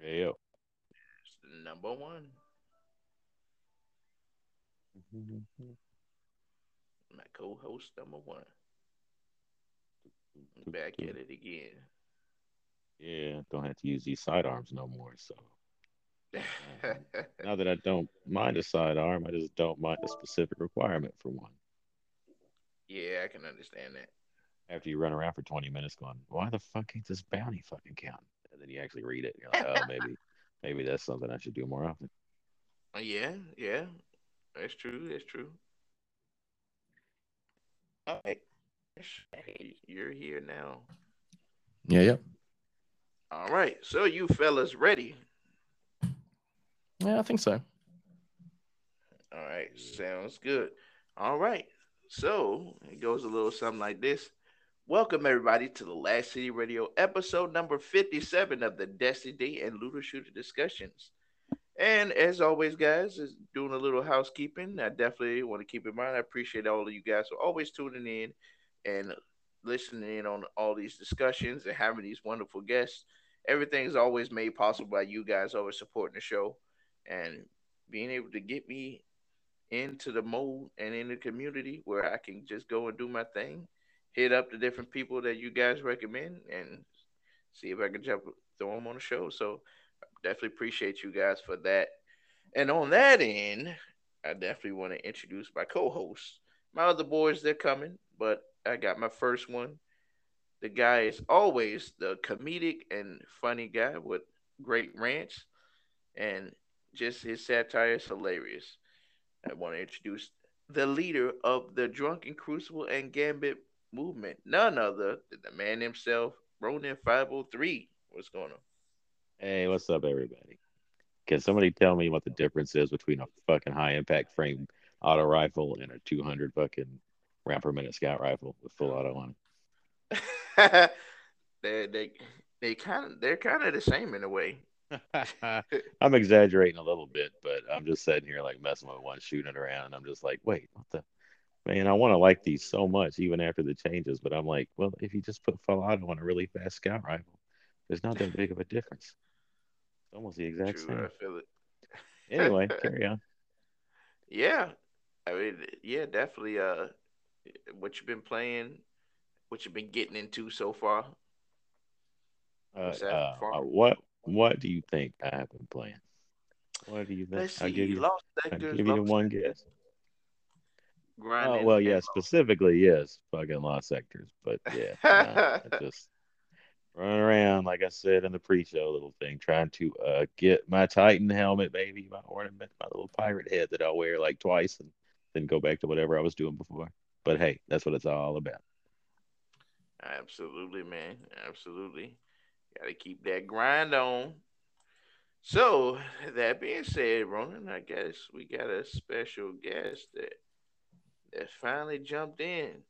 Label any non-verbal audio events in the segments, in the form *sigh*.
Hey, yo. It's the number one. My co-host number one. Back at it again. Yeah, don't have to use these sidearms no more. So *laughs* now that I don't mind a sidearm, I just don't mind a specific requirement for one. yeah, I can understand that. After you run around for 20 minutes going, why the fuck ain't this bounty fucking count? And then you actually read it. You're like, oh, *laughs* maybe, maybe that's something I should do more often. Uh, Yeah, yeah. That's true. That's true. All right. Hey, you're here now. Yeah, yep. All right. So you fellas ready? Yeah, I think so. All right. Sounds good. All right. So it goes a little something like this. Welcome everybody to the Last City Radio episode number 57 of the Destiny Day and Looter Shooter discussions. And as always, guys, is doing a little housekeeping. I definitely want to keep in mind. I appreciate all of you guys for always tuning in and listening in on all these discussions and having these wonderful guests. Everything's always made possible by you guys always supporting the show and being able to get me into the mode and in the community where I can just go and do my thing, hit up the different people that you guys recommend, and see if I can jump throw them on the show. So definitely appreciate you guys for that. And on that end, I definitely want to introduce my co-hosts. My other boys, they're coming, but I got my first one. The guy is always the comedic and funny guy with great rants, and just his satire is hilarious. I want to introduce the leader of the Drunken Crucible and Gambit movement, none other than the man himself, Ronin 503. What's going on? Hey, what's up, everybody? Can somebody tell me what the difference is between a fucking high impact frame auto rifle and a 200 fucking round per minute scout rifle with full auto on it? *laughs* they they they kind of they're kind of the same in a way. *laughs* I'm exaggerating a little bit, but I'm just sitting here like messing with one, shooting it around, and I'm just like, wait, what the man? I want to like these so much, even after the changes, but I'm like, well, if you just put full auto on a really fast scout rifle, there's not that big of a difference. It's almost the exact True, same. I feel it. *laughs* Anyway, carry on. Yeah, I mean, yeah, definitely. Uh, what you've been playing, what you've been getting into so far. Uh, uh, what what do you think I have been playing? What do you think? Let's I'll give you. Lost I'll give you Lost one sectors, guess. Oh well, yeah, specifically yes, fucking lost sectors, but yeah, *laughs* nah, just running around like I said in the pre-show little thing, trying to uh get my Titan helmet, baby, my ornament, my little pirate head that I'll wear like twice and then go back to whatever I was doing before. But hey, that's what it's all about. Absolutely, man. Absolutely. Got to keep that grind on. So, that being said, Ronin, I guess we got a special guest that that finally jumped in.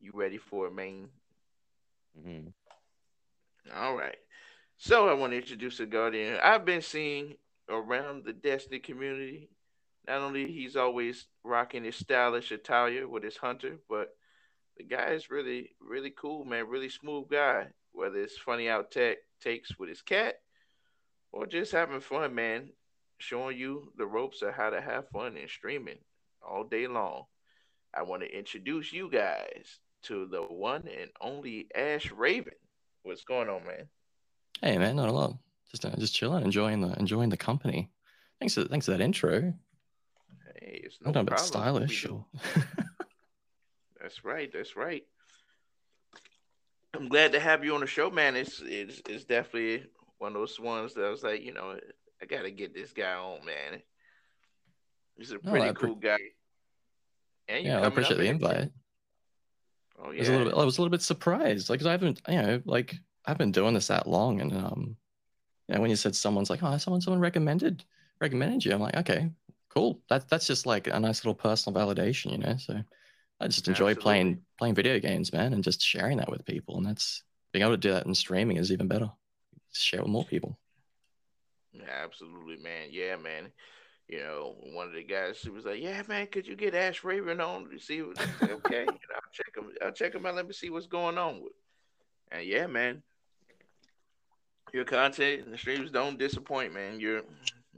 You ready for it, man? hmm All right. So, I want to introduce a guardian. I've been seeing around the Destiny community. Not only he's always rocking his stylish attire with his hunter, but the guy is really, really cool, man. Really smooth guy. Whether it's funny out tech takes with his cat or just having fun, man. Showing you the ropes of how to have fun in streaming all day long. I want to introduce you guys to the one and only Ash Raven. What's going on, man? Hey man, not a lot. Just uh, just chilling, enjoying the enjoying the company. Thanks for thanks for that intro. Hey, it's no don't know about stylish *laughs* That's right. That's right. I'm glad to have you on the show, man. It's it's it's definitely one of those ones that I was like, you know, I gotta get this guy on, man. He's a pretty appre- cool guy. And yeah, I appreciate the invite. Oh I was a little yeah. bit I was a little bit surprised. Like 'cause I haven't you know, like I've been doing this that long and um you know, when you said someone's like, oh someone someone recommended recommended you, I'm like, okay, cool. That that's just like a nice little personal validation, you know. So I just enjoy Absolutely. playing playing video games, man, and just sharing that with people. And that's being able to do that in streaming is even better. Share with more people. Yeah, absolutely, man. Yeah, man. You know, one of the guys he was like, "Yeah, man, could you get Ash Raven on to see?" What, okay, you know, I'll check him. I'll check him out. Let me see what's going on with. And yeah, man, your content and the streams don't disappoint, man. You're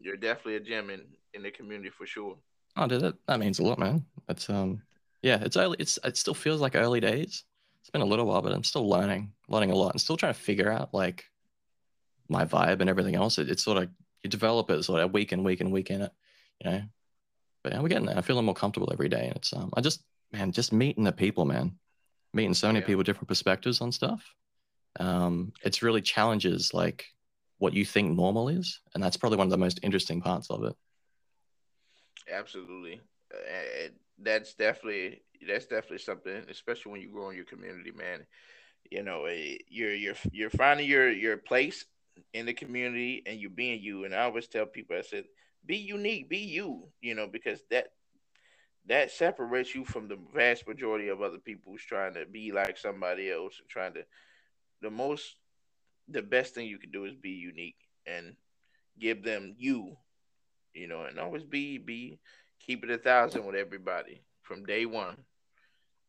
you're definitely a gem in in the community for sure. Oh, did it? That means a lot, man. It's um, yeah, it's early. It's it still feels like early days. It's been a little while, but I'm still learning, learning a lot, and still trying to figure out like my vibe and everything else. It, it's sort of you develop it sort of week in, week in, week in it, you know. But yeah, we're getting there. I'm feeling more comfortable every day, and it's um, I just man, just meeting the people, man, meeting so many Yeah. people, different perspectives on stuff. Um, it's really challenges like what you think normal is, and that's probably one of the most interesting parts of it. Absolutely, uh, that's definitely that's definitely something, especially when you grow in your community, man. You know, you're you're you're finding your your place in the community, and you're being you. And I always tell people, I said, be unique, be you. You know, because that that separates you from the vast majority of other people who's trying to be like somebody else and trying to. The most, the best thing you can do is be unique and give them you you know, and always be be keep it a thousand with everybody from day one.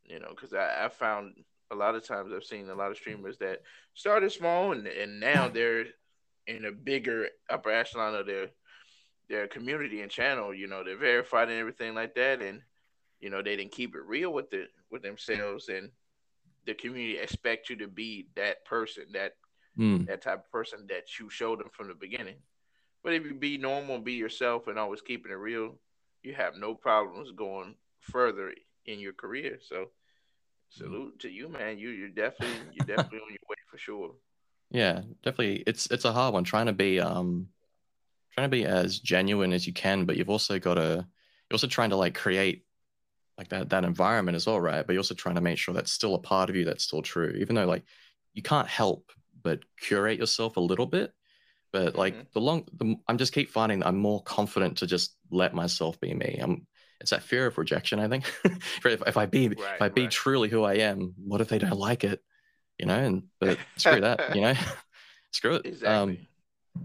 You know, because I, I found a lot of times I've seen a lot of streamers that started small and and now they're in a bigger upper echelon of their their community and channel. You know, they're verified and everything like that, and you know they didn't keep it real with the with themselves, and the community expect you to be that person, that Hmm. that type of person that you showed them from the beginning. But if you be normal be yourself and always keeping it real, you have no problems going further in your career. So salute to you, man. You you're definitely you're definitely on your way for sure. *laughs* Yeah, definitely. It's it's a hard one trying to be um trying to be as genuine as you can, but you've also got to you're also trying to like create like that that environment as well, right? But you're also trying to make sure that's still a part of you that's still true, even though like you can't help but curate yourself a little bit. But like Mhm. the long, the, I'm just keep finding that I'm more confident to just let myself be me. I'm it's that fear of rejection, I think. *laughs* if, if I be Right, if I be right. truly who I am, what if they don't like it? You know, and but *laughs* screw that, you know, *laughs* screw it. Um, Exactly.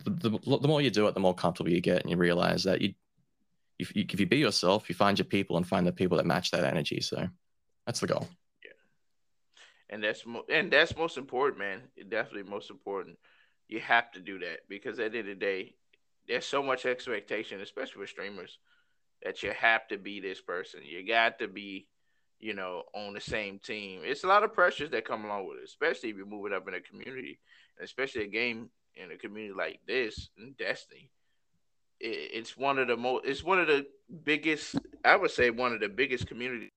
The, the, the more you do it, the more comfortable you get, and you realize that you, if you, if you be yourself, you find your people and find the people that match that energy. So that's the goal. and that's mo- and that's most important, man. Definitely most important. You have to do that because at the end of the day, there's so much expectation, especially with streamers, that you have to be this person. You got to be, you know, on the same team. It's a lot of pressures that come along with it, especially if you're moving up in a community, especially a game in a community like this, in Destiny. It, it's one of the most. It's one of the biggest. I would say one of the biggest communities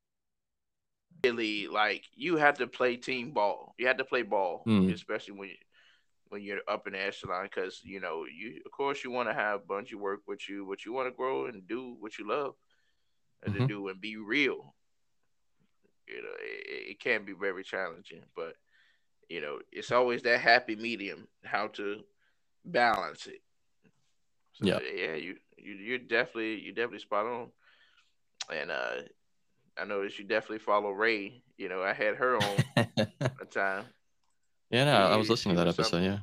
really like you have to play team ball. You have to play ball, Hmm. especially when you, when you're up in the echelon, because you know you of course you want to have a bunch of work with you, but you want to grow and do what you love and to do and be real. You know, it, it can be very challenging, but you know it's always that happy medium, how to balance it. So, Yeah. yeah, you you you're definitely you definitely spot on, and uh I noticed you definitely follow Ray. You know, I had her on *laughs* a time. yeah, no, I was listening to that episode. something. *laughs* Yeah.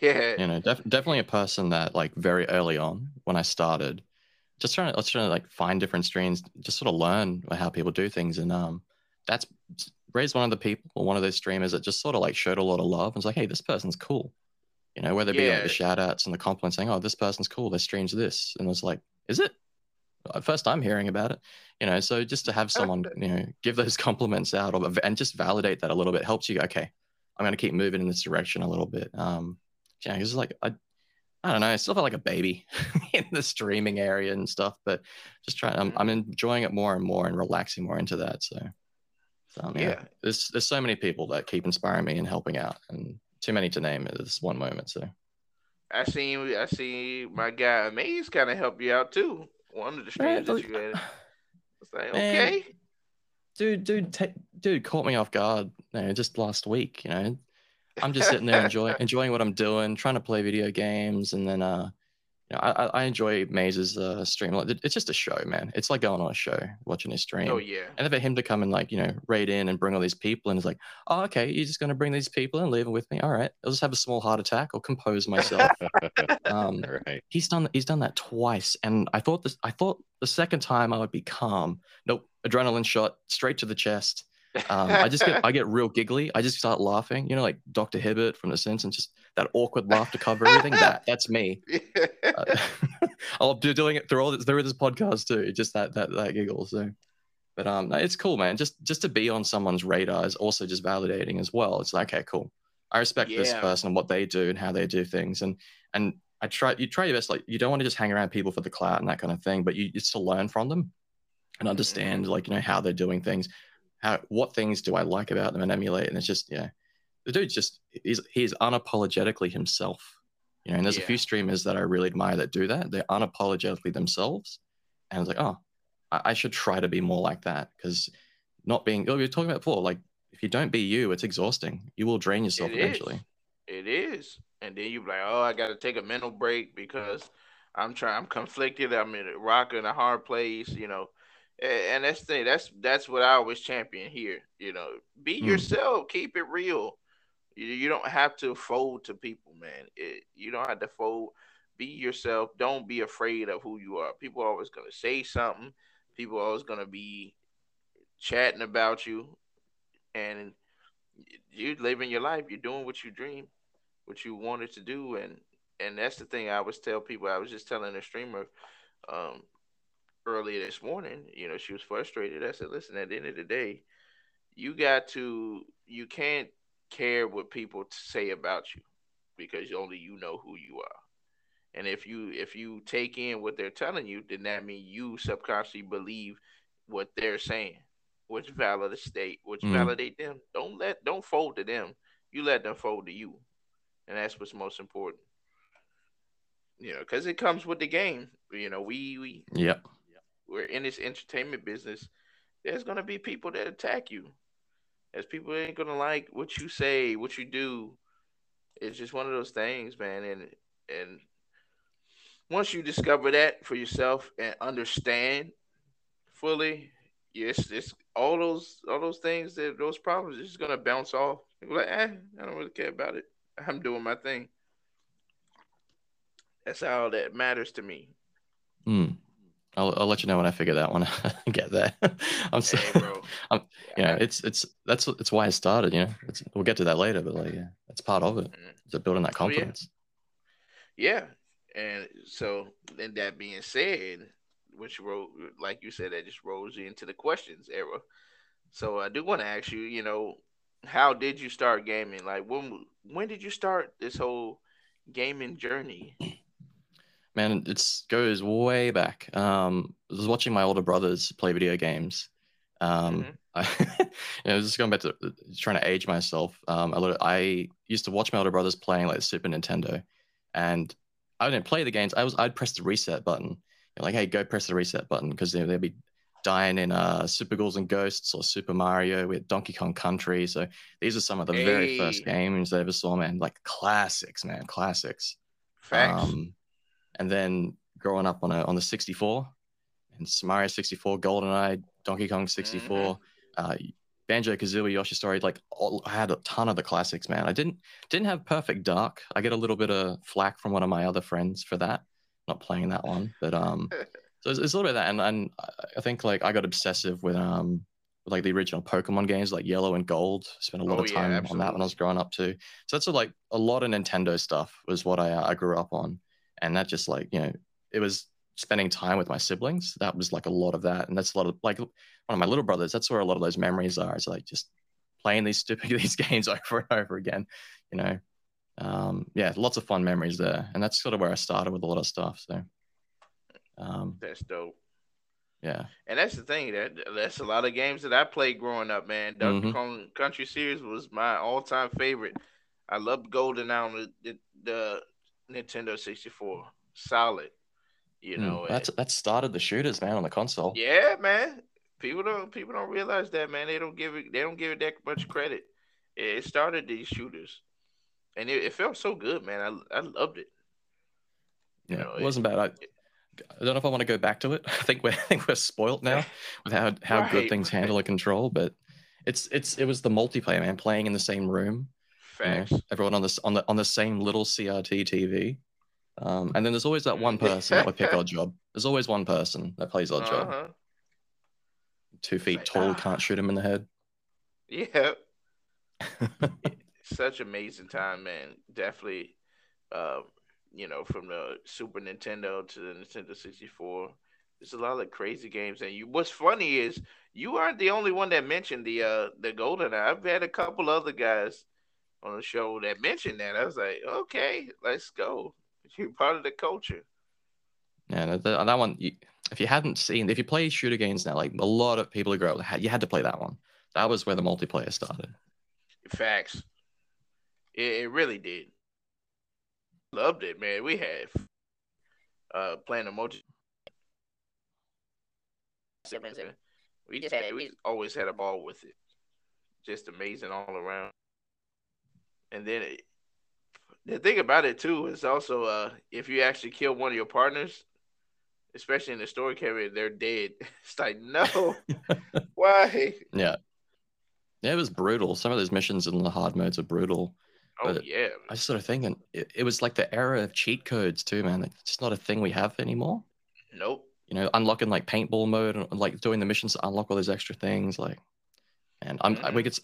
Yeah, you know def- definitely a person that like very early on when i started just trying to let's try to like find different streams just sort of learn how people do things and um that's ray's one of the people or one of those streamers that just sort of like showed a lot of love and was like hey this person's cool you know whether it be like the shout outs and the compliments saying oh this person's cool their streams this and it's like is it first time hearing about it you know so just to have *laughs* someone you know give those compliments out or, and just validate that a little bit helps you okay i'm going to keep moving in this direction a little bit um yeah, it's like I, I don't know. I still feel like a baby *laughs* in the streaming area and stuff, but just trying. I'm, I'm enjoying it more and more and relaxing more into that. So, so yeah, Yeah. there's there's so many people that keep inspiring me and helping out, and too many to name at this one moment. So I seen I seen my guy Maze kind of help you out too. One of the streams that you had. *laughs* It's like Man. okay, dude, dude, ta- dude, caught me off guard. You know, just last week. You know, I'm just sitting there *laughs* enjoying enjoying what I'm doing, trying to play video games, and then uh, you know, I I- enjoy Maze's uh stream. Like, it's just a show, man. It's like going on a show, watching his stream. oh yeah, And then for him to come and like you know raid in and bring all these people and it's like, oh okay, you're just gonna bring these people and leave them with me. All right, I'll just have a small heart attack. I'll compose myself. *laughs* um, right. he's done he's done that twice, and I thought this I thought the second time I would be calm. Nope, adrenaline shot straight to the chest. Um, I just get I get real giggly. I just start laughing. You know, like Dr. Hibbert from The Simpsons, just that awkward laugh to cover everything. that *laughs* that's me. Uh, *laughs* I'll be doing it through all this, through this podcast too. Just that that that giggle. So, but um, it's cool, man. Just just to be on someone's radar is also just validating as well. It's like, okay, cool. I respect yeah. this person and what they do and how they do things, and and I try you try your best. Like you don't want to just hang around people for the clout and that kind of thing, but you it's to learn from them and understand mm-hmm. like you know how they're doing things how what things do I like about them and emulate? And it's just yeah, the dude's just he's he's unapologetically himself. You know, and there's yeah. a few streamers that I really admire that do that. They're unapologetically themselves, and it's like, oh, I, I should try to be more like that because not being. Oh, we were talking about before, like if you don't be you, it's exhausting. You will drain yourself it eventually. Is. It is, and then you're like, oh, I got to take a mental break because I'm trying. I'm conflicted. I'm in a rock in a hard place. You know, and that's the thing. That's that's what I always champion here. You know, be mm. yourself. Keep it real. You, you don't have to fold to people, man. It, you don't have to fold. Be yourself. Don't be afraid of who you are. People are always gonna say something. People are always gonna be chatting about you, and you're living your life. You're doing what you dream, what you wanted to do, and and that's the thing I always tell people. I was just telling a streamer. Um, earlier this morning, you know, she was frustrated. I said, listen, at the end of the day, you got to, you can't care what people say about you because only you know who you are. And if you if you take in what they're telling you, then that means you subconsciously believe what they're saying, which validate which mm. validate them. Don't let don't fold to them. You let them fold to you, and that's what's most important. You know, because it comes with the game. You know, we we yep we're in this entertainment business, there's gonna be people that attack you. There's people ain't gonna like what you say, what you do. It's just one of those things, man. And and once you discover that for yourself and understand fully, yes, it's all those all those things that those problems is just gonna bounce off. You're like, eh, I don't really care about it. I'm doing my thing. That's all that matters to me. Hmm. I'll, I'll let you know when I figure that one *laughs* get there. *laughs* I'm so, hey, bro. *laughs* I'm, you know, it's it's that's it's why I started. You know, it's, we'll get to that later, but like, yeah, that's part of it. Mm-hmm. It's building that confidence. Oh, yeah. yeah, and so then that being said, which wrote like you said, that just rolls you into the questions era. So I do want to ask you, you know, how did you start gaming? Like when when did you start this whole gaming journey? Man, it goes way back. Um, I was watching my older brothers play video games. Um, mm-hmm. I, *laughs* you know, just going back to trying to age myself. Um, I, I used to watch my older brothers playing like Super Nintendo, and I didn't play the games. I was I'd press the reset button. You know, like, hey, go press the reset button because they, they'd be dying in uh, Super Ghouls and Ghosts or Super Mario with Donkey Kong Country. So these are some of the hey. very first games I ever saw, man. Like classics, man, classics. Facts. Um, and then growing up on a on the 64 and Mario 64, GoldenEye, Donkey Kong 64, mm-hmm. uh, Banjo Kazooie, Yoshi Story. Like all, I had a ton of the classics, man. I didn't didn't have Perfect Dark. I get a little bit of flack from one of my other friends for that, not playing that one. But um, *laughs* so it's, it's, a little bit of that, and and I think like I got obsessive with um like the original Pokemon games like Yellow and Gold. Spent a lot oh, of time yeah, on that when I was growing up too. So that's a, like a lot of Nintendo stuff was what I uh, I grew up on and that just like you know it was spending time with my siblings. That was like a lot of that. And that's a lot of like one of my little brothers that's where a lot of those memories are it's like just playing these stupid *laughs* these games over and over again you know? Um yeah lots of fun memories there. And that's sort of where i started with a lot of stuff so um that's dope. yeah. And that's the thing that that's a lot of games that i played growing up man. Donkey mm-hmm. kong country series was my all-time favorite. I loved golden now the, the Nintendo 64. Solid. You hmm, know, mm, that's that started the shooters, man, on the console. Yeah, man. People don't people don't realize that, man. They don't give it they don't give it that much credit. It started these shooters, and it, it felt so good, man. I I loved it. You yeah, know, it wasn't bad. I, I don't know if I want to go back to it. *laughs* I think we're I think we're spoilt now *laughs* with how how right, good things handle a control. But it's it's it was the multiplayer man playing in the same room Facts. You know, everyone on this on the on the same little CRT TV. Um, and then there's always that one *laughs* person that would pick Oddjob. There's always one person that plays our uh-huh. job. Two feet like, tall, ah. can't shoot him in the head. Yeah. *laughs* Such amazing time, man. Definitely, uh, you know, from the Super Nintendo to the Nintendo 64. There's a lot of crazy games, and you. What's funny is you aren't the only one that mentioned the uh the Golden. I've had a couple other guys on the show that mentioned that. I was like, okay, let's go. *laughs* You're part of the culture. Yeah, that, that one. If you hadn't seen, if you play shooter games now, like a lot of people who grow up, you had to play that one. That was where the multiplayer started. Facts. It, it really did. Loved it, man. We have uh playing the multi. We just had we always had a ball with it. Just amazing all around. And then it, the thing about it too is also uh if you actually kill one of your partners, especially in the story carrier, they're dead. *laughs* It's like no, *laughs* why? Yeah, yeah, it was brutal. Some of those missions in the hard modes are brutal. Oh yeah, I was sort of thinking it, it was like the era of cheat codes too, man. It's just not a thing we have anymore. Nope. You know, unlocking like paintball mode and like doing the missions to unlock all those extra things, like. And I'm mm-hmm. we could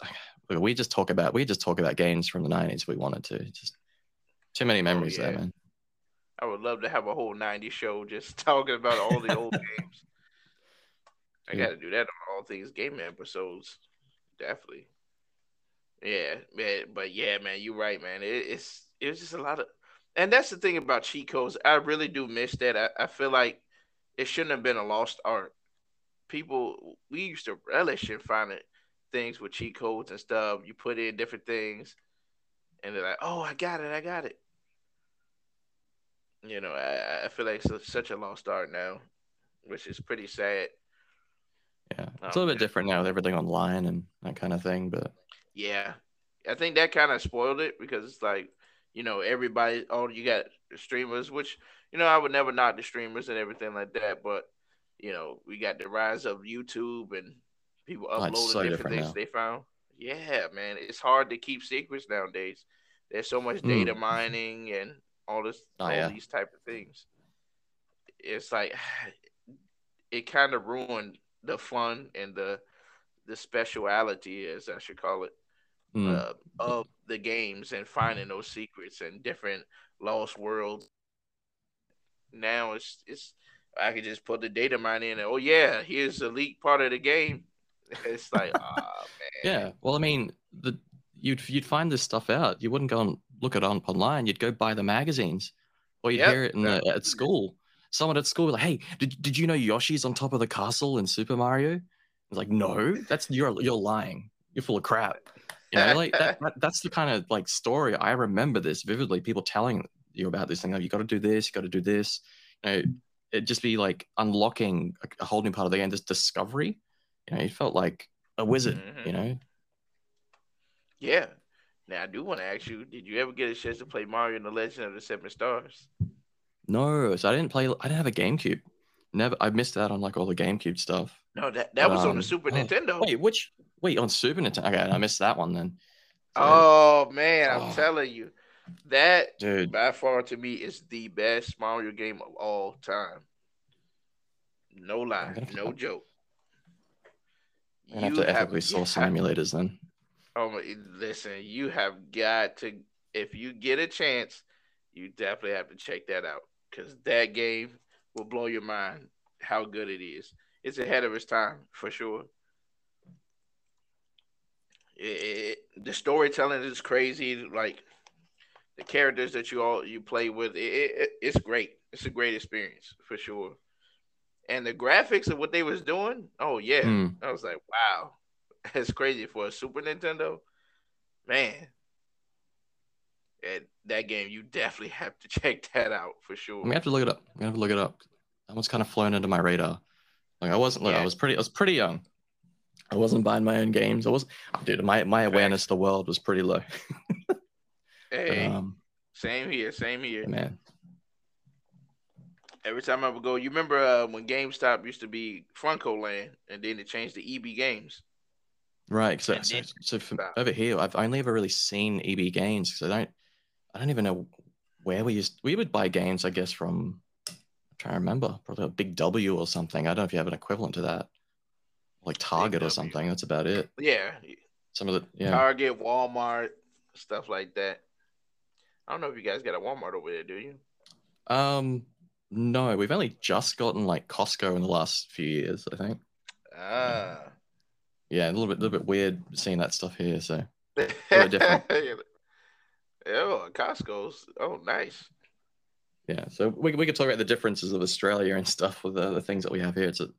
we just talk about we just talk about games from the nineties we wanted to. Just too many oh, memories oh, yeah. there, man. I would love to have a whole 90s show just *laughs* talking about all the old *laughs* games. I got to do that on all things game episodes. Definitely. Yeah, man. But yeah, man, you're right, man. It, it's it was just a lot of, and that's the thing about cheat codes. I really do miss that. I, I feel like it shouldn't have been a lost art. People, we used to relish in finding things with cheat codes and stuff. You put in different things, and they're like, "Oh, I got it, I got it." You know, I, I feel like it's such a lost art now, which is pretty sad. Yeah, it's um, a little bit different now with everything online and that kind of thing, but yeah, I think that kind of spoiled it because it's like, you know, everybody. Oh, you got streamers, which you know I would never knock the streamers and everything like that, but you know we got the rise of YouTube and people uploading so different, different things now. they found. Yeah, man, it's hard to keep secrets nowadays. There's so much data mm. mining and all this, oh, all yeah. these type of things. It's like *sighs* it kind of ruined the fun and the the speciality, as I should call it, mm. uh, of the games and finding those secrets and different lost worlds. Now it's it's I could just put the data mine in and oh yeah, here's the leak part of the game. It's like oh *laughs* man. Yeah, well, I mean, the you'd you'd find this stuff out. You wouldn't go and look it up online. You'd go buy the magazines, or you'd yep. hear it in the, at school. Someone at school like, "Hey, did, did you know Yoshi's on top of the castle in Super Mario?" It's like, "No, that's you're you're lying. You're full of crap." You know, like that, that, That's the kind of like story I remember this vividly. People telling you about this thing. Like, you got to do this. You got to do this. You know, it'd just be like unlocking a, a whole new part of the game. This discovery. You know, you felt like a wizard. Mm-hmm. You know. Yeah, now I do want to ask you: Did you ever get a chance to play Mario and the Legend of the Seven Stars? No, so I didn't play. I didn't have a GameCube. Never. I missed out on like all the GameCube stuff. No, that that but, was um, on the um, Super oh, Nintendo. Wait, which? Wait, on Super Nintendo. Okay, I missed that one then. So, oh man, I'm oh, telling you, that dude by far to me is the best Mario game of all time. No lie, no joke. I have to ethically source some emulators then. Oh, listen, you have got to. If you get a chance, you definitely have to check that out because that game will blow your mind how good it is. It's ahead of its time for sure. It, it, the storytelling is crazy. Like the characters that you all you play with, it, it's great. It's a great experience for sure. And the graphics of what they was doing, oh yeah, mm. I was like, wow, *laughs* that's crazy for a Super Nintendo, man. And that game, you definitely have to *laughs* check that out for sure. We have to look it up. We have to look it up. That one's kind of flown into my radar. Like I wasn't. Look, yeah. I was pretty. I was pretty young. I wasn't buying my own games. I was, dude. My my awareness of the world was pretty low. *laughs* hey, um, same here. Same here, man. Every time I would go, you remember uh, when GameStop used to be Funcoland, and then it changed to EB Games. Right. So, so, so from over here, I've only ever really seen EB games because I don't, I don't even know where we used. We would buy games, I guess, from. I'm trying to remember, probably a Big W or something. I don't know if you have an equivalent to that, like Target or something. That's about it. Yeah, Some of the yeah. Target, Walmart, stuff like that. I don't know if you guys got a Walmart over there, do you? Um, no, we've only just gotten like Costco in the last few years. I think. Ah. Yeah, a little bit, little bit weird seeing that stuff here. So *laughs* different. oh, Costco's. Oh, nice. Yeah, so we we could talk about the differences of Australia and stuff with the, the things that we have here. It's a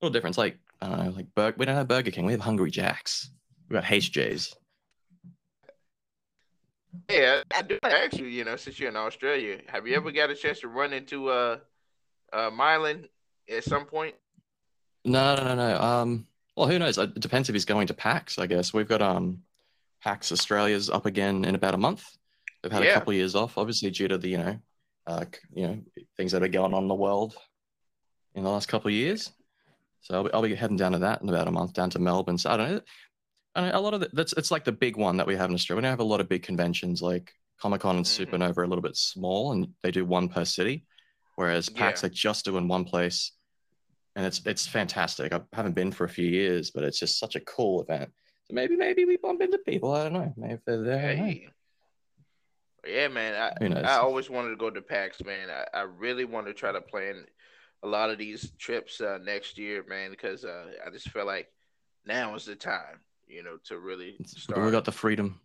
little difference. Like I don't know, like Bur- we don't have Burger King. We have Hungry Jacks. We got HJ's. Yeah, I do ask you, you know, since you're in Australia, have you ever got a chance to run into uh uh Mylan at some point? No, no, no, no. Um, well, who knows? It depends if he's going to PAX. I guess we've got um, PAX Australia's up again in about a month. They've had Yeah. a couple of years off, obviously due to the you know, uh, you know, things that are going on in the world in the last couple of years. So I'll be, I'll be heading down to that in about a month, down to Melbourne. So I don't know. I a lot of the, that's it's like the big one that we have in Australia. We don't have a lot of big conventions like Comic Con and Mhm. Supanova are a little bit small, and they do one per city, whereas PAX Yeah. they just do in one place, and it's it's fantastic. I haven't been for a few years, but it's just such a cool event. So maybe maybe we bump into people. I don't know. Maybe they're there. I don't know. Hey. Yeah, man. I, I always wanted to go to PAX, man. I, I really want to try to plan a lot of these trips uh, next year, man, because uh, I just feel like now is the time, you know, to really start. we got the freedom.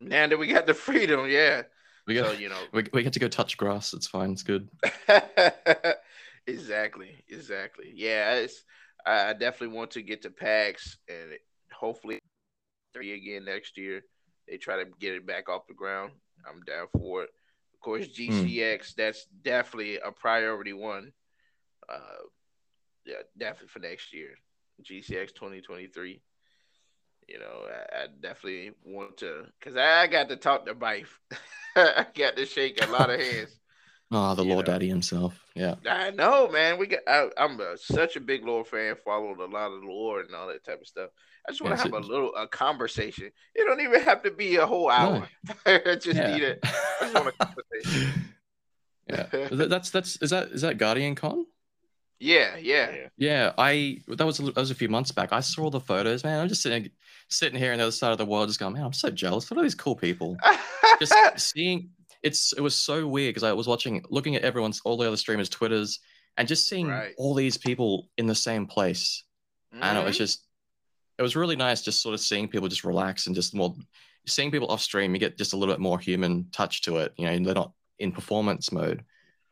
now that we got the freedom, yeah. We got So you know, *laughs* we, we get to go touch grass. It's fine. It's good. *laughs* exactly, exactly. Yeah, it's I definitely want to get to PAX and hopefully three again next year. They try to get it back off the ground. I'm down for it. Of course, GCX that's definitely a priority one. Uh, yeah, definitely for next year. GCX 2023. You know, I, I definitely want to because I got to talk to Mike. *laughs* I got to shake a lot of hands. *laughs* Oh, the Lord know. Daddy himself. Yeah. I know, man. We got. I, I'm a, such a big Lord fan. Followed a lot of lore and all that type of stuff. I just want to have a little a conversation. It don't even have to be a whole hour. *laughs* I just yeah. need it. I just want a conversation. yeah. That's that's is that is that Guardian Con? Yeah, yeah. Yeah. Yeah, I that was a, that was a few months back. I saw all the photos, man. I'm just sitting sitting here on the other side of the world, just going, man, I'm so jealous. Look at these cool people. Just *laughs* seeing it's it was so weird because I was watching, looking at everyone's all the other streamers' twitters, and just seeing Right. all these people in the same place. I know it's Mhm. just it was really nice just sort of seeing people just relax and just more seeing people off stream. You get just a little bit more human touch to it. You know, they're not in performance mode.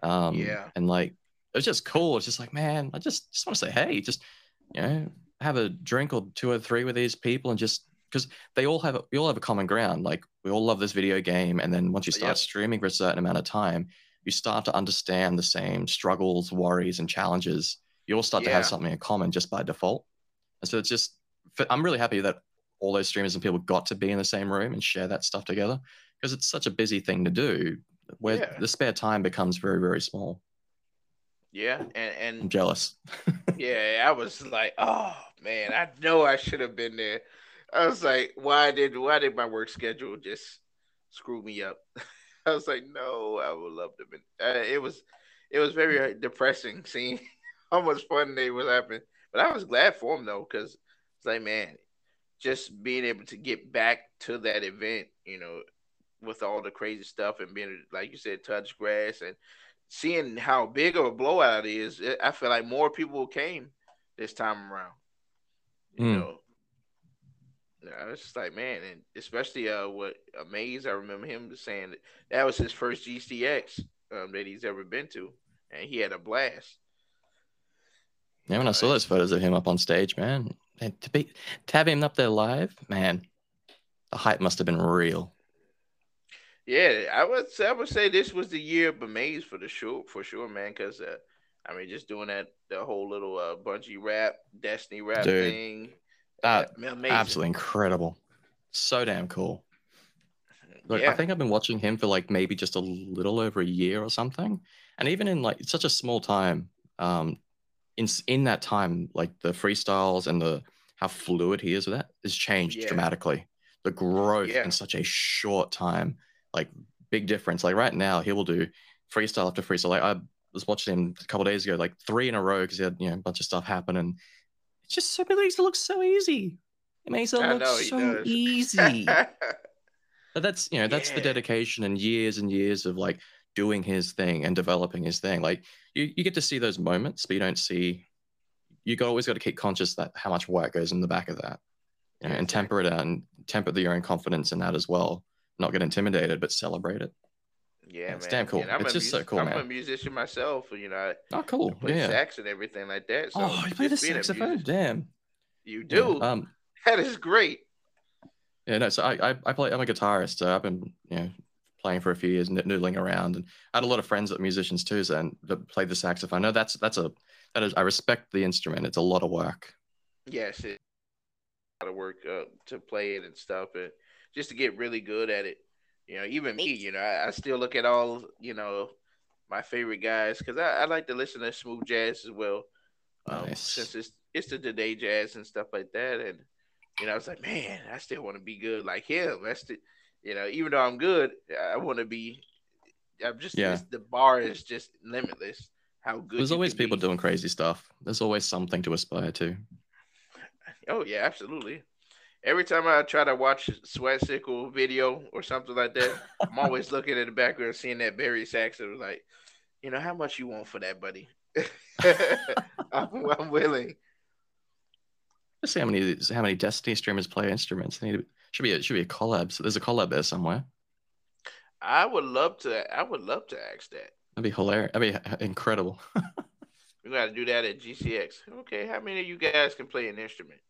Um, Yeah. and like it was just cool. It's just like, man, I just just want to say, hey, just you know, have a drink or two or three with these people and just because they all have we all have a common ground. Like we all love this video game, and then once you start Yep. streaming for a certain amount of time, you start to understand the same struggles, worries, and challenges. You all start to have something in common just by default. And so it's just I'm really happy that all those streamers and people got to be in the same room and share that stuff together because it's such a busy thing to do where Yeah. the spare time becomes very very small. Yeah, and I'm jealous. *laughs* yeah, I was like, oh man, I know I should have been there. I was like, why did why did my work schedule just screw me up? *laughs* I was like, no, I would love to been. Uh, it was it was very uh, depressing seeing *laughs* how much fun they was having, but I was glad for them though, because it's like, man, just being able to get back to that event, you know, with all the crazy stuff and being like you said, touch grass and seeing how big of a blowout it is, it, I feel like more people came this time around. You Mm. know, yeah, it's just like man, and especially uh, what Amaze, I remember him saying that, that was his first GCX um, that he's ever been to, and he had a blast. Yeah, when I saw those photos of him up on stage, man, and to be to have him up there live, man, the hype must have been real. Yeah, I would say, I would say this was the year of Amaze for the sure for sure, man. Because uh, I mean, just doing that the whole little uh, Bungie rap, Destiny rap Dude, thing, uh, amazing. Absolutely incredible. So damn cool. Like yeah, I think I've been watching him for like maybe just a little over a year or something. And even in like such a small time, um, in in that time, like the freestyles and the how fluid he is with that has changed Yeah. dramatically. The growth Yeah. in such a short time, like big difference. Like right now, he will do freestyle after freestyle. Like I was watching him a couple days ago, like three in a row because he had you know a bunch of stuff happen, and it's just so it look so easy. It makes it I look know so easy. *laughs* But that's you know that's the dedication and years and years of like doing his thing and developing his thing. Like you, you get to see those moments, but you don't see. You got always got to keep conscious that how much work goes in the back of that, you know, Yeah, and temper it out and temper your own confidence in that as well. Not get intimidated, but celebrate it. yeah, it's man. damn cool. It's just so music- cool, I'm a musician myself. You know, Oh, cool. play Yeah. sax and everything like that. So oh, you play the just being a saxophone? Damn. You Yeah, do. Um. *laughs* that is great. Yeah. No. So I, I, I play. I'm a guitarist. So I've been, you know, playing for a few years, noo- noodling around, and I had a lot of friends that are musicians too, so, and that played the saxophone. No, that's that's a that is. I respect the instrument. It's a lot of work. Yes, it a lot of work uh, to play it and stuff, and just to get really good at it. You know, even me, you know, I, I still look at all you know my favorite guys because I, I like to listen to smooth jazz as well. Um, Nice. Since it's it's the today jazz and stuff like that, and you know, I was like, man, I still want to be good like him. That's the, you know, even though I'm good, I want to be. I'm just Yeah. the bar is just limitless. How good There's always people be. doing crazy stuff. There's always something to aspire to. Oh yeah, absolutely. Every time I try to watch a Sweatcicle video or something like that, I'm *laughs* always looking at the background, seeing that Barry Saxon. was like, you know, how much you want for that, buddy? *laughs* I'm, I'm willing. Let's see how many how many Destiny streamers play instruments. They need to, should be a, should be a collab. So there's a collab there somewhere. I would love to. I would love to ask that. That'd be hilarious. That'd be incredible. *laughs* We got to do that at GCX. Okay, how many of you guys can play an instrument?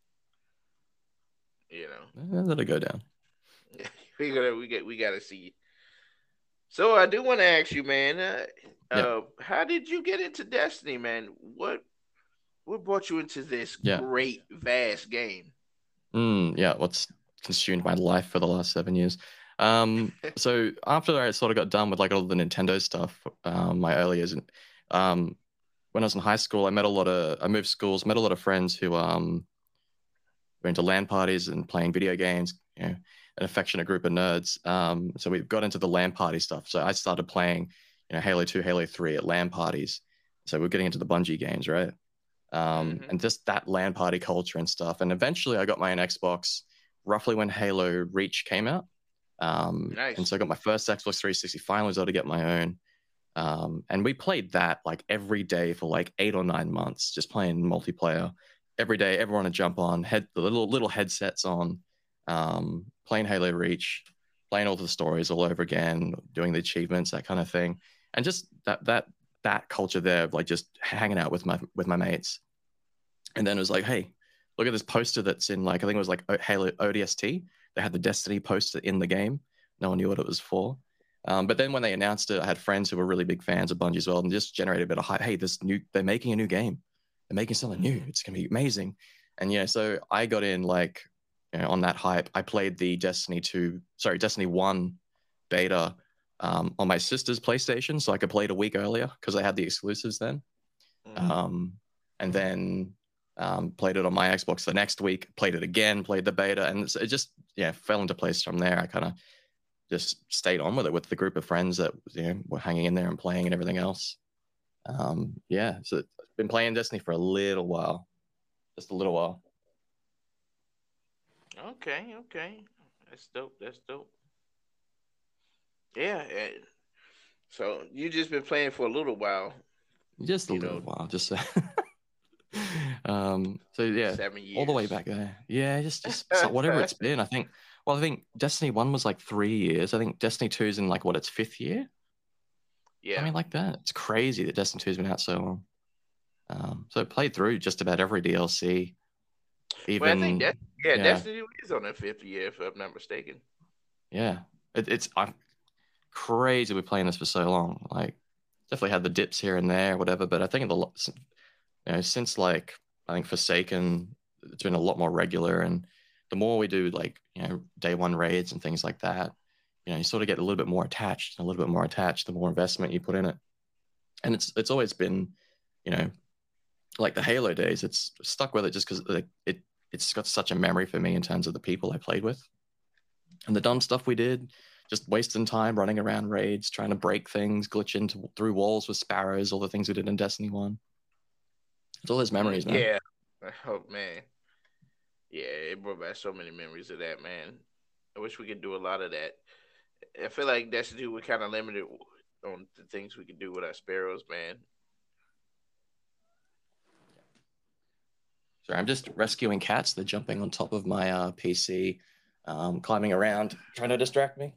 You know. *laughs* Let it go down. we gotta we get we gotta see. So I do want to ask you, man. Uh, Yeah. uh, how did you get into Destiny, man? What what brought you into this Yeah. great vast game? Mm, yeah, what's consumed my life for the last seven years. Um, *laughs* so after I sort of got done with like all the Nintendo stuff, um, my early years, um, when I was in high school, I met a lot of, I moved schools, met a lot of friends who um, were into LAN parties and playing video games, you know, an affectionate group of nerds. Um, so we got into the LAN party stuff. So I started playing, you know, Halo 2, Halo 3 at LAN parties. So we're getting into the Bungie games, right? Um, Mhm. and just that LAN party culture and stuff. And eventually I got my own Xbox roughly when Halo Reach came out. Um, Nice. And so I got my first Xbox 360, finally was able to get my own. Um, and we played that like every day for like eight or nine months, just playing multiplayer every day. Everyone would jump on, head the little little headsets on, um, playing Halo Reach, playing all the stories all over again, doing the achievements, that kind of thing, and just that that that culture there of like just hanging out with my with my mates. And then it was like, hey, look at this poster that's in like I think it was like Halo ODST. They had the Destiny poster in the game. No one knew what it was for. Um, but then when they announced it, I had friends who were really big fans of Bungie as well, and just generated a bit of hype. Hey, this new they're making a new game. They're making something new. It's gonna be amazing. And yeah, so I got in like you know, on that hype. I played the Destiny 2, sorry, Destiny 1 beta um, on my sister's PlayStation, so I could play it a week earlier because I had the exclusives then. Mhm. Um, and then um, played it on my Xbox the next week, played it again, played the beta, and it just yeah fell into place from there. I kind of just stayed on with it with the group of friends that you know were hanging in there and playing and everything else. Um, yeah, so been playing Destiny for a little while, just a little while. Okay, okay, that's dope. That's dope. Yeah. eh, So you just been playing for a little while, Just a little know- while, just so. *laughs* um. So yeah, seven years, all the way back there. Yeah, just just *laughs* whatever it's been. I think. Well, I think Destiny One was like three years. I think Destiny Two is in like what its fifth year. Yeah. I mean, like that. It's crazy that Destiny Two's been out so long. Um, so I played through just about every DLC. Even well, I think that yeah, yeah. Destiny is on their fifth year, if I'm not mistaken. yeah, it, it's I'm crazy. We're playing this for so long. Like, definitely had the dips here and there, whatever. But I think the you know since like I think Forsaken, it's been a lot more regular, and the more we do like you know day one raids and things like that, you know you sort of get a little bit more attached, a little bit more attached. The more investment you put in it, and it's it's always been, you know, like the Halo days. It's stuck with it just because like, it it's got such a memory for me in terms of the people I played with, and the dumb stuff we did, just wasting time running around raids, trying to break things, glitch into through walls with sparrows, all the things we did in Destiny One. It's all those memories, man. Yeah. *laughs* Oh man. Yeah, it brought back so many memories of that, man. I wish we could do a lot of that. I feel like Destiny we're kind of limited on the things we could do with our sparrows, man. Sorry, I'm just rescuing cats. They're jumping on top of my uh, PC, um, climbing around, trying to distract me.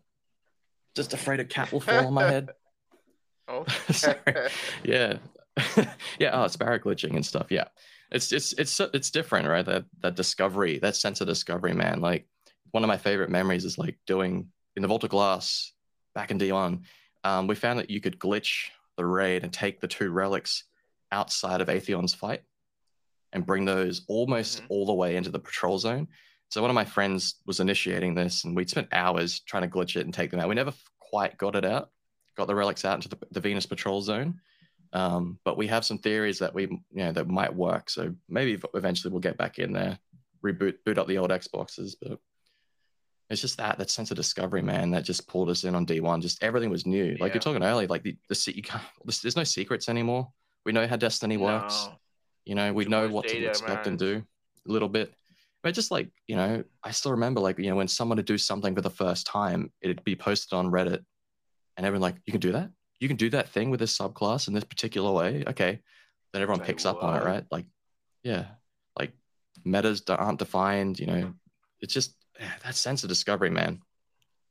Just afraid a cat will fall on my head. *laughs* Oh, *laughs* Sorry. Yeah, *laughs* yeah. Oh, sparrow glitching and stuff. Yeah, it's it's it's it's different, right? That that discovery, that sense of discovery, man. Like one of my favorite memories is like doing in the Vault of Glass back in D1. Um, we found that you could glitch the raid and take the two relics outside of Atheon's fight and bring those almost Mhm. all the way into the patrol zone. So one of my friends was initiating this, and we'd spent hours trying to glitch it and take them out. We never quite got it out, got the relics out into the, the Venus patrol zone. Um, but we have some theories that we, you know, that might work. So maybe eventually we'll get back in there, reboot, boot up the old Xboxes. But it's just that that sense of discovery, man, that just pulled us in on D1. Just everything was new. Like Yeah. you're talking earlier, like the the you can't, there's, there's no secrets anymore. We know how Destiny works. You know, we know what to expect and do a little bit. But just like, you know, I still remember like, you know, when someone would do something for the first time, it'd be posted on Reddit and everyone like, you can do that? You can do that thing with this subclass in this particular way. Okay. Then everyone Like, picks up on it, right? Like, yeah, like metas aren't defined, you know, it's just that sense of discovery, man.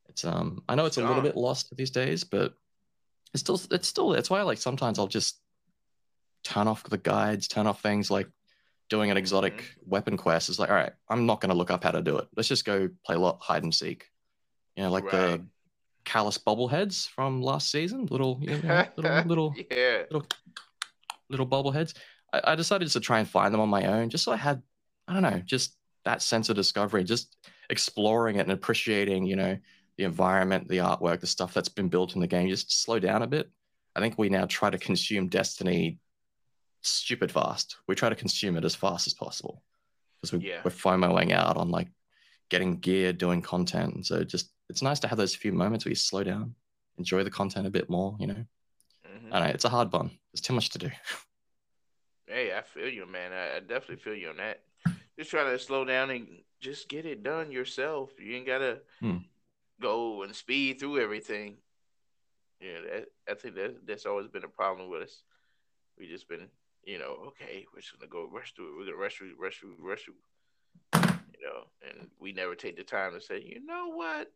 It's um I know it's a little bit lost these days, but it's still it's still that's why like sometimes I'll just turn off the guides, turn off things like doing an exotic Mm-hmm. weapon quest. It's like, all right, I'm not gonna look up how to do it. Let's just go play a lot hide and seek. You know, like Right. the Calus bobbleheads from last season, little you know, *laughs* little little yeah. little little bobbleheads. I, I decided to try and find them on my own, just so I had, I don't know, just that sense of discovery, just exploring it and appreciating, you know, the environment, the artwork, the stuff that's been built in the game. Just slow down a bit. I think we now try to consume Destiny stupid fast. We try to consume it as fast as possible because we, Yeah. we're FOMOing out on like getting gear, doing content. So just it's nice to have those few moments where you slow down, enjoy the content a bit more. You know, Mhm. I know it's a hard one. There's too much to do. *laughs* Hey, I feel you, man. I, I definitely feel you on that. Just try to slow down and just get it done yourself. You ain't gotta Hmm. go and speed through everything. Yeah, that I think that that's always been a problem with us. We just been, you know, okay, we're just gonna go rush through it. We're gonna rush through, rush through, rush through. You know, and we never take the time to say, you know what?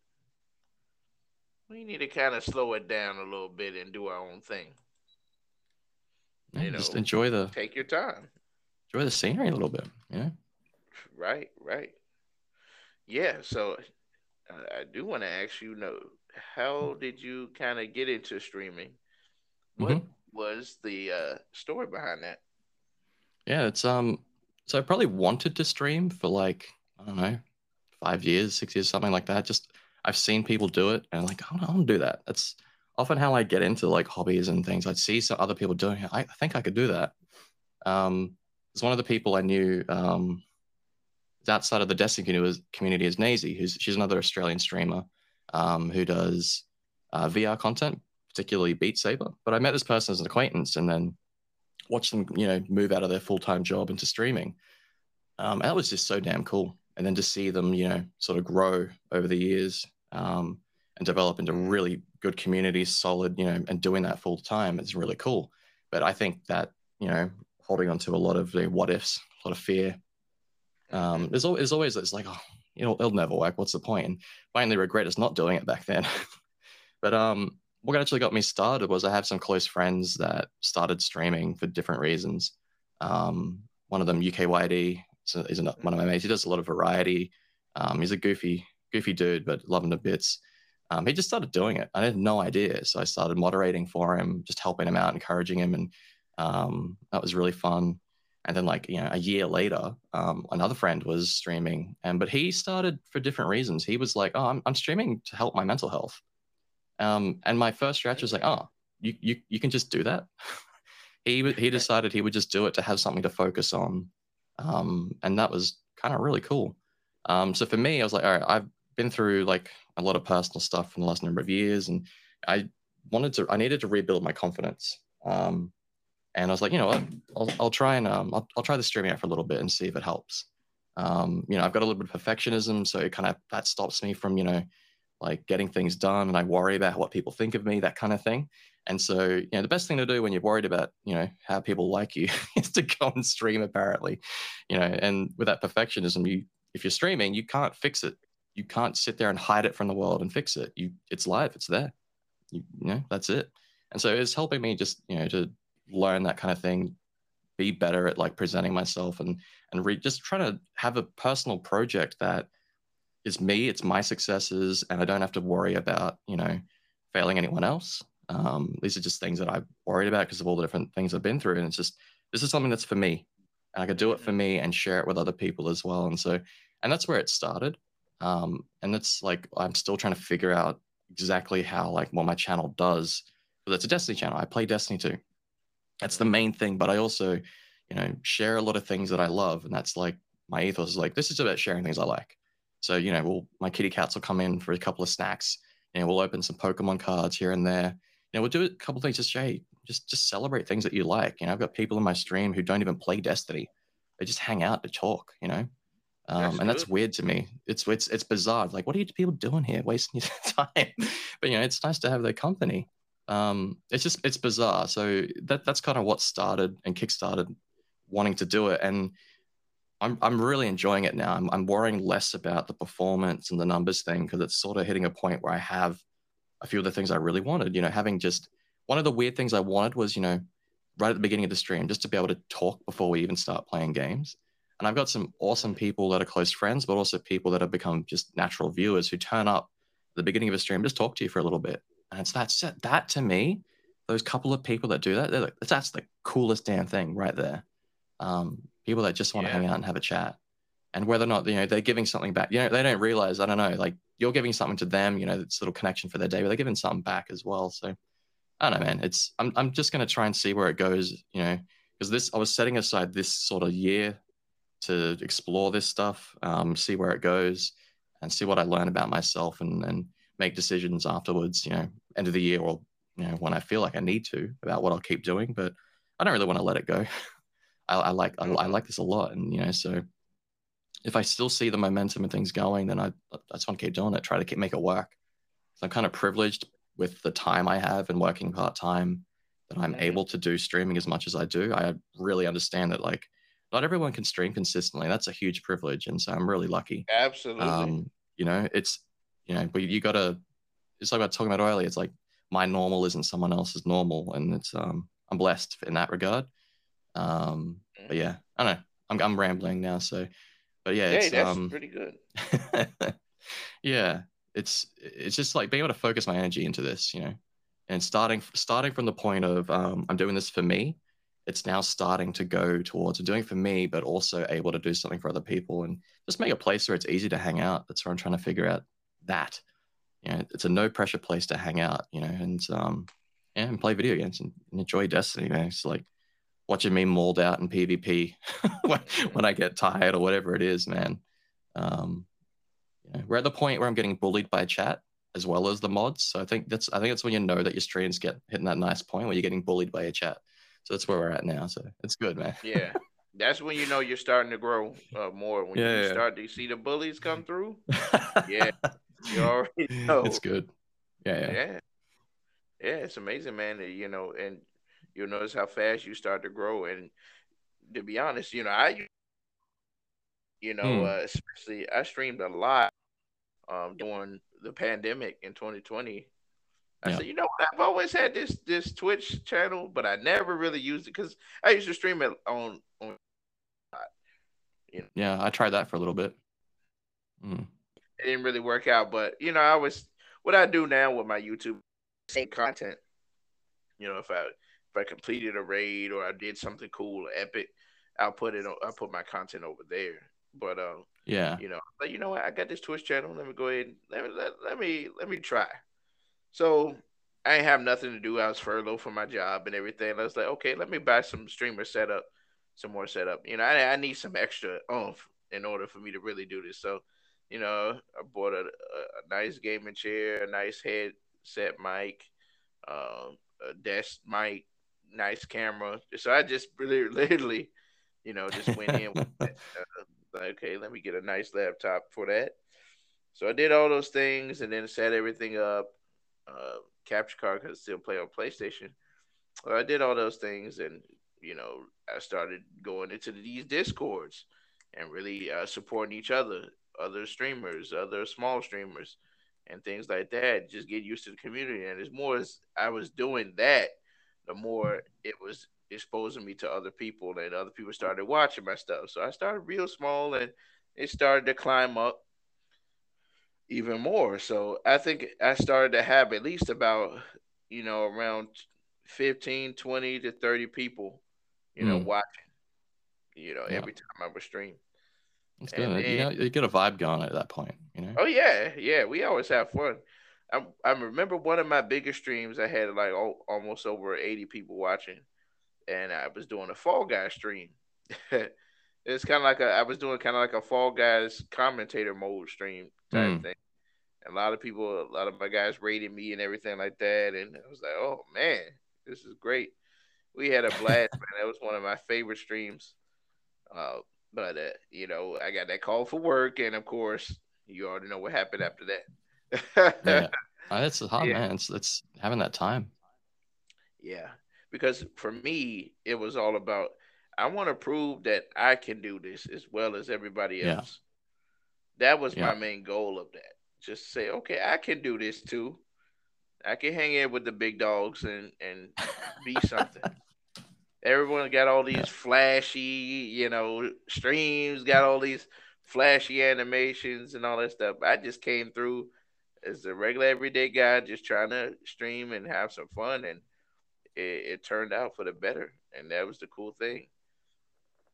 We need to kind of slow it down a little bit and do our own thing. Yeah, You just know. enjoy the Take your time. enjoy the scenery a little bit. You know, Right, right. Yeah, so I, I do want to ask you, know, how did you kind of get into streaming? What Mhm. Was the uh, story behind that? yeah. It's um. So I probably wanted to stream for like I don't know, five years, six years, something like that. Just I've seen people do it, and I'm like, I want to do that. That's often how I get into like hobbies and things. I'd see some other people doing it. I, I think I could do that. Um, it's one of the people I knew um, outside of the Destiny community is Nazy, who's she's another Australian streamer um, who does uh, VR content, particularly Beat Saber. But I met this person as an acquaintance, and then watched them, you know, move out of their full time job into streaming. Um, that was just so damn cool. And then to see them, you know, sort of grow over the years um, and develop into really good communities, solid, you know, and doing that full time is really cool. But I think that, you know, holding on to a lot of the what ifs, a lot of fear. Um, there's, always, there's always it's like, oh, you know, it'll never work. What's the point? And only regret is not doing it back then. *laughs* but um, what actually got me started was I have some close friends that started streaming for different reasons. Um, one of them, UKYD, so is one of my mates. He does a lot of variety. Um, he's a goofy, goofy dude, but loving the bits. Um, he just started doing it. I had no idea, so I started moderating for him, just helping him out, encouraging him, and um, that was really fun. And then, like you know, a year later, um, another friend was streaming, and but he started for different reasons. He was like, "Oh, I'm, I'm streaming to help my mental health," um, and my first reaction was like, "Oh, you you you can just do that." *laughs* he he decided he would just do it to have something to focus on, um, and that was kind of really cool. Um, so for me, I was like, all right, I've been through like a lot of personal stuff in the last number of years, and I wanted to, I needed to rebuild my confidence. Um, and I was like, you know what, I'll, I'll try and um, I'll, I'll try the streaming out for a little bit and see if it helps. Um, you know, I've got a little bit of perfectionism, so it kind of that stops me from, you know, like getting things done and I worry about what people think of me, that kind of thing. And so, you know, the best thing to do when you're worried about, you know, how people like you *laughs* is to go and stream apparently, you know, and with that perfectionism, you, if you're streaming, you can't fix it. You can't sit there and hide it from the world and fix it. You, it's live, it's there. You, you know, that's it. And so it's helping me just, you know, to learn that kind of thing, be better at like presenting myself and, and re- just trying to have a personal project that is me, it's my successes, and I don't have to worry about, you know, failing anyone else. Um, these are just things that I've worried about because of all the different things I've been through. And it's just, this is something that's for me. And I could do it for me and share it with other people as well. And so, and that's where it started. Um, and it's like, I'm still trying to figure out exactly how, like, what my channel does. But it's a Destiny channel. I play Destiny too. That's the main thing. But I also, you know, share a lot of things that I love. And that's like, my ethos is like, this is about sharing things I like. So, you know, we'll, my kitty cats will come in for a couple of snacks. and we'll open some Pokemon cards here and there. You know, we'll do a couple things just hey, just just celebrate things that you like. You know, I've got people in my stream who don't even play Destiny. They just hang out to talk, you know. Um, that's and good. that's weird to me. It's it's it's bizarre. Like, what are you people doing here, wasting *laughs* your time? but you know, it's nice to have their company. Um, it's just it's bizarre. So that that's kind of what started and kickstarted wanting to do it. And I'm I'm really enjoying it now. I'm I'm worrying less about the performance and the numbers thing because it's sort of hitting a point where I have a few of the things I really wanted. You know, having just one of the weird things I wanted was, you know, right at the beginning of the stream, just to be able to talk before we even start playing games. And I've got some awesome people that are close friends, but also people that have become just natural viewers who turn up at the beginning of a stream, just talk to you for a little bit. And it's that that to me, those couple of people that do that, they're like, that's the coolest damn thing right there. Um, people that just want yeah. to hang out and have a chat. And whether or not you know they're giving something back you know they don't realize i don't know like you're giving something to them you know it's a little connection for their day but they're giving something back as well. So i don't know man. It's i'm, I'm just going to try and see where it goes you know because this i was setting aside this sort of year to explore this stuff um, see where it goes and see what i learn about myself and and make decisions afterwards you know end of the year or you know when i feel like i need to about what i'll keep doing but i don't really want to let it go *laughs* I, I like I, I, like this a lot, and you know, so if I still see the momentum and things going, then I I just want to keep doing it, try to keep make it work. So I'm kind of privileged with the time I have and working part time that I'm mm-hmm. able to do streaming as much as I do. I really understand that like not everyone can stream consistently. That's a huge privilege, and so I'm really lucky. Absolutely. Um, you know, it's you know, but you got to. It's like I was talking about earlier. It's like my normal isn't someone else's normal, and it's um I'm blessed in that regard. Um, but mm-hmm. yeah, I don't know. I'm I'm rambling now, so but yeah, hey, that's um, pretty good. *laughs* yeah, it's it's just like being able to focus my energy into this, you know, and starting starting from the point of um, I'm doing this for me. It's now starting to go towards doing for me, but also able to do something for other people and just make a place where it's easy to hang out. That's where I'm trying to figure out that. You know, it's a no pressure place to hang out, you know, and um, yeah, and play video games and, and enjoy Destiny, man. It's like watching me mauled out in PvP *laughs* when, when, I get tired or whatever it is, man. Um, you know, we're at the point where I'm getting bullied by chat as well as the mods. So I think that's I think that's when you know that your streams get hitting that nice point where you're getting bullied by a chat. So that's where we're at now. So it's good, man. yeah. That's when you know you're starting to grow uh, more. When yeah, you yeah. start to see the bullies come through. *laughs* yeah. You already know. It's good. Yeah, yeah. Yeah. Yeah, it's amazing, man. You know, and you'll notice how fast you start to grow. And to be honest, you know, I, you know, mm. uh, especially I streamed a lot um, during the pandemic in 2020. I yeah. said, you know, what? I've always had this this Twitch channel, but I never really used it because I used to stream it on on. You know. Yeah, I tried that for a little bit. Mm. It didn't really work out, but you know, I was what I do now with my YouTube same content. You know, if I I completed a raid or I did something cool, epic, I'll put it. I'll put my content over there. But um, yeah, you know, but you know what? I got this Twitch channel. Let me go ahead. let me let, let me let me try. So I ain't have nothing to do. I was furloughed from my job and everything. I was like, okay, let me buy some streamer setup, some more setup. You know, I, I need some extra oomph in order for me to really do this. So, you know, I bought a, a, a nice gaming chair, a nice headset mic, um, a desk mic, nice camera. So I just *laughs* really, literally, you know, just went in with okay, let me get a nice laptop for that. So I did all those things and then set everything up. Uh, capture card because still play on PlayStation. So I did all those things and you know I started going into these discords and really uh, supporting each other, other streamers, other small streamers, and things like that. Just get used to the community. And as more as I was doing that, the more it was exposing me to other people, and other people started watching my stuff. So I started real small, and it started to climb up even more. So I think I started to have at least about, you know, around 15, 20 to 30 people, you know, mm. watching, you know, yeah. every time I would stream. It's good. Then, you know, you get a vibe going at that point, you know? Oh, yeah. Yeah. We always have fun. I, I remember one of my biggest streams, I had like oh, almost over 80 people watching, and I was doing a Fall Guy stream. *laughs* it's kind of like a I was doing kind of like a Fall Guys commentator mode stream type mm. thing. And a lot of people, a lot of my guys rated me and everything like that, and I was like, oh man, this is great. We had a blast, *laughs* man. That was one of my favorite streams. Uh, but uh, you know, I got that call for work, and of course, you already know what happened after that. Yeah, *laughs* uh, that's hot, yeah. man. It's it's having that time. Yeah, because for me, it was all about I want to prove that I can do this as well as everybody else. Yeah. That was yeah. my main goal of that. Just say, okay, I can do this too. I can hang in with the big dogs and and be *laughs* something. Everyone got all these flashy, you know, streams, got all these flashy animations and all that stuff. I just came through as a regular everyday guy, just trying to stream and have some fun, and it, it turned out for the better. And that was the cool thing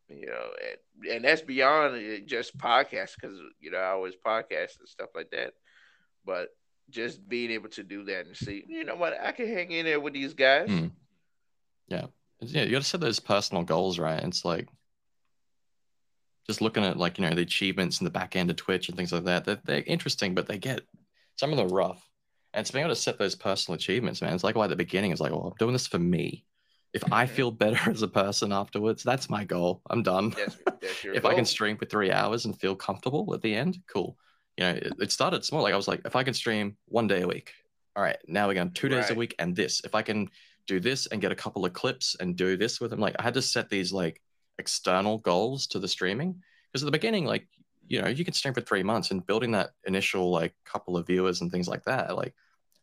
you know, and, and that's beyond just podcasts because you know I always podcast and stuff like that, but just being able to do that and see, you know what, I can hang in there with these guys. Mm. Yeah, yeah, you got to set those personal goals, right? It's like just looking at like you know the achievements in the back end of Twitch and things like that. They're, they're interesting, but they get some of them rough. And it's being able to set those personal achievements, man. It's like why at the beginning is like, oh, I'm doing this for me if I feel better *laughs* as a person afterwards, that's my goal. I'm done. That's, that's *laughs* if goal. I can stream for three hours and feel comfortable at the end, cool. You know, it, it, started small. Like I was like, if I can stream one day a week, all right, now we're going two days right. a week and this. If I can do this and get a couple of clips and do this with them, like I had to set these like external goals to the streaming because at the beginning, like you know, you can stream for three months and building that initial like couple of viewers and things like that. Like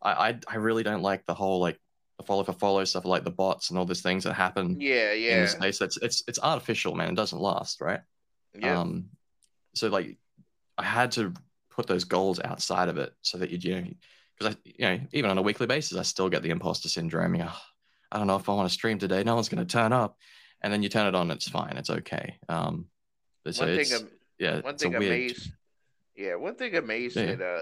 I, I, I really don't like the whole like the follow for follow stuff like the bots and all these things that happen yeah yeah in the space. That's it's it's artificial man. It doesn't last right? Yeah. Um so like i had to put those goals outside of it so that you you know because i you know even on a weekly basis i still get the imposter syndrome. You know, i don't know if i want to stream today. No one's going to turn up. And then you turn it on it's fine. It's okay. Um so one thing yeah one thing amazed yeah one thing amazed yeah. that uh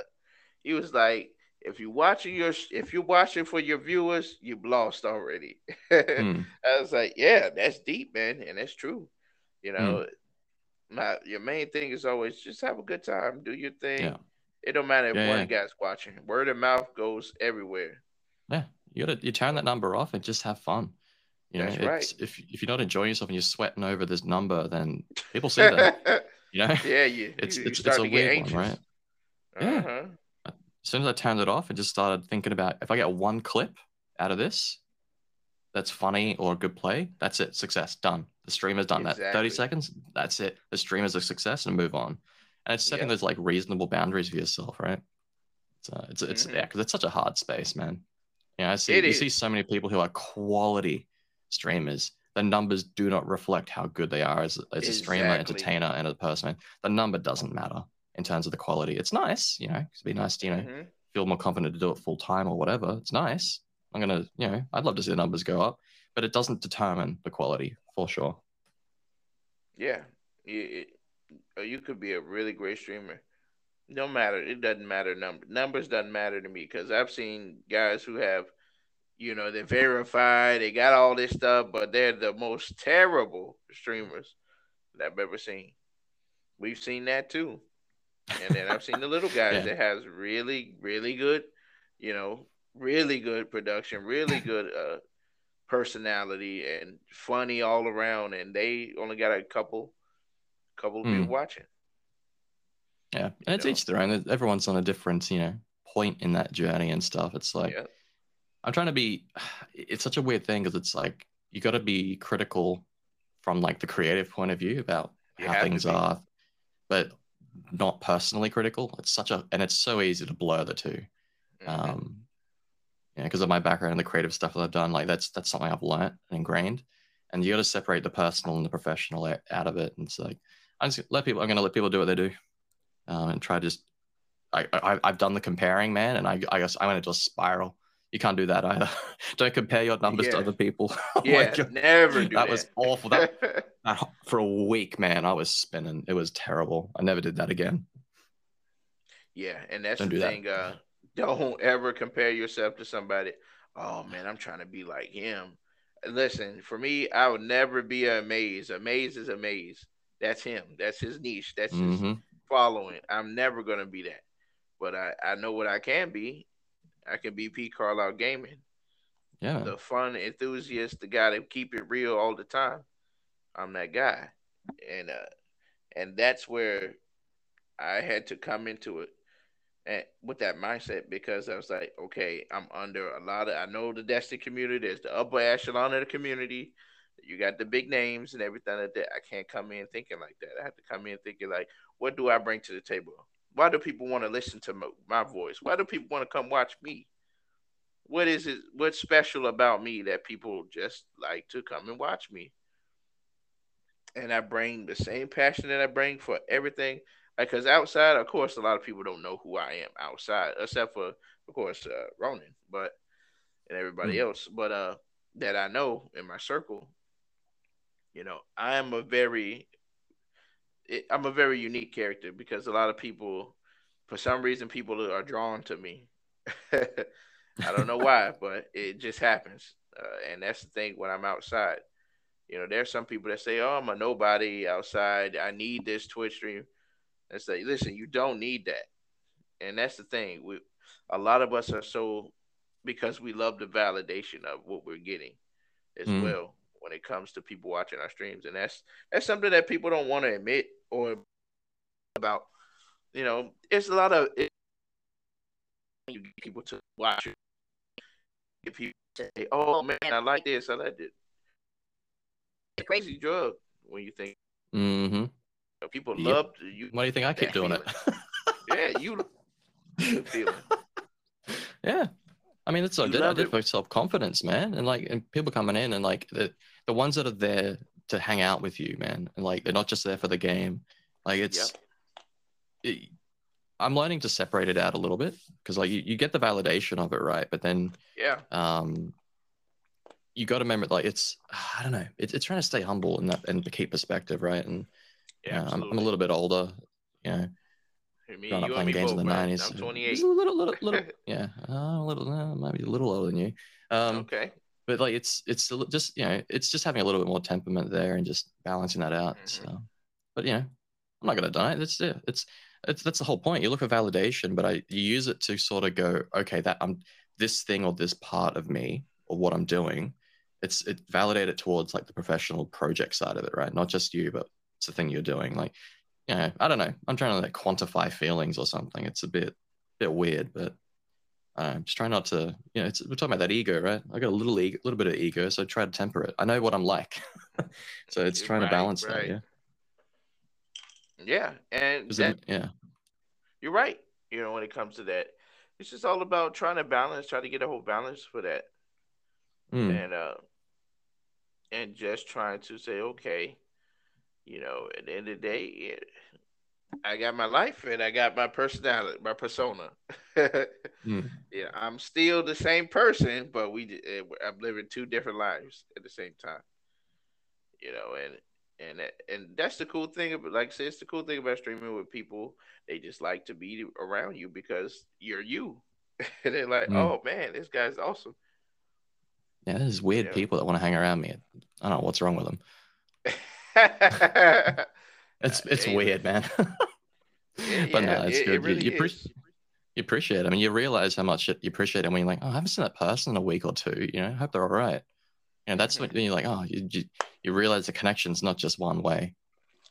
he was like if you're watching your if you're watching for your viewers, you've lost already. *laughs* mm. I was like, yeah, that's deep, man, and that's true. You know, mm. my your main thing is always just have a good time, do your thing. Yeah. It don't matter if yeah, one guy's watching. Word of mouth goes everywhere. Yeah, you gotta you turn that number off and just have fun. You know, right. if if you're not enjoying yourself and you're sweating over this number, then people *laughs* see that. You *laughs* know, yeah, you, it's you, it's, it's a weird anxious. one, right? Uh-huh. Yeah as soon as I turned it off, I just started thinking about if I get one clip out of this that's funny or a good play, that's it. Success. Done. The streamer's done exactly. that. 30 seconds, that's it. The stream is a success and move on. And it's setting yeah. those like reasonable boundaries for yourself, right? It's, uh, it's, it's mm-hmm. yeah, because it's such a hard space, man. You know, I see, you see so many people who are quality streamers. The numbers do not reflect how good they are as, as exactly. a streamer, entertainer, and a person. The number doesn't matter in terms of the quality. It's nice, you know, it'd be nice to, you know, mm-hmm. feel more confident to do it full time or whatever. It's nice. I'm going to, you know, I'd love to see the numbers go up, but it doesn't determine the quality for sure. Yeah. You, you could be a really great streamer. No matter, it doesn't matter. Number numbers doesn't matter to me because I've seen guys who have, you know, they're verified, they got all this stuff, but they're the most terrible streamers that I've ever seen. We've seen that too. And then I've seen the little *laughs* guys yeah. that has really, really good, you know, really good production, really good uh, personality, and funny all around. And they only got a couple couple of Mm. people watching. Yeah, and it's know? each their own. Everyone's on a different, you know, point in that journey and stuff. It's like yeah, I'm trying to be. *sighs* It's such a weird thing because it's like you got to be critical from like the creative point of view about You how things are, but not personally critical. It's such a and it's so easy to blur the two. Mhm. Um, yeah, because of my background and the creative stuff that I've done, like that's that's something I've learned and ingrained, and you got to separate the personal and the professional out of it. And it's like I'm just let people. I'm going to let people do what they do, um, and try to just. I, I I've done the comparing, man, and I I guess I went into a spiral. You can't do that either. *laughs* Don't compare your numbers to other people. *laughs* Oh yeah, never do that that. was awful. That, *laughs* that for a week, man, I was spinning. It was terrible. I never did that again. yeah, and that's Don't the do that. thing. Uh, don't ever compare yourself to somebody. Oh man, I'm trying to be like him. Listen, for me, I would never be a maze. A maze is a maze. That's him. That's his niche. That's his hmm following. I'm never gonna be that. But I, I know what I can be. I can be P Carlisle Gaming, Yeah. the fun enthusiast, the guy that keep it real all the time. I'm that guy, and uh, and that's where I had to come into it, and with that mindset because I was like, okay, I'm under a lot of. I know the Destiny community. There's the upper echelon of the community. You got the big names and everything like that. I can't come in thinking like that. I have to come in thinking like, what do I bring to the table? Why do people want to listen to my, my voice? Why do people want to come watch me? What is it? What's special about me that people just like to come and watch me? And I bring the same passion that I bring for everything. Like, cause outside, of course, a lot of people don't know who I am outside, except for, of course, uh, Ronin, but and everybody else. But uh, that I know in my circle, you know, I am a very it, I'm a very unique character because a lot of people, for some reason, people are drawn to me. *laughs* I don't know why, *laughs* but it just happens, uh, and that's the thing when I'm outside. You know, there's some people that say, "Oh, I'm a nobody outside. I need this Twitch stream." And say, "Listen, you don't need that." And that's the thing. We, a lot of us are so because we love the validation of what we're getting as Mm. well when it comes to people watching our streams, and that's that's something that people don't want to admit or about. You know, it's a lot of it, you get people to watch it. Get people to say, "Oh man, I like this. I like it." It's a crazy drug when you think hmm you know, people Yep. love you. Why do you think I keep That doing it? Yeah, you the *laughs* feeling. yeah. I mean, that's what I did. I did it. for self confidence, man. And like, and people coming in and like the the ones that are there to hang out with you, man. And like, they're not just there for the game. Like, it's. it- I'm learning to separate it out a little bit because like you, you get the validation of it, right? But then Yeah, um you got to remember like it's i don't know it's, it's trying to stay humble and that and to keep perspective right and yeah. I'm, I'm a little bit older you know Me, growing up playing games both, in the 90s I'm 28. *laughs* just a little little little yeah uh, a little uh, maybe a little older than you um okay. But like it's it's just you know it's just having a little bit more temperament there and just balancing that out Mhm. so but you know i'm not gonna deny it it's yeah it's it's that's the whole point you look for validation but i you use it to sort of go okay that i'm this thing or this part of me or what i'm doing it's it validate it towards like the professional project side of it right not just you but it's the thing you're doing like you know i don't know i'm trying to like quantify feelings or something it's a bit bit weird but I'm just trying not to, you know, it's, we're talking about that ego, right? I got a little ego, a little bit of ego, so I try to temper it. I know what I'm like, *laughs* so it's trying Right, to balance right. that. Yeah, Yeah, and that, yeah, you're right. You know, when it comes to that, it's just all about trying to balance, try to get a whole balance for that, Mm, and uh, and just trying to say, okay, you know, at the end of the day, it, I got my life and I got my personality, my persona. *laughs* mm. Yeah, I'm still the same person, but we uh, I'm living two different lives at the same time. You know, and and and that's the cool thing about like I said, it's the cool thing about streaming with people. They just like to be around you because you're you. *laughs* and they're like, Mm. oh man, this guy's awesome. yeah. There's weird Yeah. people that want to hang around me. I don't know what's wrong with them. *laughs* yeah, It's Uh, it's yeah, weird, man. *laughs* but no, it's it, good. it really you, you, pre- you appreciate. it. I mean, you realize how much you appreciate it when you're like, oh, I haven't seen that person in a week or two. You know, I hope they're all right. You know, that's when you're like, oh, you, you you realize the connection's not just one way.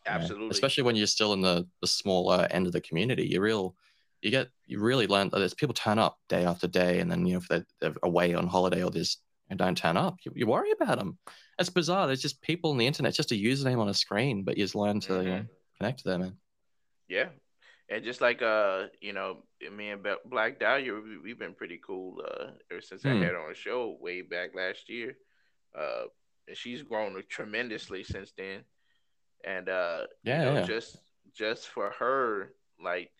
Absolutely. Especially when you're still in the, the smaller end of the community. You real you get you really learn that there's people turn up day after day and then you know if they're, they're away on holiday or this and don't turn up, you, you worry about them. It's bizarre. There's just people on the internet, just a username on a screen, but you just learn to you know, connect to them. Man. Yeah, and just like uh, you know, me and Black Dahlia, we, we've been pretty cool uh ever since I Hmm. had her on the show way back last year. Uh, and she's grown tremendously since then. And uh, Yeah, you know, yeah. just just for her, like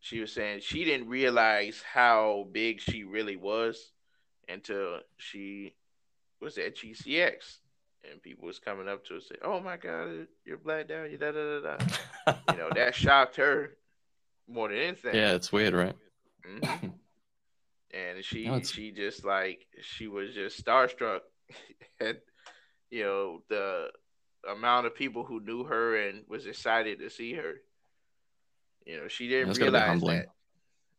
she was saying, she didn't realize how big she really was until she was at GCX. And people was coming up to her and say, "Oh my God, you're Black Dahlia!" Da da da da you know that *laughs* shocked her more than anything. yeah, it's weird, right? Mhm. *laughs* and she No, she just like she was just starstruck *laughs* at you know the amount of people who knew her and was excited to see her. You know, she didn't That's realize that.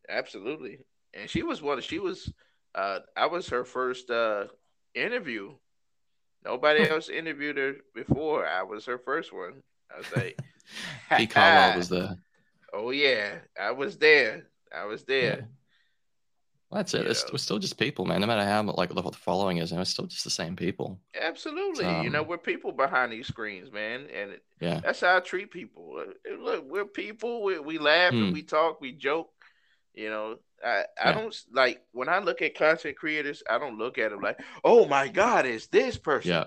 Absolutely, and she was one. She was. Uh, I was her first uh interview. Nobody *laughs* else interviewed her before. I was her first one. I was like, Pete Carlisle was there. Oh yeah, I was there. I was Yeah. there. Well, that's it. It's, we're still just people, man. No matter how like what the following is, we're still just the same people. Absolutely. you know, Um, we're people behind these screens, man, and it- Yeah. that's how I treat people. Uh, Look, we're people. We, we laugh and Hmm. we talk. We joke. You know, I I don't like when I look at content creators. I don't look at them like, oh my god, it's this person. Yeah.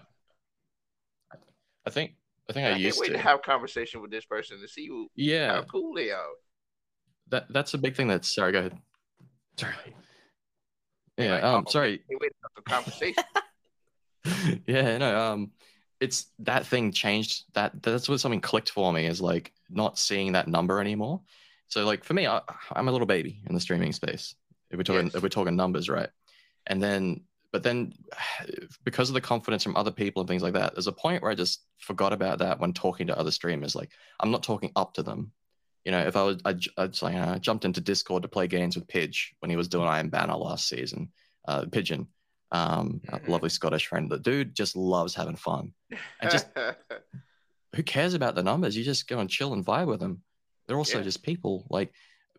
I think I think I, I, used wait to. to. have a conversation with this person to see who, yeah. how cool they are. That that's a big thing. That's sorry. Go ahead. Sorry. Yeah. Like, Um. oh, Sorry. Hey, wait, that's a conversation. *laughs* yeah, no, um, it's that thing changed. That that's what something clicked for me is like not seeing that number anymore. So like for me, I, I'm a little baby in the streaming space. If we're talking, Yes. if we're talking numbers, right? And then, but then, *sighs* because of the confidence from other people and things like that, there's a point where I just forgot about that when talking to other streamers. Like I'm not talking up to them. You know, if I was, I, j- I'd say, uh, I jumped into Discord to play games with Pidge when he was doing Iron Banner last season. Uh, Pigeon, um, a Mhm. lovely Scottish friend. The dude just loves having fun. And just *laughs* who cares about the numbers? You just go and chill and vibe with them. They're also Yeah. just people. Like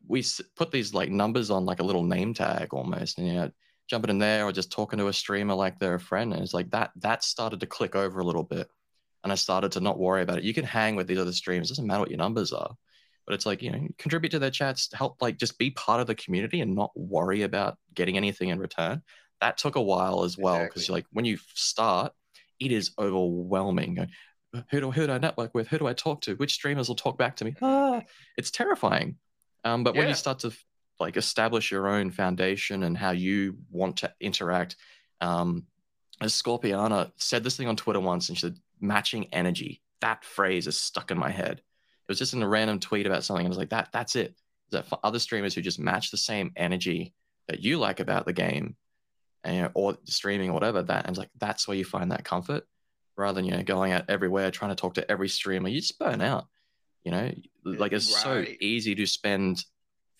we put these like numbers on like a little name tag almost, and you know, jumping in there or just talking to a streamer like they're a friend, and it's like that. That started to click over a little bit, and I started to not worry about it. You can hang with these other streamers. Doesn't matter what your numbers are, but it's like you know, contribute to their chats, help like just be part of the community and not worry about getting anything in return. That took a while as well because Exactly. like when you start, it is overwhelming. Who do, who do I network with? Who do I talk to? Which streamers will talk back to me? Ah, it's terrifying. Um, but when you start to like establish your own foundation and how you want to interact, um, as Scorpiana said this thing on Twitter once, and she said, "Matching energy." That phrase is stuck in my head. It was just in a random tweet about something, and I was like, "That, that's it." That for other streamers who just match the same energy that you like about the game, and you know, or streaming or whatever, that and like that's where you find that comfort rather than you know going out everywhere trying to talk to every streamer you just burn out. You know like it's so easy to spend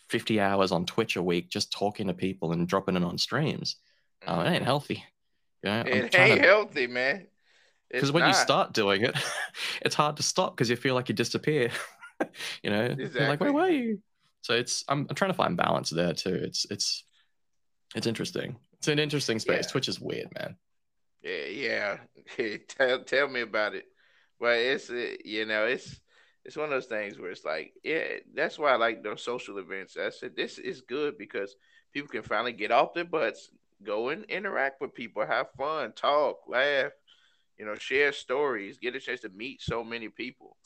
50 hours on twitch a week just talking to people and dropping it on streams. Uh, it ain't healthy. You know It ain't healthy, man. because when you start doing it *laughs* it's hard to stop because you feel like you disappear. *laughs* You know you're like where were you? So it's I'm, I'm trying to find balance there too. It's it's it's interesting. It's an interesting space. Yeah. twitch is weird man Eh, yeah, yeah. *laughs* tell tell me about it. But it's you know it's it's one of those things where it's like yeah that's why I like those social events. I said this is good because people can finally get off their butts, go and interact with people, have fun, talk, laugh, you know, share stories, get a chance to meet so many people.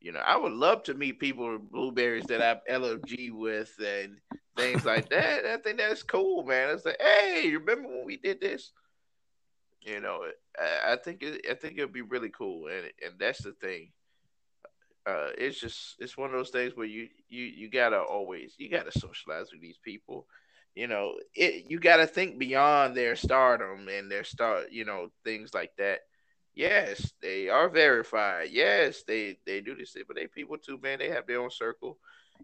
You know, I would love to meet people with blueberries that I've LOG with and things like that. I think that's cool, man. It's like, hey, remember when we did this? You know, I, think it, I think it'll be really cool, and and that's the thing. Uh, it's just it's one of those things where you you you gotta always you gotta socialize with these people. You know, it you gotta think beyond their stardom and their star. You know, things like that. Yes, they are verified. Yes, they they do this, but they people too, man. They have their own circle.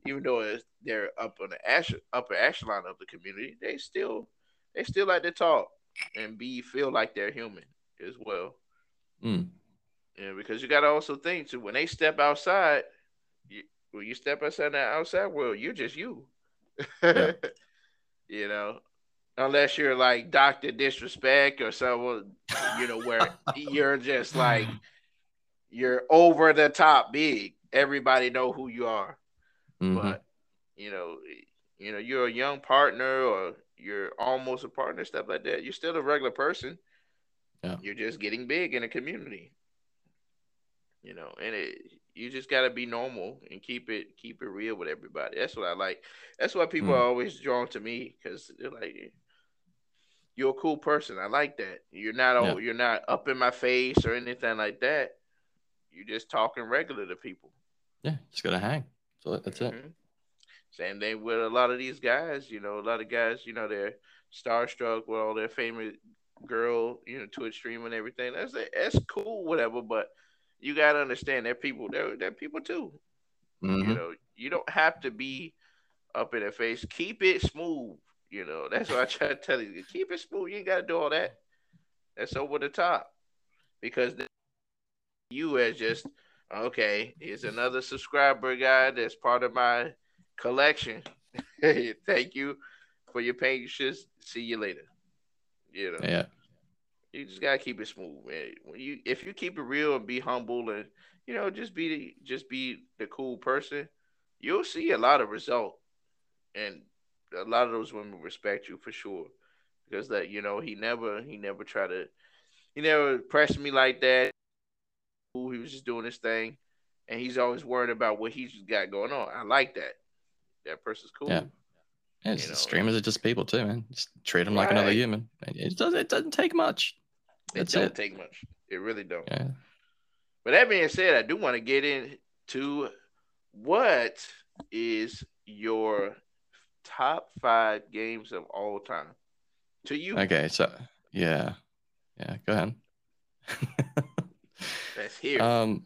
Even though they're up on the ash, upper echelon of the community, they still they still like to talk and B feel like they're human as well. Mm. Yeah, because you got to also think too when they step outside, you, when you step outside the outside world, you're just you. Yeah. *laughs* you know, unless you're like Doctor Disrespect or someone, you know, where *laughs* you're just like you're over the top big. Everybody know who you are, Mhm. but you know, you know, you're a young partner or you're almost a partner, stuff like that. You're still a regular person. Yeah. You're just getting big in a community. You know, and it you just gotta be normal and keep it keep it real with everybody. That's what I like. That's why people Mm. are always drawn to me because they're like, you're a cool person. I like that. You're not all, you're not up in my face or anything like that. You're just talking regular to people. yeah, just gotta hang. So that's it. Same thing with a lot of these guys. You know, a lot of guys, you know, they're starstruck with all their famous girl, you know, Twitch stream and everything. That's it, that's cool, whatever. But you gotta understand, they're people. They're they're people too. Mhm. You know, you don't have to be up in their face. Keep it smooth. You know, that's what I try to tell you. Keep it smooth. You ain't gotta do all that. That's over the top. Because then you as just okay, here's another subscriber guy that's part of my collection. *laughs* Thank you for your patience. See you later. You know, Yeah. you just gotta keep it smooth, man. When you if you keep it real and be humble and you know just be the, just be the cool person, you'll see a lot of result, and a lot of those women respect you for sure because that you know he never he never tried to he never pressed me like that. He was just doing his thing, and he's always worried about what he's got going on. I like that. That person's cool. Yeah. Yeah, it's- You know, streamers are just people too, man. Just treat them like another human. It doesn't. It doesn't take much. It That's don't it. take much. It really don't. Yeah. But that being said, I do want to get into what is your top five games of all time to you. Okay. So yeah, yeah. Go ahead. Hear. it. *laughs* Um,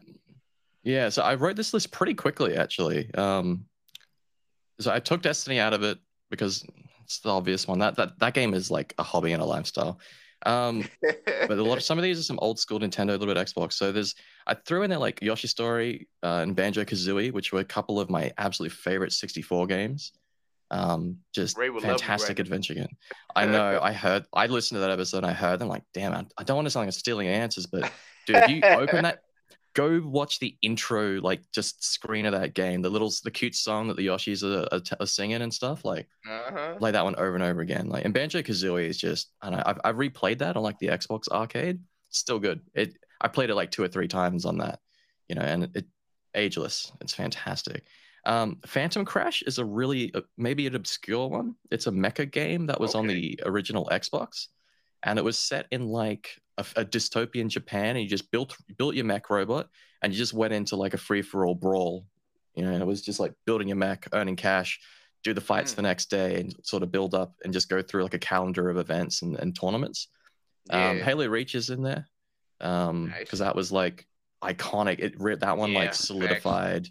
yeah, so I wrote this list pretty quickly, actually. Um, so I took Destiny out of it because it's the obvious one. That that that game is like a hobby and a lifestyle. Um, but a lot of *laughs* some of these are some old school Nintendo, a little bit Xbox. So there's I threw in there like Yoshi Story uh, and Banjo Kazooie, which were a couple of my absolute favorite 64 games. Um, just you fantastic adventure game. *laughs* I know. I heard. I listened to that episode. and I heard. I'm like, damn. I, I don't want to sound like I'm stealing answers, but dude, if you open that, go watch the intro, like just screen of that game. The little, the cute song that the Yoshis are, are, are singing and stuff. Like, uh-huh. play that one over and over again. Like, and Banjo Kazooie is just, I don't know. I've, I've replayed that on like the Xbox arcade. Still good. It. I played it like two or three times on that, you know, and it ageless. It's fantastic. Um, Phantom Crash is a really uh, maybe an obscure one. It's a mecha game that was on the original Xbox, and it was set in like a, a dystopian Japan. And you just built built your mech robot, and you just went into like a free for all brawl. You know, and it was just like building your mech, earning cash, do the fights Hmm. the next day, and sort of build up and just go through like a calendar of events and, and tournaments. Um, Halo Reach is in there because Nice. that was like iconic. It re- that one Yeah, like solidified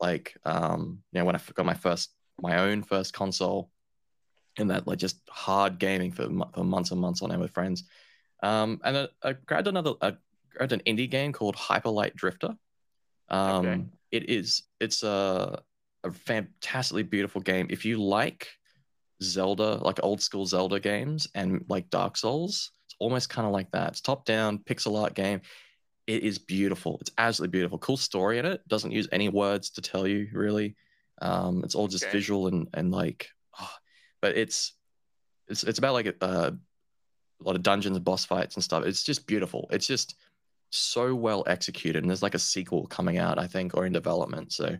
like um you know when I got my first my own first console and that like just hard gaming for, for months and months on end with friends. Um, and I, I grabbed another I grabbed an indie game called Hyperlight Drifter. Um, Okay. it is it's a a fantastically beautiful game. If you like Zelda, like old school Zelda games and like Dark Souls, it's almost kind of like that. It's top down pixel art game. It is beautiful. It's absolutely beautiful. Cool story in it. Doesn't use any words to tell you really. Um, it's all just Okay. visual and and like, oh, but it's it's it's about like a, a lot of dungeons, boss fights, and stuff. It's just beautiful. It's just so well executed, and there's like a sequel coming out, I think, or in development. So,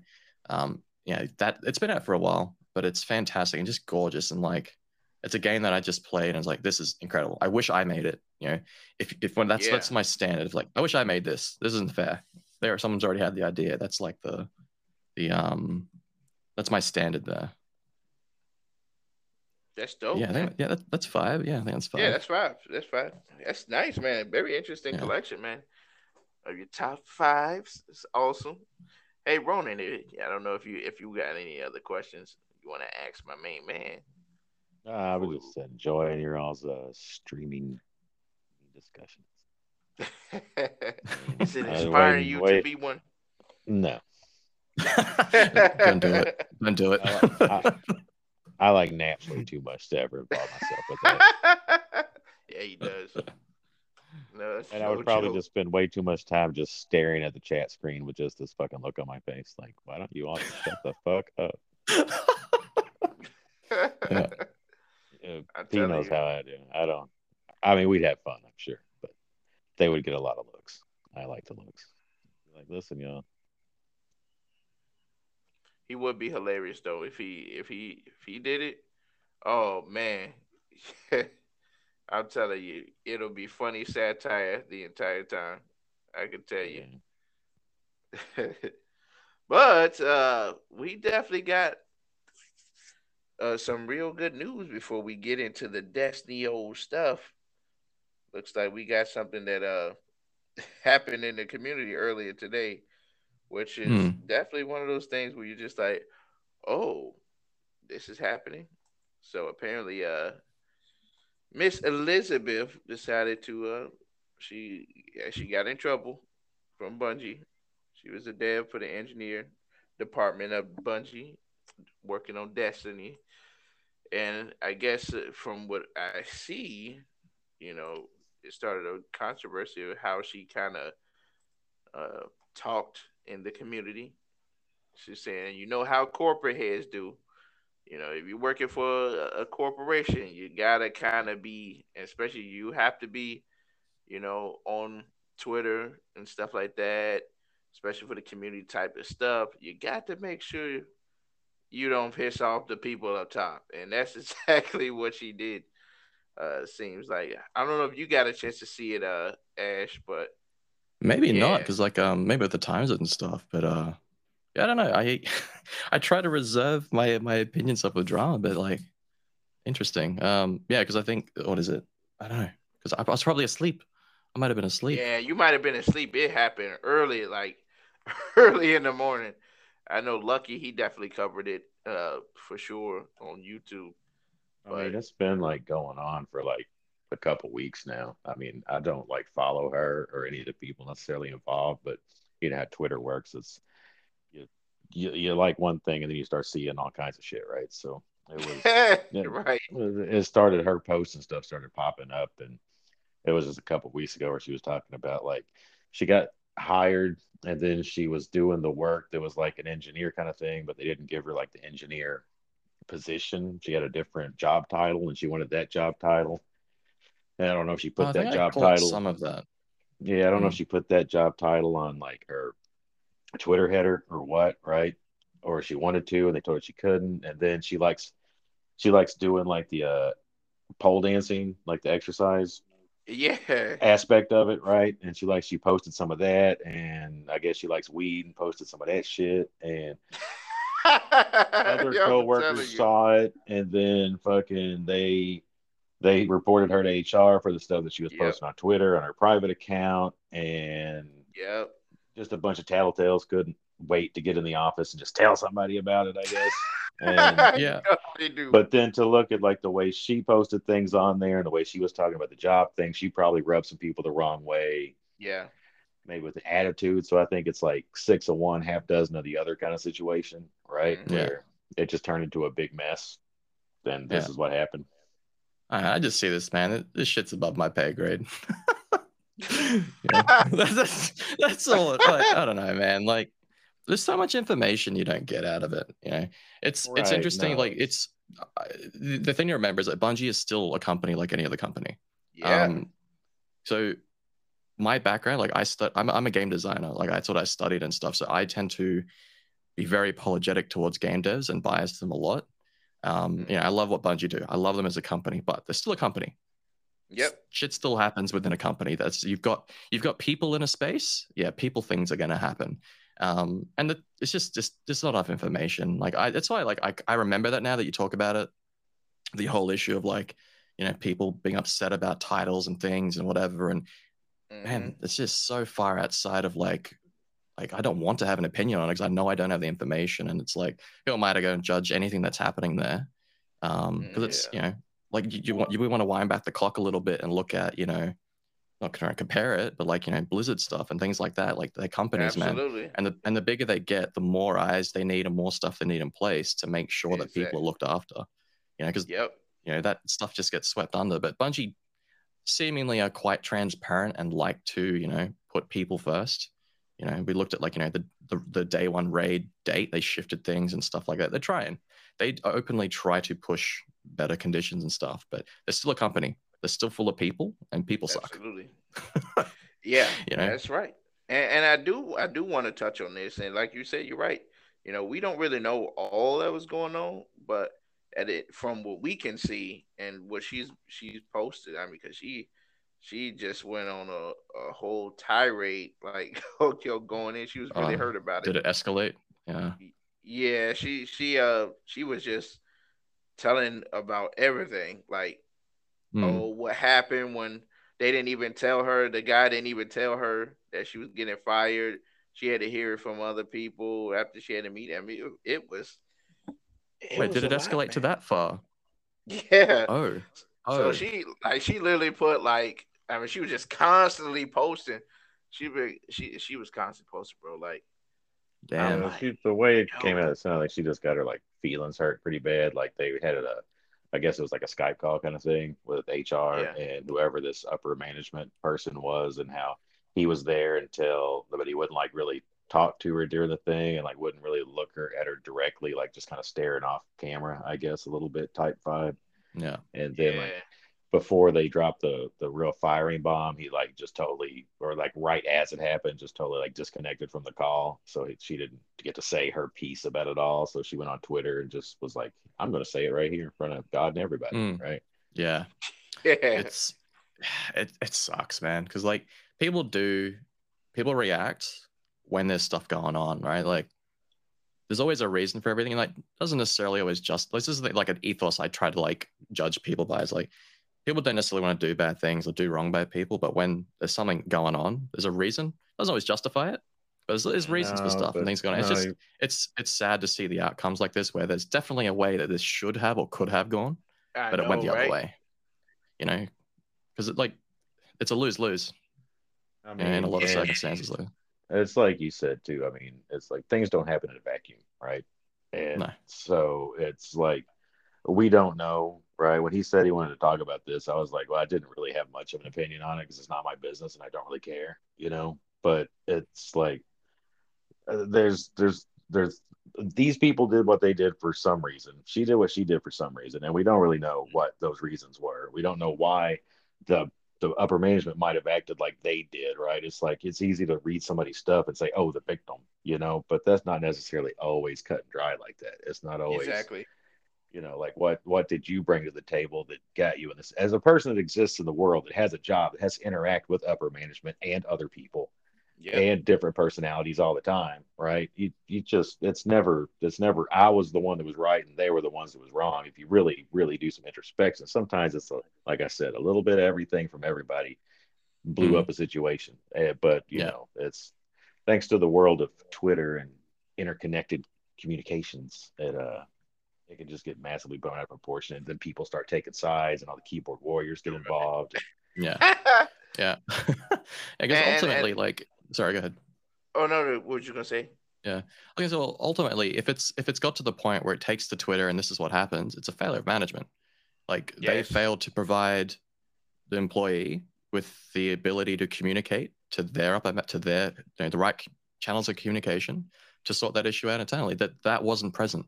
um, yeah, that it's been out for a while, but it's fantastic and just gorgeous, and like, it's a game that I just played and I was like, this is incredible. I wish I made it. You know, if if when that's Yeah. that's my standard, of like, I wish I made this. This isn't fair. There, someone's already had the idea. That's like the the um, that's my standard there. That's dope. yeah, I man. think, yeah, that, that's five. Yeah, I think that's five. Yeah, that's five. That's five. That's nice, man. Very interesting Yeah. collection, man. Of your top fives. It's awesome. Hey, Ronin, eh, I don't know if you if you got any other questions you want to ask my main man. I was just enjoying your all's uh, streaming discussions. *laughs* Is it inspiring waiting- you to be one? No, *laughs* Don't do it. Don't do it. I, I like naps way too much to ever involve myself with that. *laughs* yeah, he does. *laughs* No, it's And I would probably joke. just spend way too much time just staring at the chat screen with just this fucking look on my face. Like, why don't you all shut the fuck up? *laughs* Yeah. I'm he knows you. how I do. I don't. I mean, we'd have fun, I'm sure, but they would get a lot of looks. I like the looks. Like, listen, y'all. He would be hilarious though if he if he if he did it. Oh man. *laughs* I'm telling you, it'll be funny satire the entire time. I can tell you. *laughs* but uh we definitely got uh some real good news before we get into the Destiny old stuff. Looks like we got something that uh *laughs* happened in the community earlier today, which is Hmm. definitely one of those things where you're just like, oh, this is happening. So apparently uh Miss Elizabeth decided to uh she she got in trouble from Bungie. She was a dev for the engineer department of Bungie, working on Destiny. And I guess uh, from what I see, you know, it started a controversy of how she kind of uh, talked in the community. She's saying, you know how corporate heads do. You know, if you're working for a, a corporation, you gotta kind of be, especially you have to be, you know, on Twitter and stuff like that, especially for the community type of stuff. You got to make sure you don't piss off the people up top, and that's *laughs* exactly what she did. Uh, seems like I don't know if you got a chance to see it, uh, Ash, but Maybe not, because like um maybe with the times and stuff, but uh yeah, I don't know. I *laughs* I try to reserve my my opinions up with drama, but like interesting. Um yeah, because I think what is it? I don't know. Because I, I was probably asleep. I might have been asleep. Yeah, you might have been asleep. It happened early, like *laughs* early in the morning. I know Lucky, he definitely covered it uh for sure on YouTube. I mean, But- it's been like going on for like a couple weeks now. I mean, I don't like follow her or any of the people necessarily involved, but you know how Twitter works. It's you, you, you like one thing and then you start seeing all kinds of shit, right? So it was *laughs* Yeah. right. it started her posts and stuff started popping up and it was just a couple weeks ago where she was talking about like she got hired and then she was doing the work that was like an engineer kind of thing but they didn't give her like the engineer position she had a different job title and she wanted that job title i don't know if she put I that job title some of that. yeah i don't know Mm. if she put that job title on like her twitter header or what right or she wanted to and they told her she couldn't and then she likes she likes doing like the uh pole dancing like the exercise Yeah. aspect of it right and she likes she posted some of that and i guess she likes weed and posted some of that shit and *laughs* other Yo, I'm coworkers saw it and then fucking they they reported her to hr for the stuff that she was Yep. posting on twitter on her private account and Yep. just a bunch of tattletales couldn't wait to get in the office and just tell somebody about it i guess *laughs* and Yeah. But then to look at like the way she posted things on there and the way she was talking about the job thing, she probably rubbed some people the wrong way, yeah. maybe with the attitude. So I think it's like six of one, half dozen of the other kind of situation, right? Mhm. Yeah. Where it just turned into a big mess. Then this Yeah. is what happened. I, I just see this man. This shit's above my pay grade. *laughs* *laughs* That's, that's that's all. it- Like, I don't know, man. Like, there's so much information you don't get out of it. You know, it's it's interesting. no, like, it's- it's uh, the, the thing to remember is that Bungie is still a company like any other company. Yeah. Um, so my background, like I stud, I'm I'm a game designer. Like that's what I studied and stuff. So I tend to be very apologetic towards game devs and bias them a lot. Um, you know, I love what Bungie do. I love them as a company, but they're still a company. Yep. shit still happens within a company. That's you've got you've got people in a space. Yeah people things are going to happen. Um and the, it's just just just not enough information. Like i that's why like I, I remember that now that you talk about it the whole issue of like you know people being upset about titles and things and whatever. And Mhm. man it's just so far outside of like like i don't want to have an opinion on it because i know i don't have the information and it's like who am i to go and judge anything that's happening there um because it's you know like you, you want you we want to wind back the clock a little bit and look at you know not trying to compare it, but like you know Blizzard stuff and things like that, like their companies, Absolutely. man. And the and the bigger they get, the more eyes they need and more stuff they need in place to make sure that people are looked after. You know, because Yep. you know that stuff just gets swept under. But Bungie seemingly are quite transparent and like to you know put people first. You know, we looked at like you know the the, the day one raid date, they shifted things and stuff like that. They're trying. They openly try to push better conditions and stuff, but they're still a company. They're still full of people, and people suck. Absolutely. *laughs* yeah, You know? that's right. And, and I do I do want to touch on this, and like you said, you're right. You know, we don't really know all that was going on, but at it from what we can see and what she's she's posted, I mean, because she she just went on a, a whole tirade, like *laughs* yo going in. She was really Uh, hurt about it. Did it escalate? Yeah. Yeah, she she uh she was just telling about everything, like Hmm. oh what happened when they didn't even tell her the guy didn't even tell her that she was getting fired she had to hear it from other people after she had to meet him it, it was it Wait, was did it a lot, escalate to that far? *laughs* yeah Oh. Oh. so she like she literally put like i mean she was just constantly posting she be, she she was constantly posting bro like Damn. like, she, the way it yo. came out, it sounded like she just got her like feelings hurt pretty bad. Like they had a, I guess it was like a Skype call kind of thing with HR Yeah. and whoever this upper management person was, and how he was there until, but he wouldn't like really talk to her during the thing, and like wouldn't really look her at her directly, like just kind of staring off camera, I guess a little bit type vibe. Yeah. And then yeah like before they dropped the the real firing bomb, he like just totally, or like right as it happened, just totally like disconnected from the call. So he, she didn't get to say her piece about it all. So she went on Twitter and just was like, "I'm going to say it right here in front of God and everybody." Mm. Right? Yeah. yeah It's it it sucks, man. Because like people do people react when there's stuff going on, right? Like there's always a reason for everything. And like doesn't necessarily always just this is like an ethos I try to like judge people by. is like people don't necessarily want to do bad things or do wrong by people, but when there's something going on, there's a reason. It doesn't always justify it. But there's, there's reasons for stuff and things going on. It's no, just it's it's sad to see the outcomes like this where there's definitely a way that this should have or could have gone, I but it went know, the other way. You know, because it like it's a lose lose I mean, in a lot of circumstances. Like, It's like you said too. I mean, it's like things don't happen in a vacuum, right? And No. so it's like we don't know, right? When he said he wanted to talk about this, I was like, well, I didn't really have much of an opinion on it because it's not my business and I don't really care, you know. But it's like uh, there's there's there's these people did what they did for some reason. She did what she did for some reason, and we don't really know what those reasons were. We don't know why the the upper management might have acted like they did, right? It's like it's easy to read somebody's stuff and say, "Oh, the victim," you know, but that's not necessarily always cut and dry like that. It's not always, exactly you know, like what what did you bring to the table that got you in this? As a person that exists in the world that has a job that has to interact with upper management and other people yeah and different personalities all the time, right? You you just it's never it's never I was the one that was right and they were the ones that was wrong. If you really really do some introspection, sometimes it's a, like I said, a little bit of everything from everybody blew Mhm. up a situation. Eh, but you Yeah. know, it's thanks to the world of Twitter and interconnected communications that uh it can just get massively blown out of proportion and then people start taking sides and all the keyboard warriors get involved. yeah, *laughs* yeah. *laughs* I guess And- ultimately, and- like, sorry, go ahead. oh no, no what was you gonna say Yeah. Okay, so ultimately, if it's if it's got to the point where it takes to Twitter and this is what happens, it's a failure of management. Like they failed to provide the employee with the ability to communicate to their upper to their you know, the right channels of communication to sort that issue out internally. That that wasn't present.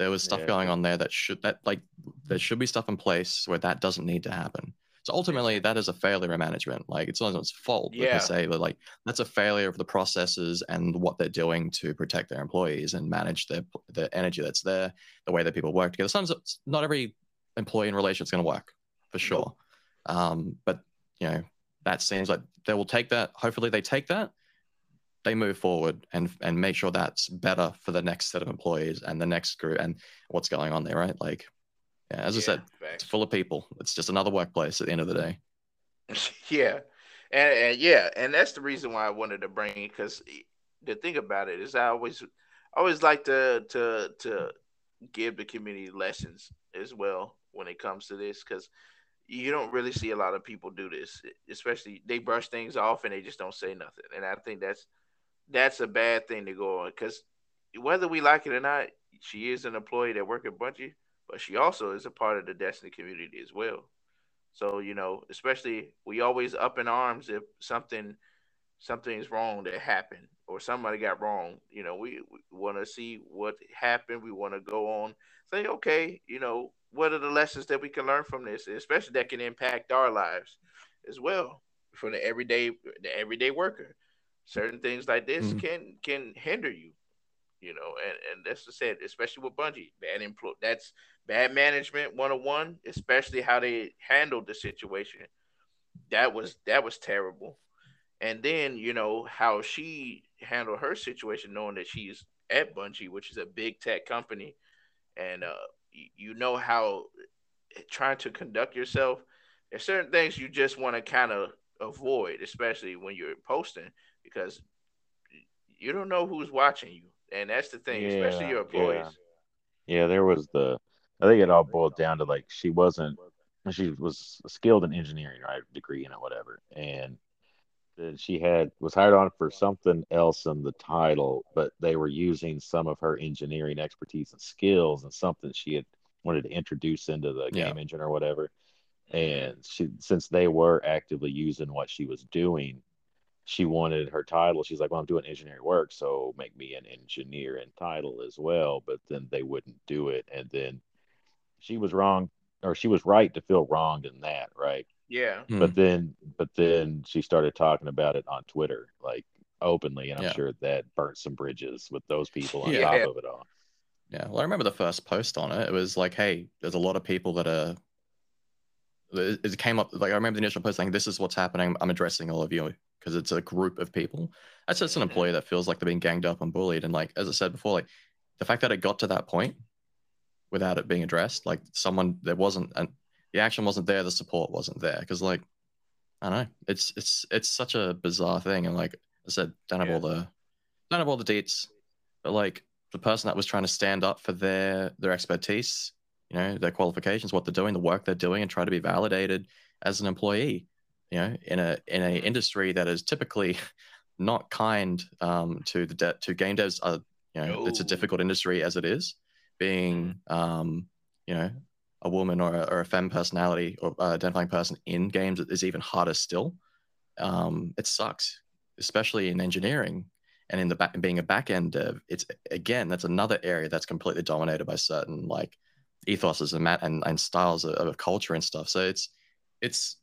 There was stuff Yeah. going on there that should that like there should be stuff in place where that doesn't need to happen. So ultimately, that is a failure of management. Like it's not anyone's fault Yeah. per se, but like that's a failure of the processes and what they're doing to protect their employees and manage their the energy that's there, the way that people work together. Sometimes not every employee in relation is going to work for sure, um, but you know that seems like they will take that. Hopefully, they take that, they move forward and and make sure that's better for the next set of employees and the next group and what's going on there, right? Like, yeah, as I Yeah, said, it's full of people. It's just another workplace at the end of the day. *laughs* yeah, and, and yeah, and that's the reason why I wanted to bring it because the thing about it is I always I always like to to to give the community lessons as well when it comes to this because you don't really see a lot of people do this, especially they brush things off and they just don't say nothing. And I think that's that's a bad thing to go on because whether we like it or not, she is an employee that work at Bungie, but she also is a part of the Destiny community as well. So you know, especially we always up in arms if something something's wrong that happened or somebody got wrong. You know, we, we want to see what happened. We want to go on, say, okay, you know, what are the lessons that we can learn from this, especially that can impact our lives as well for the everyday the everyday worker. Certain things like this mm-hmm. can can hinder you, you know, and and that's the said, especially with Bungie, bad employ that's bad management 101, especially how they handled the situation. That was that was terrible. And then, you know, how she handled her situation, knowing that she's at Bungie, which is a big tech company, and uh, you know how trying to conduct yourself. There's certain things you just want to kind of avoid, especially when you're posting, because you don't know who's watching you, and that's the thing, yeah, especially your employees. Yeah. yeah, there was the. I think it all boiled down to like she wasn't. She was skilled in engineering, right? Degree in it, whatever, and she had was hired on for something else in the title, but they were using some of her engineering expertise and skills and something she had wanted to introduce into the yeah. game engine or whatever. And she, since they were actively using what she was doing, she wanted her title. She's like, "Well, I'm doing engineering work, so make me an engineer in title as well." But then they wouldn't do it, and then she was wrong, or she was right to feel wronged in that, right? Yeah. But hmm. then but then she started talking about it on Twitter, like openly, and I'm yeah. sure that burnt some bridges with those people on yeah. top of it all. Yeah. Well, I remember the first post on it. It was like, hey, there's a lot of people that are it came up like I remember the initial post saying, This is what's happening. I'm addressing all of you because it's a group of people. That's just an mm-hmm. employee that feels like they're being ganged up and bullied. And like as I said before, like the fact that it got to that point without it being addressed, like someone there wasn't an the action wasn't there, the support wasn't there. Because like I don't know, it's it's it's such a bizarre thing. And like I said, don't have yeah. all the don't have all the deets, but like the person that was trying to stand up for their their expertise, you know, their qualifications, what they're doing, the work they're doing, and try to be validated as an employee, you know, in a in a industry that is typically *laughs* not kind um, to the de- to game devs. Are, you know, no. it's a difficult industry as it is, being mm-hmm. um, you know a woman or a, or a femme personality or uh, identifying person in games is even harder still. Um, it sucks, especially in engineering and in the back being a back end dev. It's again that's another area that's completely dominated by certain like ethoses and and, and styles of, of culture and stuff. So it's it's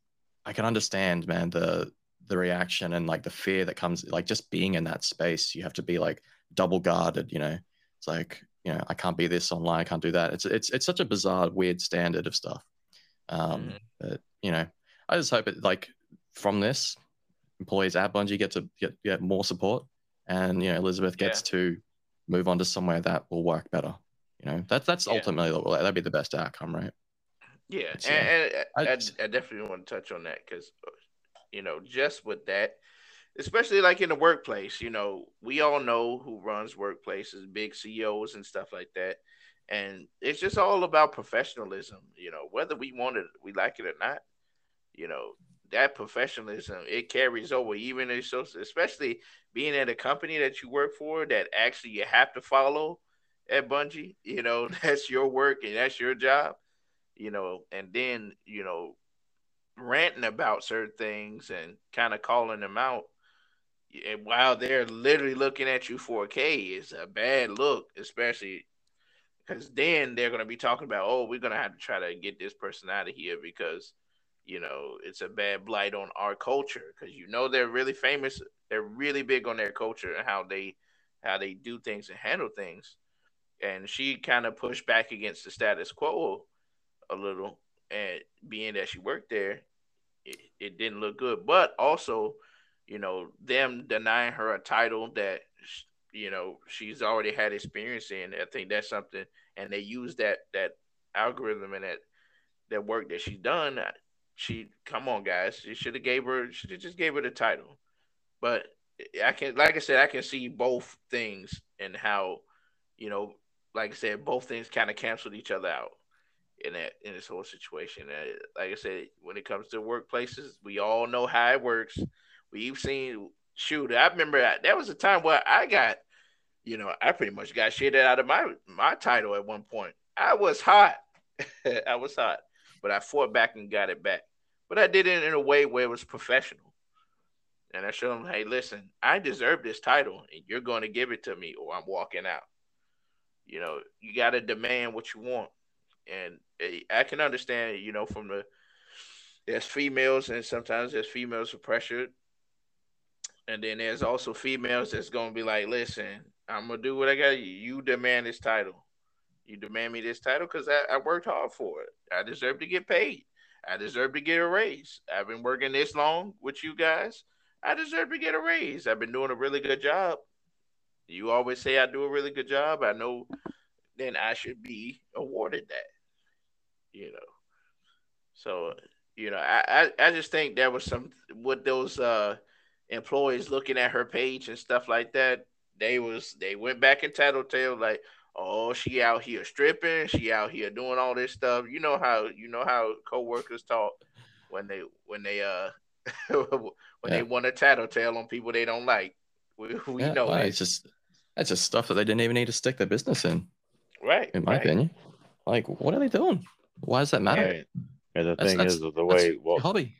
I can understand, man, the the reaction and like the fear that comes like just being in that space. You have to be like double guarded, you know. It's like you know, I can't be this online, I can't do that. It's it's it's such a bizarre, weird standard of stuff. Um, mm-hmm. but, you know, I just hope it like from this, employees at Bungie get to get get more support, and you know, Elizabeth gets yeah. to move on to somewhere that will work better. You know, that's that's yeah. ultimately that'd be the best outcome, right? Yeah, and, and I, I, I, definitely want to touch on that because, you know, just with that, especially like in the workplace, you know, we all know who runs workplaces, big CEOs and stuff like that. And it's just all about professionalism, you know, whether we want it, we like it or not, you know, that professionalism, it carries over even in so especially being at a company that you work for that actually you have to follow at Bungie, you know, *laughs* that's your work and that's your job, you know, and then, you know, ranting about certain things and kind of calling them out and while they're literally looking at you 4K, it's a bad look, especially because then they're going to be talking about, oh, we're going to have to try to get this person out of here because, you know, it's a bad blight on our culture. Because you know they're really famous, they're really big on their culture and how they how they do things and handle things. And she kind of pushed back against the status quo a little, and being that she worked there, it, it didn't look good. But also you know, them denying her a title that you know she's already had experience in. I think that's something, and they use that that algorithm and that that work that she's done. She come on, guys, she should have gave her should just gave her the title. But I can, like I said, I can see both things and how, you know, like I said, both things kind of canceled each other out. In that in this whole situation. Uh, like I said, when it comes to workplaces, we all know how it works. We've seen shoot. I remember that was a time where I got, you know, I pretty much got shit out of my my title at one point. I was hot. *laughs* I was hot, but I fought back and got it back. But I did it in a way where it was professional. And I showed them, hey, listen, I deserve this title, and you're going to give it to me, or I'm walking out. You know, you got to demand what you want and eh, I can understand, you know, from the there's females and sometimes there's females who pressured, and then there's also females that's gonna be like, listen, I'm gonna do what I got. You demand this title. You demand me this title because I, I worked hard for it. I deserve to get paid. I deserve to get a raise. I've been working this long with you guys. I deserve to get a raise. I've been doing a really good job. You always say I do a really good job. I know then I should be awarded that you know. So, you know, I, I, I just think there was some with those uh employees looking at her page and stuff like that, they was they went back in tattletale like, oh, she out here stripping, she out here doing all this stuff. You know how you know how coworkers talk when they when they uh *laughs* when yeah. they want to tattletale on people they don't like. We, we yeah, know well, it's just that's just stuff that they didn't even need to stick their business in. Right. In my right. opinion. Like, what are they doing? Why does that matter? Right. And the that's, thing that's, is, the way well, hobby.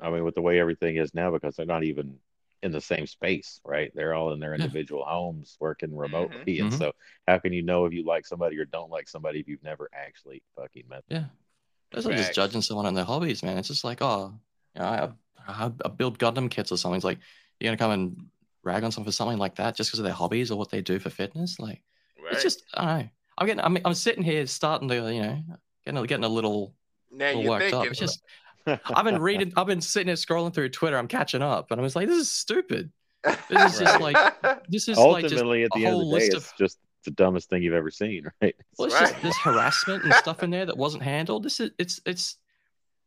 I mean, with the way everything is now, because they're not even in the same space, right? They're all in their individual yeah. homes working remotely. Mm-hmm. And mm-hmm. so, how can you know if you like somebody or don't like somebody if you've never actually fucking met them? Yeah. That's like just judging someone on their hobbies, man. It's just like, oh, you know, I, I, I build Gundam kits or something. It's like, you're going to come and rag on someone for something like that just because of their hobbies or what they do for fitness? Like, right. it's just, I don't know. I'm getting, I'm, I'm sitting here starting to, you know, getting, getting a little, now little worked thinking, up. It's just, *laughs* I've been reading, I've been sitting here scrolling through Twitter. I'm catching up, and I was like, this is stupid. This is just like, this is ultimately like at the end of the day, it's of, just the dumbest thing you've ever seen, *laughs* right? Well, it's right. just this harassment and stuff in there that wasn't handled. This is, it's, it's,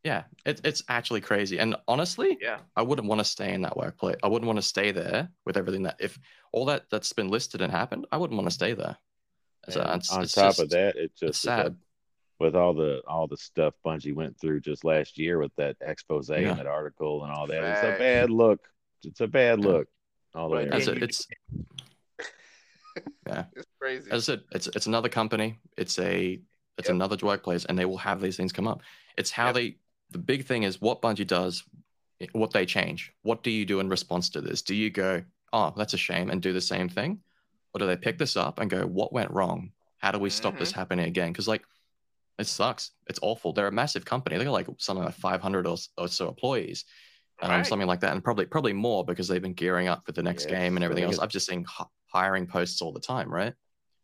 yeah, it, it's actually crazy. And honestly, yeah, I wouldn't want to stay in that workplace. I wouldn't want to stay there with everything that if all that that's been listed and happened, I wouldn't want to stay there. So it's, on it's top just, of that, it just sad with all the all the stuff Bungie went through just last year with that expose yeah. and that article and all that. It's a bad look. It's a bad look. All the way As a, it's yeah, *laughs* it's crazy. As I said, it's it's another company. It's a it's yep. another workplace, and they will have these things come up. It's how yep. they. The big thing is what Bungie does, what they change. What do you do in response to this? Do you go, oh, that's a shame, and do the same thing, or do they pick this up and go, what went wrong? How do we stop mm-hmm. this happening again? Because like it sucks. It's awful. They're a massive company. They got like something like 500 or, or so employees, um, right. something like that, and probably probably more because they've been gearing up for the next yeah, game and everything else. I'm just seeing h- hiring posts all the time, right?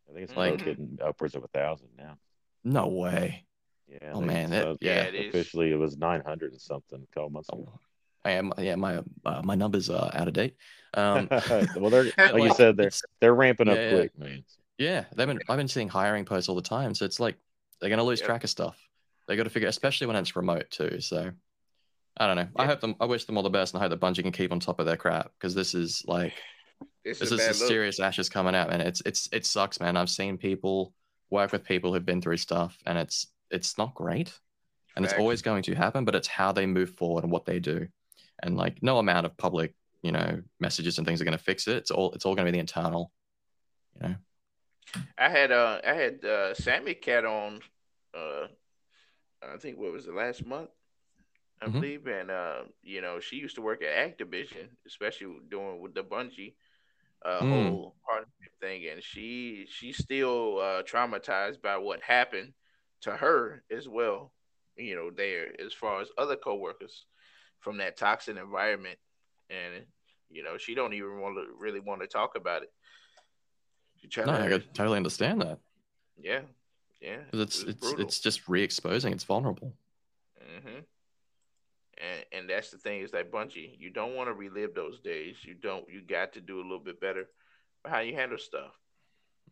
I think it's like mm-hmm. getting upwards of a thousand now. No way. Yeah. Oh man, it, yeah. It officially, it was 900 and something a couple months ago. Oh, I am. Yeah, my uh, my numbers are out of date. Um, *laughs* well, they're like, *laughs* like, you said, they're they're ramping up yeah, quick, man. Yeah, they've been. I've been seeing hiring posts all the time, so it's like they're going to lose yep. track of stuff. They got to figure, especially when it's remote too. So I don't know. Yep. I hope them. I wish them all the best, and I hope that Bungie can keep on top of their crap because this is like *laughs* this, this is, is serious ashes coming out, man. it's it's it sucks, man. I've seen people work with people who've been through stuff, and it's it's not great, and it's always going to happen. But it's how they move forward and what they do, and like no amount of public, you know, messages and things are going to fix it. It's all it's all going to be the internal, you know. I had uh I had uh Sammy Cat on uh I think what was the last month I mm-hmm. believe and uh you know she used to work at Activision especially doing with the Bungie uh mm. whole partnership thing and she she's still uh traumatized by what happened to her as well you know there as far as other coworkers from that toxic environment and you know she don't even want to really want to talk about it no, I I totally understand that. Yeah, yeah. It's it it's it's just re-exposing. It's vulnerable. Mm-hmm. And and that's the thing is that Bungie, you don't want to relive those days. You don't. You got to do a little bit better for how you handle stuff,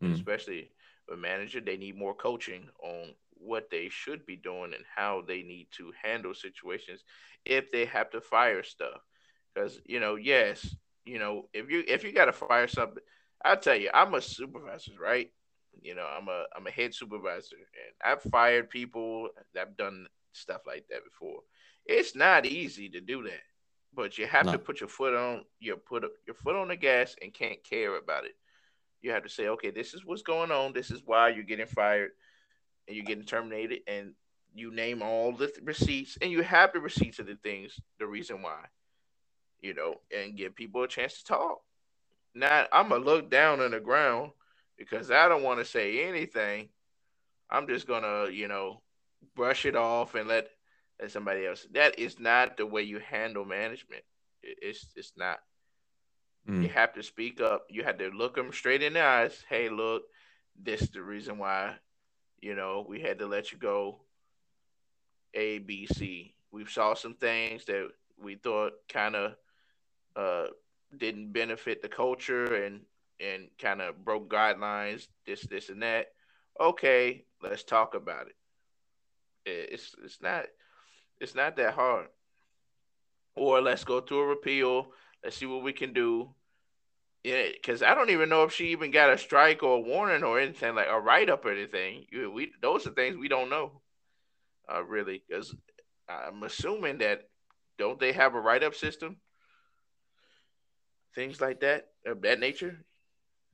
mm. especially a manager. They need more coaching on what they should be doing and how they need to handle situations if they have to fire stuff. Because you know, yes, you know, if you if you got to fire something I tell you, I'm a supervisor, right? You know, I'm a I'm a head supervisor, and I've fired people. I've done stuff like that before. It's not easy to do that, but you have no. to put your foot on your put your foot on the gas and can't care about it. You have to say, okay, this is what's going on. This is why you're getting fired and you're getting terminated, and you name all the th- receipts, and you have the receipts of the things, the reason why, you know, and give people a chance to talk. Now, I'm gonna look down on the ground because I don't want to say anything. I'm just gonna, you know, brush it off and let let somebody else. That is not the way you handle management. It's it's not. Mm. You have to speak up. You have to look them straight in the eyes. Hey, look, this is the reason why, you know, we had to let you go. A, B, C. We saw some things that we thought kind of uh, didn't benefit the culture and and kind of broke guidelines, this, this, and that. Okay, let's talk about it. It's it's not it's not that hard. Or let's go through a repeal. Let's see what we can do. Yeah, because I don't even know if she even got a strike or a warning or anything like a write up or anything. We those are things we don't know, uh, really. Because I'm assuming that don't they have a write up system? Things like that of that nature.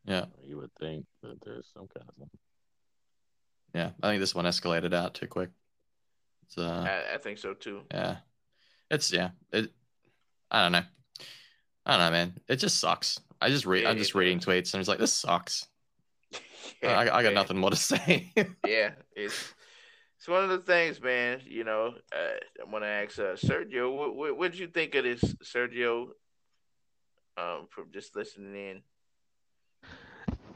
Yeah, you would think that there's some kind of. Thing. Yeah, I think this one escalated out too quick. So I, I, think so too. Yeah, it's yeah. It. I don't know. I don't know, man. It just sucks. I just read. Yeah, I'm just reading tweets and it's like this sucks. yeah, *laughs* I, I, got man. nothing more to say. *laughs* yeah, it's it's one of the things, man. You know, uh, I want to ask uh, Sergio, what, what, what did you think of this, Sergio? Um, from just listening in.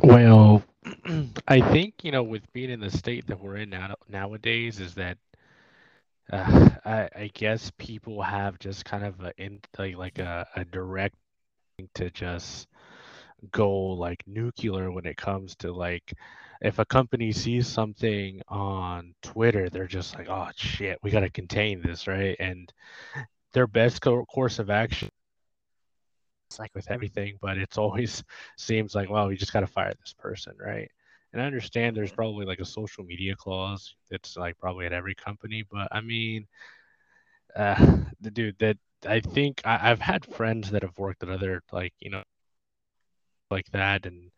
Well, *clears throat* I think you know, with being in the state that we're in now nowadays, is that uh, I, I guess people have just kind of a in like, like a, a direct to just go like nuclear when it comes to like if a company sees something on Twitter, they're just like, oh shit, we got to contain this, right? And their best co- course of action, it's like with everything, but it's always *laughs* seems like, well, we just got to fire this person, right? And I understand there's probably like a social media clause that's like probably at every company, but I mean, uh, *sighs* the dude that I think I, I've had friends that have worked at other like you know like that, and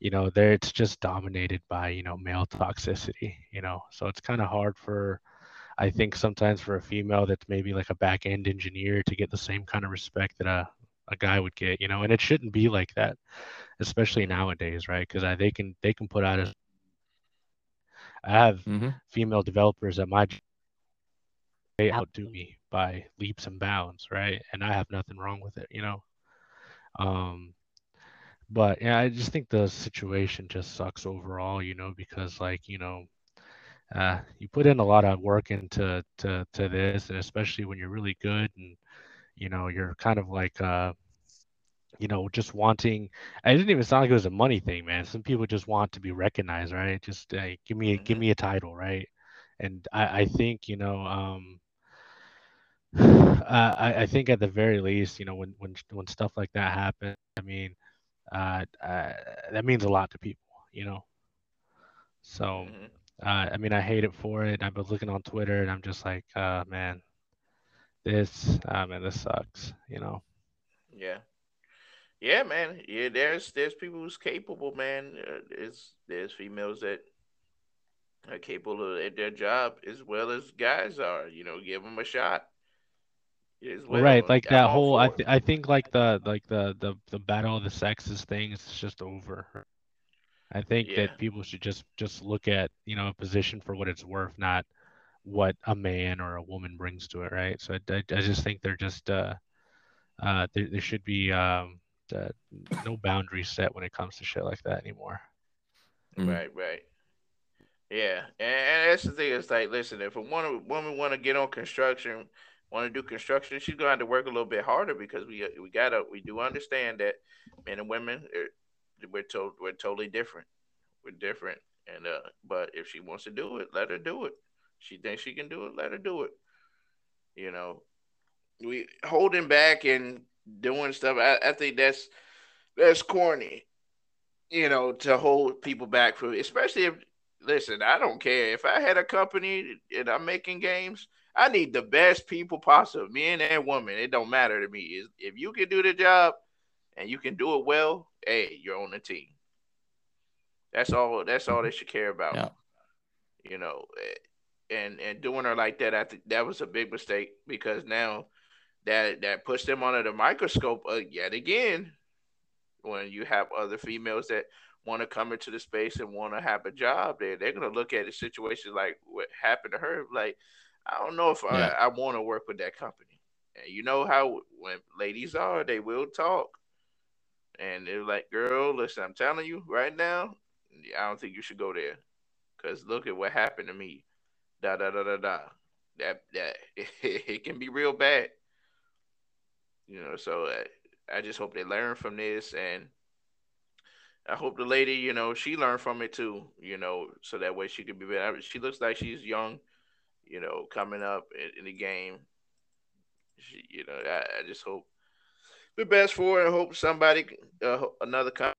you know there it's just dominated by you know male toxicity, you know, so it's kind of hard for. I think sometimes for a female that's maybe like a back end engineer to get the same kind of respect that a, a guy would get, you know, and it shouldn't be like that especially nowadays, right? Because they can they can put out a. I have mm-hmm. female developers at my they outdo me by leaps and bounds, right? And I have nothing wrong with it, you know. Um, but yeah, I just think the situation just sucks overall, you know, because like you know, uh, you put in a lot of work into to to this, and especially when you're really good and you know you're kind of like uh you know, just wanting. It didn't even sound like it was a money thing, man. Some people just want to be recognized, right? Just uh, give me, a, mm-hmm. give me a title, right? And I, I think, you know, um, *sighs* uh, I, I think at the very least, you know, when when when stuff like that happens, I mean, uh, uh, that means a lot to people, you know. So, mm-hmm. uh, I mean, I hate it for it. I've been looking on Twitter, and I'm just like, uh, man, this, uh, man, this sucks, you know. Yeah, yeah, man. Yeah, there's there's people who's capable, man. Uh, there's there's females that are capable of at their job as well as guys are. You know, give them a shot. Well. Right, like I'm that whole. I th- I think like the like the the the battle of the sexes thing is just over. I think yeah. that people should just just look at you know a position for what it's worth, not what a man or a woman brings to it, right? So I, I, I just think they're just uh uh there, there should be um uh, no boundaries set when it comes to shit like that anymore. Mm-hmm. Right, right. Yeah, and, and, that's the thing. It's like, listen, if a woman woman want to get on construction, want to do construction, she's gonna have to work a little bit harder because we we gotta we do understand that men and women are, we're to, we're totally different. We're different, and uh, but if she wants to do it, let her do it. She thinks she can do it, let her do it. You know, we holding back and doing stuff. I, I think that's that's corny. you know, to hold people back from, especially if, listen, I don't care if I had a company and I'm making games. I need the best people possible, men and women. It don't matter to me. If you can do the job and you can do it well, hey, you're on the team. That's all. That's all they should care about. Yeah. You know, eh, and and doing her like that, I think that was a big mistake because now that that puts them under the microscope uh, yet again. When you have other females that want to come into the space and want to have a job, they they're gonna look at a situation like what happened to her. Like, I don't know if yeah. I, I want to work with that company. And you know how when ladies are, they will talk. And they're like, girl, listen, I'm telling you right now, I don't think you should go there. Cause look at what happened to me. Da da da da da. That that it, *laughs* it can be real bad. You know, so uh, I just hope they learn from this, and I hope the lady, you know, she learned from it too. You know, so that way she could be better. She looks like she's young. You know, coming up in, in the game. She, you know, I, I just hope the best for her. and hope somebody, uh, another company,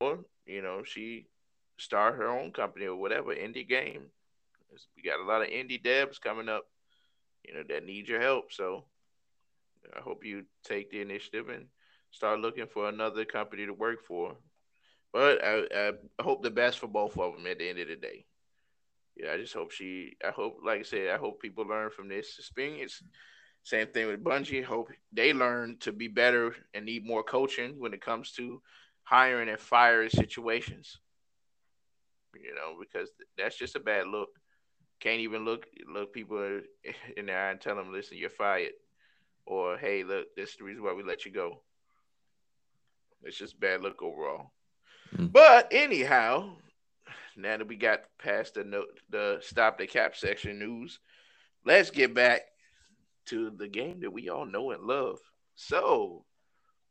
or you know, she start her own company or whatever indie game. We got a lot of indie devs coming up, you know, that need your help. So I hope you take the initiative and start looking for another company to work for. But I, I hope the best for both of them at the end of the day. Yeah, I just hope she. I hope, like I said, I hope people learn from this experience. Same thing with Bungie. Hope they learn to be better and need more coaching when it comes to hiring and firing situations. You know, because that's just a bad look. Can't even look look people *laughs* in the eye and tell them, "Listen, you're fired," or "Hey, look, this is the reason why we let you go." It's just bad look overall. Mm-hmm. But anyhow, now that we got past the note, the stop the cap section news, let's get back to the game that we all know and love. So,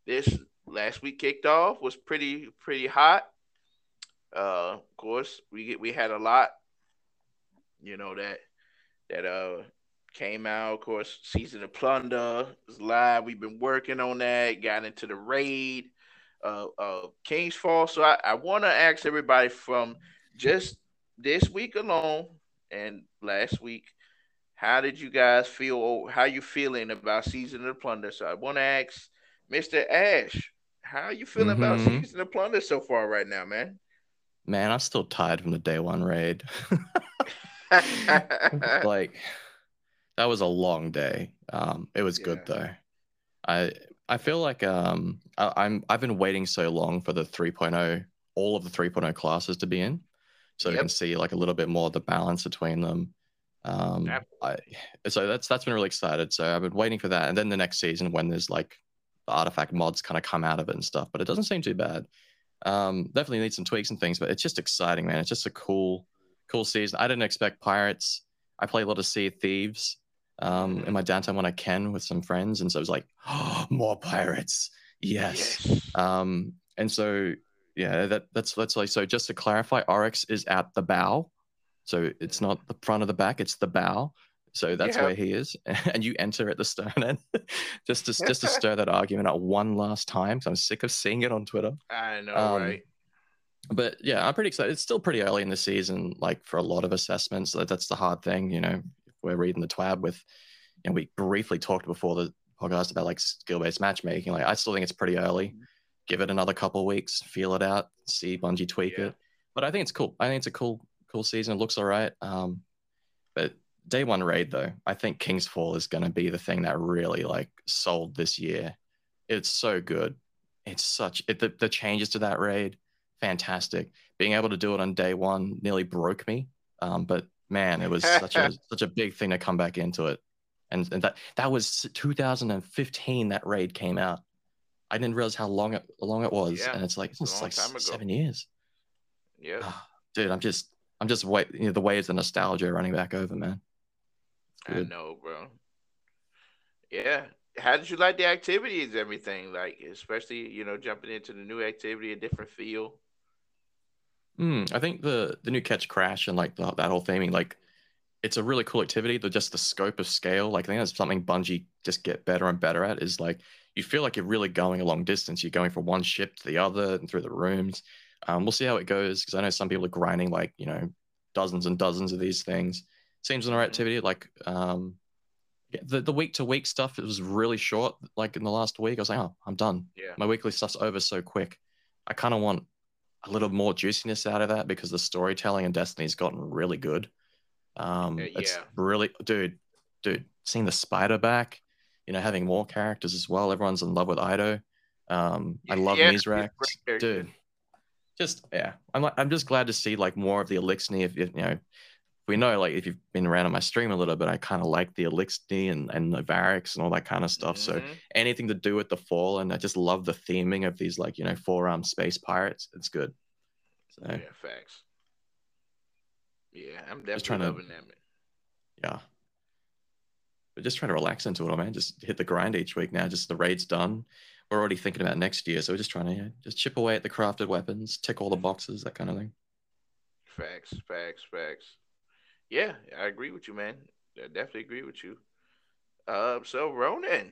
this last week kicked off was pretty pretty hot. Uh, of course, we get, we had a lot, you know that that uh came out. Of course, season of plunder is live. We've been working on that. Got into the raid, uh, uh King's Fall. So I, I want to ask everybody from just this week alone and last week, how did you guys feel? How you feeling about season of plunder? So I want to ask Mr. Ash, how are you feeling mm-hmm. about season of plunder so far right now, man? Man, I'm still tired from the day one raid. *laughs* *laughs* like that was a long day. Um, it was yeah. good though. I I feel like um I, am I've been waiting so long for the 3.0 all of the 3.0 classes to be in, so yep. you can see like a little bit more of the balance between them. Um, I, so that's that's been really excited. So I've been waiting for that, and then the next season when there's like the artifact mods kind of come out of it and stuff. But it doesn't seem too bad. Um, definitely need some tweaks and things, but it's just exciting, man. It's just a cool, cool season. I didn't expect pirates. I play a lot of Sea of Thieves um, in my downtime when I can with some friends, and so I was like, oh, *gasps* more pirates, yes. yes. Um, and so yeah, that that's that's like so. Just to clarify, Oryx is at the bow. So it's not the front of the back; it's the bow. So that's yeah. where he is, *laughs* and you enter at the stern end, *laughs* just to just to stir that argument up one last time. So I'm sick of seeing it on Twitter. I know, um, right? But yeah, I'm pretty excited. It's still pretty early in the season, like for a lot of assessments. That's the hard thing, you know. We're reading the TWAB with, you know, we briefly talked before the podcast about like skill-based matchmaking. Like, I still think it's pretty early. Mm-hmm. Give it another couple weeks, feel it out, see Bungie tweak yeah. it. But I think it's cool. I think it's a cool cool season. It looks all right. Um, but day one raid though, I think King's Fall is going to be the thing that really like sold this year. It's so good. It's such it, the the changes to that raid, fantastic. Being able to do it on day one nearly broke me. Um, but man, it was such a *laughs* such a big thing to come back into it. And, and that that was 2015 that raid came out. I didn't realize how long it long it was, yeah, and it's like it's like seven years. Yeah, oh, dude, I'm just I'm just wait, you know, the waves of nostalgia running back over, man. I know, bro. Yeah. How did you like the activities, everything? Like, especially, you know, jumping into the new activity, a different feel. Mm, I think the the new Ketchcrash and like the, that whole theming, like it's a really cool activity. The just the scope of scale, like I think that's something Bungie just get better and better at is like you feel like you're really going a long distance. You're going from one ship to the other and through the rooms. Um, we'll see how it goes because I know some people are grinding like you know dozens and dozens of these things. Seems an activity like um, the the week to week stuff. It was really short. Like in the last week, I was like, oh, I'm done. Yeah. My weekly stuff's over so quick. I kind of want a little more juiciness out of that because the storytelling in Destiny's gotten really good. Um, Yeah, it's really, dude, dude, seeing the spider back, you know, having more characters as well. Everyone's in love with Eido. Um, I love Yeah, dude. Just yeah, I'm like, I'm just glad to see like more of the Eliksni. If, if you know, we know like if you've been around on my stream a little bit, I kind of like the Eliksni and and the Variks and all that kind of stuff. So Mhm. anything to do with the fall, and I just love the theming of these like you know four armed space pirates. It's good. So yeah, facts. Yeah, I'm definitely trying to- loving that. Man. yeah. But just trying to relax into it all, man. Just hit the grind each week now. Just the raid's done. We're already thinking about next year, so we're just trying to yeah, just chip away at the crafted weapons, tick all the boxes, that kind of thing. Facts, facts, facts. Yeah, I agree with you, man. I definitely agree with you. Uh, so Ronin,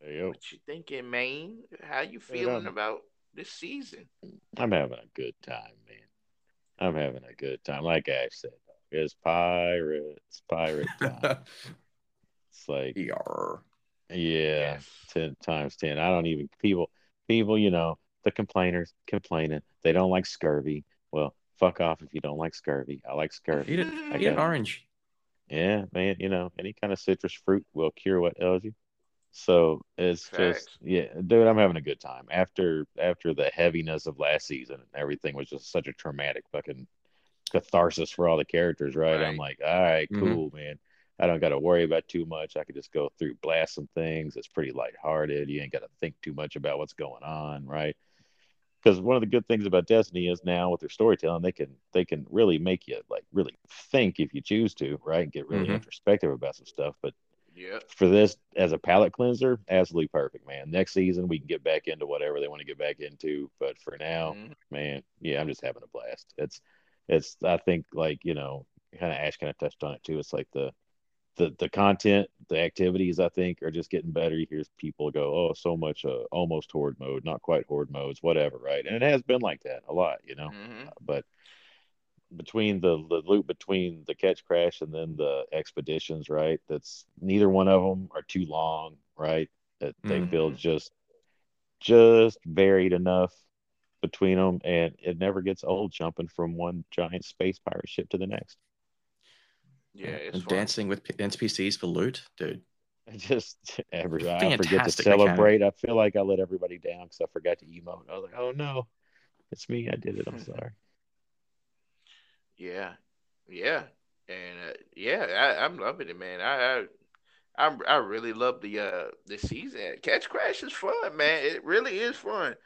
There you what you thinking, man? How you feeling I'm- about this season? I'm having a good time, man. I'm having a good time. Like I said, it's pirates, pirate *laughs* time. it's like, Yarr. yeah, Yes. ten times ten. I don't even people, people, you know, the complainers complaining they don't like scurvy. Well, fuck off if you don't like scurvy. I like scurvy. Eat it. I Eat an orange. Yeah, man, you know, any kind of citrus fruit will cure what ails you. So it's Facts. just yeah, dude, I'm having a good time. After after the heaviness of last season and everything was just such a traumatic fucking catharsis for all the characters, right? I'm like, all right, Mhm. cool, man. I don't got to worry about too much. I could just go through blast some things. It's pretty lighthearted. You ain't got to think too much about what's going on, right? Because one of the good things about Destiny is now with their storytelling, they can they can really make you like really think if you choose to, right? And get really Mhm. introspective about some stuff. But Yeah. for this as a palate cleanser, absolutely perfect, man. Next season we can get back into whatever they want to get back into. But for now, Mhm. man, yeah, I'm just having a blast. It's it's I think like, you know, kind of Ash kind of touched on it too. It's like the the the content, the activities I think are just getting better. You hear people go, Oh, so much uh, almost horde mode, not quite horde modes, whatever, right? And it has been like that a lot, you know. Mhm. But between the the loop between the Ketchcrash and then the expeditions, right? That's neither one of them are too long, right? That they feel Mhm. just just varied enough between them, and it never gets old jumping from one giant space pirate ship to the next. Yeah, it's and dancing with NPCs for loot, dude. I *laughs* just every I forget to Fantastic mechanic. celebrate. I feel like I let everybody down because I forgot to emote. I was like, oh no, it's me. I did it. I'm *laughs* sorry. Yeah, yeah, and uh, yeah, I, I'm loving it, man. I, I, I, I really love the uh the season. Ketchcrash is fun, man. It really is fun.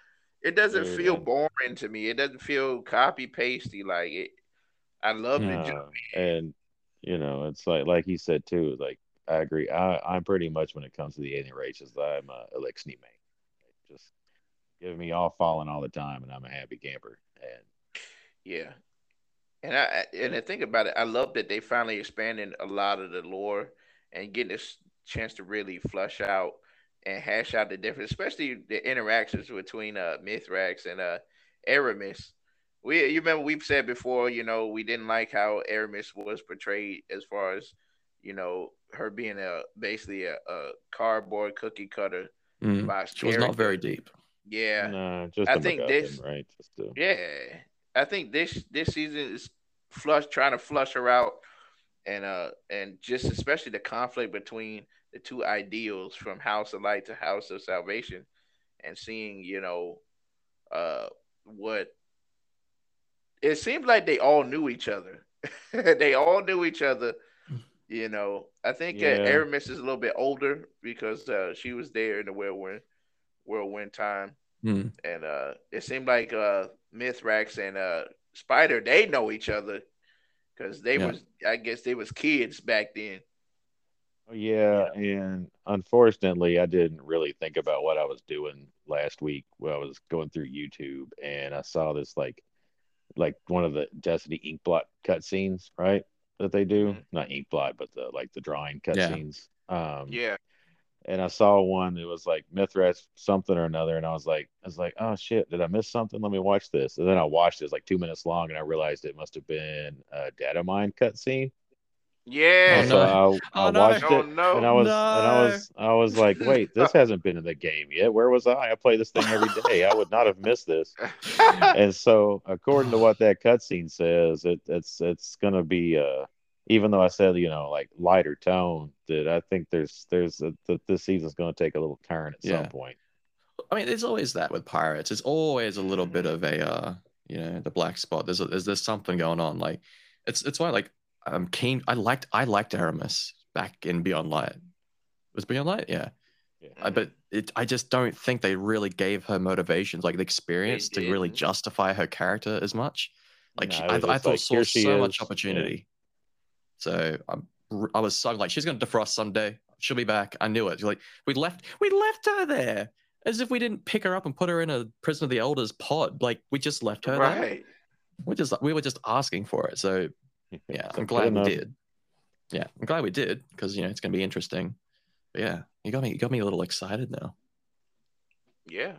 It doesn't Yeah, feel man. boring to me. It doesn't feel copy pasty like it. I love the No, jump. and you know, it's like like he said too. Like I agree. I I'm pretty much when it comes to the alien races, I'm a Eliksni main. Just give me all falling all the time, and I'm a happy camper. And Yeah. And I and I think about it, I love that they finally expanded a lot of the lore and getting this chance to really flush out and hash out the difference, especially the interactions between uh Mithrax and uh Eramis. We you remember we've said before, you know, we didn't like how Eramis was portrayed as far as, you know, her being a basically a, a cardboard cookie cutter Mm. box She was not very deep. Yeah. no, just I a think MacGuffin, this- right? Just to, Yeah, I think this this season is flush trying to flush her out, and uh and just especially the conflict between the two ideals from House of Light to House of Salvation, and seeing you know, uh, what it seemed like they all knew each other. *laughs* they all knew each other. You know, I think uh, Eramis is a little bit older because uh, she was there in the whirlwind, whirlwind time Mm. and uh it seemed like uh Mithrax and uh Spider they know each other because they Yeah. was I guess they was kids back then. Oh, yeah, and unfortunately, I didn't really think about what I was doing last week when I was going through YouTube, and I saw this like, like one of the Destiny Inkblot cutscenes, right? That they do, Mhm. not Inkblot, but the like the drawing Yeah. cutscenes. Um, Yeah, and I saw one It was like Mithrax something or another, and I was like, I was like, oh shit, did I miss something? Let me watch this. And then I watched it, it was like two minutes long, and I realized it must have been a data mine cutscene. Yeah. And so I, I Oh, no. watched Oh, it, no. and I was, and I was, I was like, *laughs* wait, this hasn't been in the game yet. Where was I? I play this thing every day. I would not have missed this. *laughs* and so according to what that cutscene says, it, it's it's gonna be uh even though I said you know like lighter tone, that I think there's there's a, that this season's gonna take a little turn at Yeah. some point. I mean, there's always that with pirates. It's always a little bit of a, uh, you know, the black spot. There's a, there's there's something going on. Like, it's it's why like Um, I'm keen. I liked I liked Eramis back in Beyond Light. Was Beyond Light? Yeah. I, but it, I just don't think they really gave her motivations, like the experience, to really justify her character as much. Like No, she, I, I just thought saw so much is. opportunity. So I'm, I was so like, she's gonna defrost someday. She'll be back. I knew it. Like we left, we left her there as if we didn't pick her up and put her in a prison of the elders pod. Like we just left her there. right. We just we were just asking for it. So yeah, So I'm glad good we did. Yeah, I'm glad we did because you know it's gonna be interesting. But yeah, you got me you got me a little excited now. Yeah.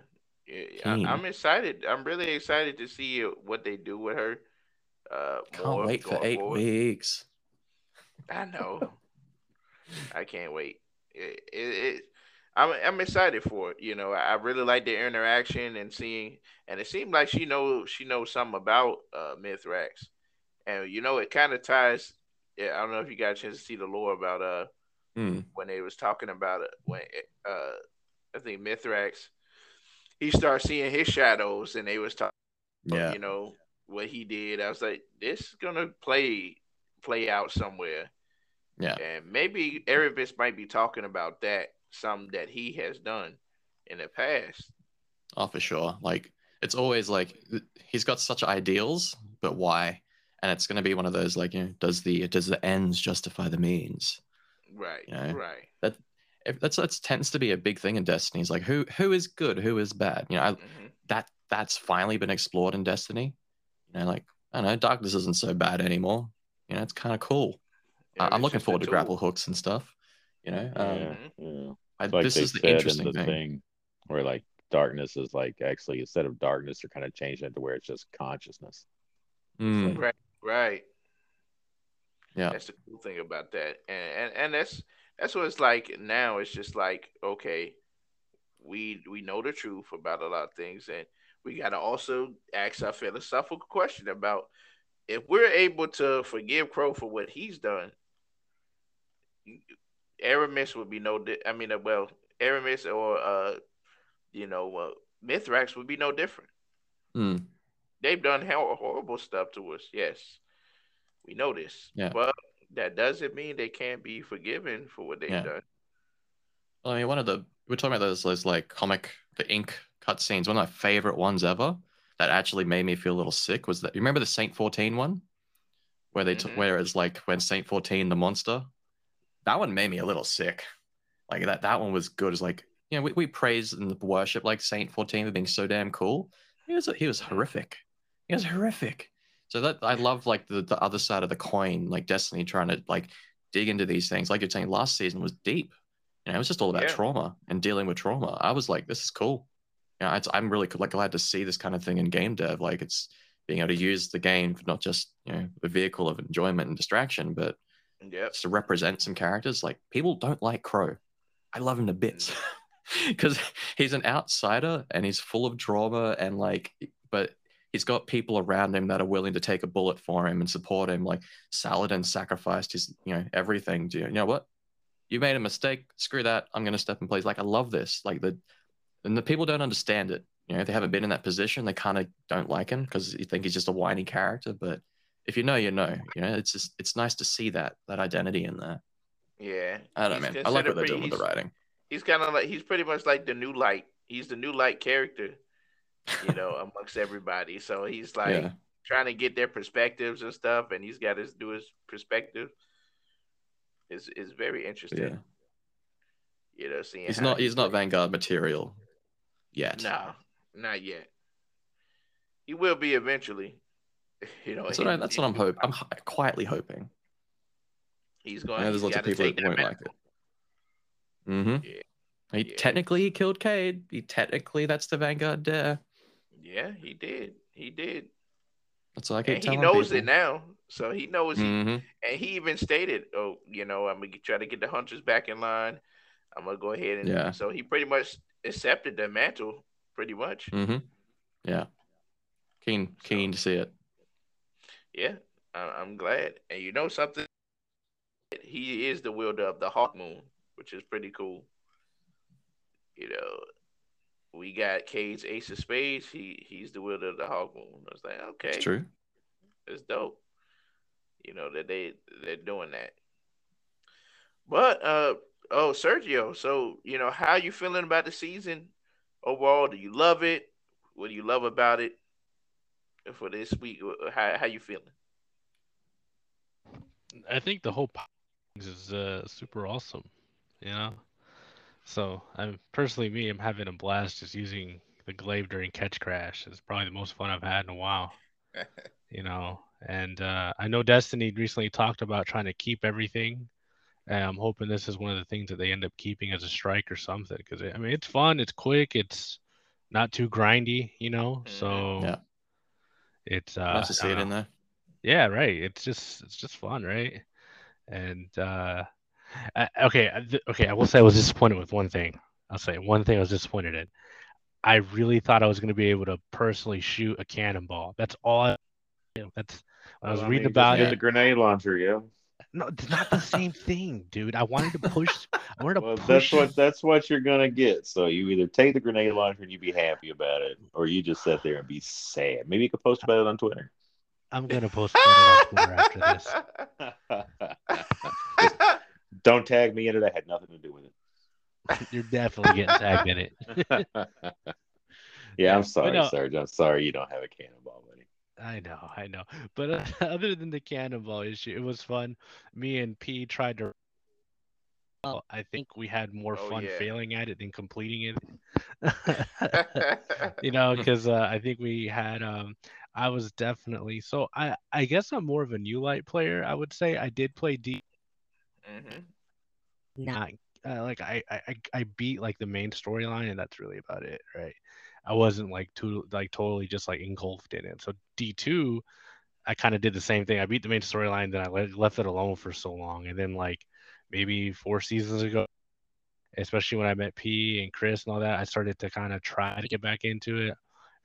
Yeah, I, Keen. I'm excited. I'm really excited to see what they do with her. Uh, Can't wait for eight forward. weeks. I know. I can't wait. It, it, it, I'm I'm excited for it. You know, I really like the interaction and seeing, and it seemed like she knows she knows something about uh, Mithrax, and you know, it kind of ties. Yeah, I don't know if you got a chance to see the lore about uh Hmm. when they was talking about it when uh I think Mithrax he started seeing his shadows and they was talking Yeah. you know what he did. I was like, this is gonna play play out somewhere. Yeah. And maybe Eramis might be talking about that, something that he has done in the past. Oh, for sure. Like it's always like he's got such ideals, but why? And it's gonna be one of those like, you know, does the does the ends justify the means? Right, Yeah. right. If that's that tends to be a big thing in Destiny. It's like who who is good, who is bad. You know, I, Mhm. that that's finally been explored in Destiny. You know, like I don't know, darkness isn't so bad anymore. You know, it's kind of cool. I- Yeah, I'm looking forward to grapple hooks and stuff. You know, um, Yeah, yeah. I, like this is the said in interesting the thing. thing where like darkness is like actually instead of darkness, they're kind of changing it to where it's just consciousness. Mm, Right, right. Yeah. That's the cool thing about that. And and, and that's that's what it's like now. It's just like, okay, we we know the truth about a lot of things and we gotta also ask our philosophical question about if we're able to forgive Crow for what he's done, Eramis would be no di- I mean uh, well, Eramis or uh you know, uh, Mithrax would be no different. mm, They've done hor- horrible stuff to us. Yes, we know this. Yeah. But that doesn't mean they can't be forgiven for what they've Yeah. done. Well, I mean, one of the we're talking about those those like comic the ink cutscenes. One of my favorite ones ever that actually made me feel a little sick was that you remember the Saint 14 one where they took Mhm. where it's like when Saint 14 the monster. That one made me a little sick. Like that that one was good. It's like you know we, we praise and worship like Saint 14 for being so damn cool. He was he was horrific. He was horrific. So that I love like the, the other side of the coin, like Destiny trying to like dig into these things. Like you're saying, last season was deep. You know, it was just all about Yeah. trauma and dealing with trauma. I was like, this is cool. You know, it's, I'm really like glad to see this kind of thing in game dev. Like it's being able to use the game for not just you know the vehicle of enjoyment and distraction, but Yep. just to represent some characters. Like people don't like Crow. I love him to bits mm. *laughs* because he's an outsider and he's full of drama and like, but he's got people around him that are willing to take a bullet for him and support him. Like Saladin sacrificed his, you know, everything. To you know what? You made a mistake. Screw that. I'm gonna step in place. Like I love this. Like the, and the people don't understand it. You know, if they haven't been in that position, they kind of don't like him because you think he's just a whiny character. But if you know, you know. You know, it's just it's nice to see that that identity in there. Yeah. I don't know, man. I like what they're doing with the writing. He's kind of like he's pretty much like the new light. He's the new light character, you know, amongst everybody. So he's *laughs* like yeah, trying to get their perspectives and stuff, and he's got to do his perspective. Is is very interesting. yeah. You know, seeing He's not he he's not. Vanguard material yet. No, not yet. He will be eventually. *laughs* You know, That's what, I, that's what I'm hoping. I'm quietly hoping. He's going. there's lots of people that won't like it. Mm-hmm. He Yeah. technically he killed Cayde. He technically that's the Vanguard Dare. Yeah, he did. He did. That's all I And he knows people. it now. So he knows he Mhm. and he even stated, "Oh, you know, I'm gonna try to get the hunters back in line. I'm gonna go ahead and Yeah. so he pretty much accepted the mantle, pretty much. Mhm. Yeah. Keen keen to see it. Yeah, I'm glad. And you know something, he is the wielder of the Hawk Moon, which is pretty cool. You know, we got Cayde's Ace of Spades. He he's the wielder of the Hawk Moon. I was like, okay, It's true. it's dope. You know that they they're doing that. But uh oh Sergio, so you know how you feeling about the season overall? Do you love it? What do you love about it for this week? How how you feeling? I think the whole is uh, super awesome, you know. So I'm personally me, I'm having a blast just using the glaive during Ketchcrash. It's probably the most fun I've had in a while, *laughs* you know. And uh, I know Destiny recently talked about trying to keep everything. And I'm hoping this is one of the things that they end up keeping as a strike or something. Because I mean, it's fun, it's quick, it's not too grindy, you know. Mhm. So Yeah. it's uh, nice to see it in there. Yeah, right. It's just it's just fun, right? And uh I, okay, I- th- okay, I will say I was disappointed with one thing. I'll say one thing I was disappointed in. I really thought I was going to be able to personally shoot a cannonball. That's all I that's when I was Well, reading mean, about it. the grenade launcher, yeah. No, it's not the same *laughs* thing, dude. I wanted to push I wanted to Well, that's what that's what you're gonna get. So you either take the grenade launcher and you be happy about it, or you just sit there and be sad. Maybe you could post about it on Twitter. I'm going to post about it on Twitter after this. *laughs* *laughs* Don't tag me in it. I had nothing to do with it. *laughs* You're definitely getting tagged in it. *laughs* yeah, I'm sorry, no- Serge. I'm sorry you don't have a cannonball, buddy. I know, I know. But uh, *laughs* other than the cannonball issue, it was fun. Me and P tried to. Well, I think we had more Oh, fun yeah. failing at it than completing it. you know, because uh, I think we had. Um, I was definitely so. I I guess I'm more of a new light player. I would say I did play D. Mhm. Not uh, like I, I I- I beat like the main storyline, and that's really about it, right? I wasn't like too like totally just like engulfed in it. So D two, I kind of did the same thing. I beat the main storyline, then I le- left it alone for so long, and then like maybe four seasons ago, especially when I met P and Chris and all that, I started to kind of try to get back into it.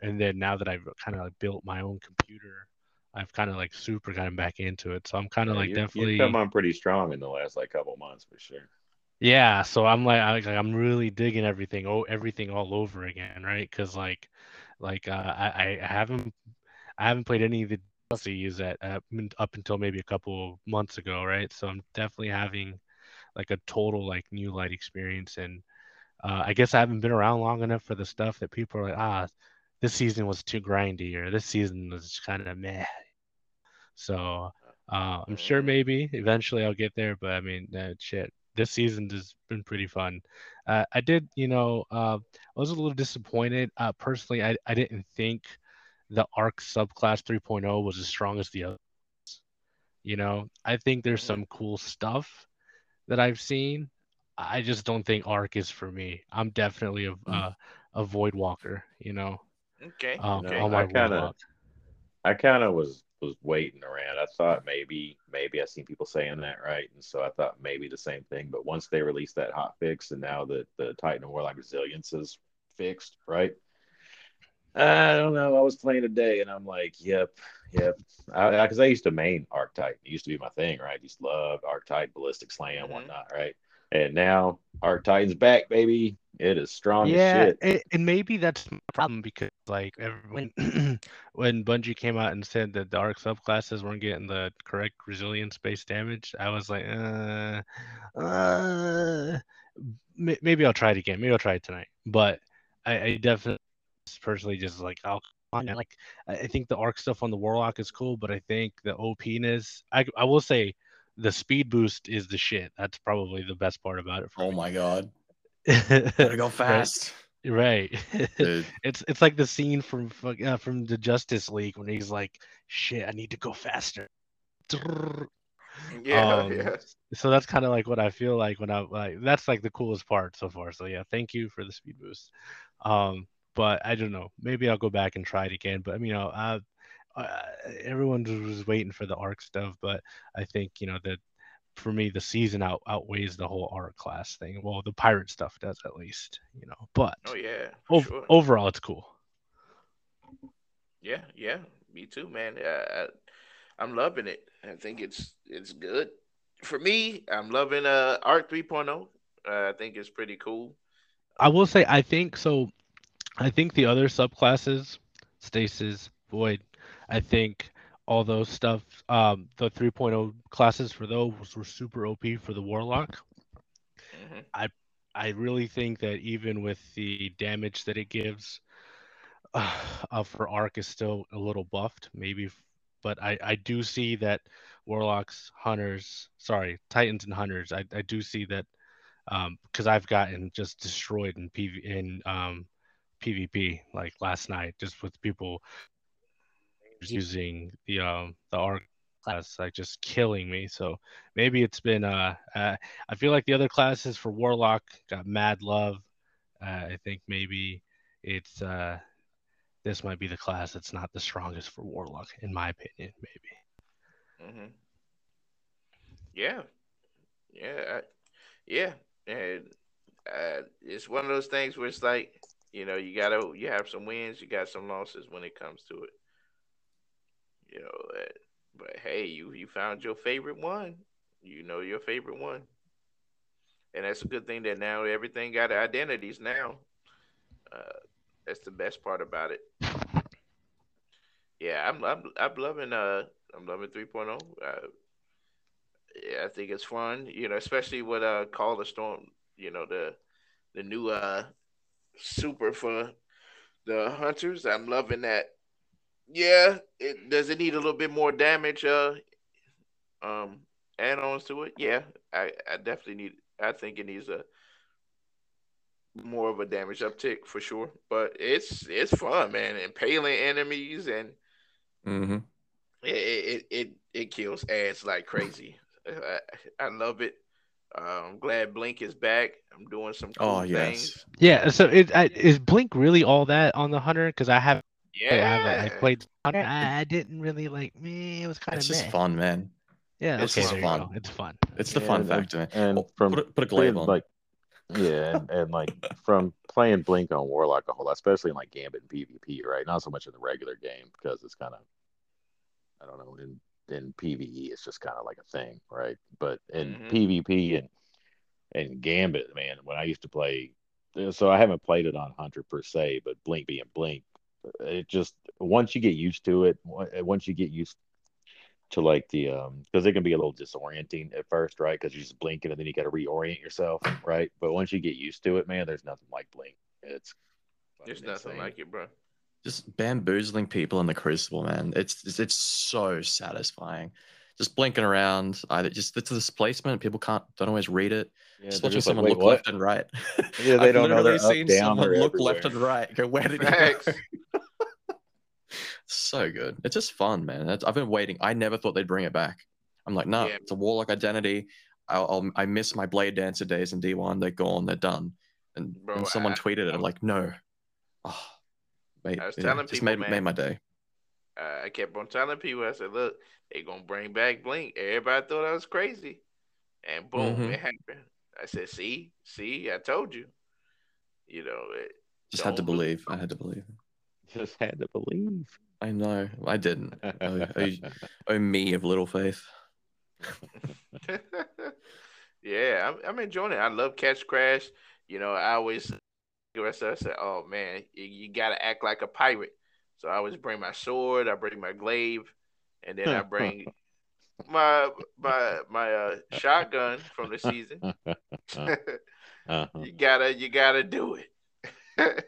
And then now that I've kind of like built my own computer, I've kind of like super gotten back into it. So I'm kind of Yeah, like you, definitely you come on pretty strong in the last like couple months for sure. yeah, so I'm like, I, like I'm really digging everything, oh, everything all over again, right? Because like, like uh, I, I haven't, I haven't played any of the DLCs that uh, up until maybe a couple of months ago, right? So I'm definitely having like a total like new light experience, and uh, I guess I haven't been around long enough for the stuff that people are like, ah, this season was too grindy, or this season was kind of meh. So uh, I'm sure Mm. maybe eventually I'll get there, but I mean, uh, shit, this season has been pretty fun. Uh, I did, you know, uh, I was a little disappointed. Uh, personally, I, I didn't think the ARC subclass 3.0 was as strong as the others. You know, I think there's Mhm. some cool stuff that I've seen. I just don't think ARC is for me. I'm definitely a, uh, a Void Walker, you know, Okay. um, know, on my I kinda- I kind of was was waiting around. I thought maybe maybe I seen people saying that right, and so I thought maybe the same thing. But once they released that hot fix, and now that the Titan and Warlock resilience is fixed, right? I don't know. I was playing today, and I'm like, yep, yep. Because I, used to main Arc Titan. It used to be my thing, right? I just loved Arc Titan, Ballistic Slam, Mhm. whatnot, right? And now our Titan's back, baby. It is strong yeah, as shit. And, and maybe that's my problem because like *clears throat* when when Bungie came out and said that the arc subclasses weren't getting the correct resilience based damage, I was like, uh, uh, maybe I'll try it again. Maybe I'll try it tonight. But I, I definitely personally just like I'll. Like I I think the arc stuff on the Warlock is cool, but I think the OPness, I I will say. The speed boost is the shit. That's probably the best part about it Oh me. my god. Gotta go *laughs* fast. Right. *laughs* It's it's like the scene from uh, from the Justice League when he's like, "Shit, I need to go faster." Yeah, Um, yeah. so that's kind of like what I feel like when I like that's like the coolest part so far. So yeah, thank you for the speed boost. Um, but I don't know. Maybe I'll go back and try it again. But you know, uh, uh, everyone was waiting for the arc stuff, but I think you know that for me the season out outweighs the whole arc class thing. Well, the pirate stuff does at least, you know. But Oh yeah, ov- sure. overall, it's cool. Yeah, yeah. Me too, man. Uh, I, I'm loving it. I think it's it's good. For me, I'm loving uh Arc 3.0. Uh, I think it's pretty cool. I will say I think so. I think the other subclasses, Stasis, Void, I think all those stuff, um, the 3.0 classes for those were super OP for the Warlock. hmm I really think that even with the damage that it gives, uh, *sighs* uh, for Arc is still a little buffed, maybe. But I, I do see that Warlocks, Hunters, sorry, Titans and Hunters, I, I do see that um because I've gotten just destroyed in PV in um PvP like last night just with people using the um the arc class like just killing me so maybe it's been uh, uh I feel like the other classes for Warlock got mad love uh, I think maybe it's uh this might be the class that's not the strongest for Warlock in my opinion maybe hmm Yeah, yeah, I, yeah. And uh, it's one of those things where it's like, you know, you gotta you have some wins, you got some losses when it comes to it. You know, uh, but hey, you you found your favorite one. You know your favorite one, and that's a good thing that now everything got identities now. Uh, that's the best part about it. Yeah, I'm I'm I'm loving uh I'm loving 3.0. Uh, yeah, I think it's fun, you know, especially with uh Call the Storm, you know, the the new uh super for the hunters. I'm loving that. Yeah, it does it need a little bit more damage uh um add-ons to it? Yeah, I I definitely need I think it needs a more of a damage uptick for sure, but it's it's fun, man, impaling enemies and mm-hmm. it it it, it kills ads like crazy. I, I love it. Uh, I'm glad Blink is back. I'm doing some cool Oh, yes. things. yeah so it I, is Blink really all that on the Hunter because I have I, Yeah, have, I played Hunter I, I didn't really like me it was kind It's of just fun, man. yeah it's okay just fun. it's fun It's the Yeah, fun factor, man. And Oh, from put a, put a glaive playing, on. like yeah, and, and like from playing Blink on Warlock a whole lot, especially in like Gambit and PvP, right? Not so much in the regular game because it's kind of I don't know in in PvE it's just kind of like a thing, right? But in Mhm. PvP and and Gambit, man, when I used to play, so I haven't played it on Hunter per se, but Blink being Blink, it just once you get used to it, once you get used to like the um because it can be a little disorienting at first, right? Because you're just blinking and then you got to reorient yourself, right? But once you get used to it, man, there's nothing like Blink. It's there's nothing insane. like it, bro. just bamboozling people in the crucible man it's it's, it's so satisfying just blinking around either just the displacement people can't don't always read it. Yeah, just watching like, someone "Wait, look what?" left and right. *laughs* Yeah, *laughs* they don't know they're up, seen down, someone look left and right go where did he go? *laughs* So good. It's just fun man. That's, i've been waiting. I never thought they'd bring it back. I'm like no Yeah. it's a warlock identity. I'll, I'll i miss my blade dancer days in d1 they're gone. They're done. And, Bro, and someone I- tweeted it. I'm like no. Oh, mate, I was yeah, telling just people, made, man. made my day I kept on telling people, I said, look, they gonna bring back Blink. Everybody thought I was crazy, and boom, Mhm. it happened. I said, see, see, I told you. You know, it, just had to Don't believe i had to believe Just had to believe. I know. I didn't. Oh, oh, oh, me of little faith. *laughs* yeah, I'm, I'm enjoying it. I love Ketchcrash. You know, I always I said, oh man, you, you gotta act like a pirate. So I always bring my sword, I bring my glaive, and then I *laughs* bring my my my uh, shotgun from the season. *laughs* Uh-huh. *laughs* you gotta you gotta do it. it.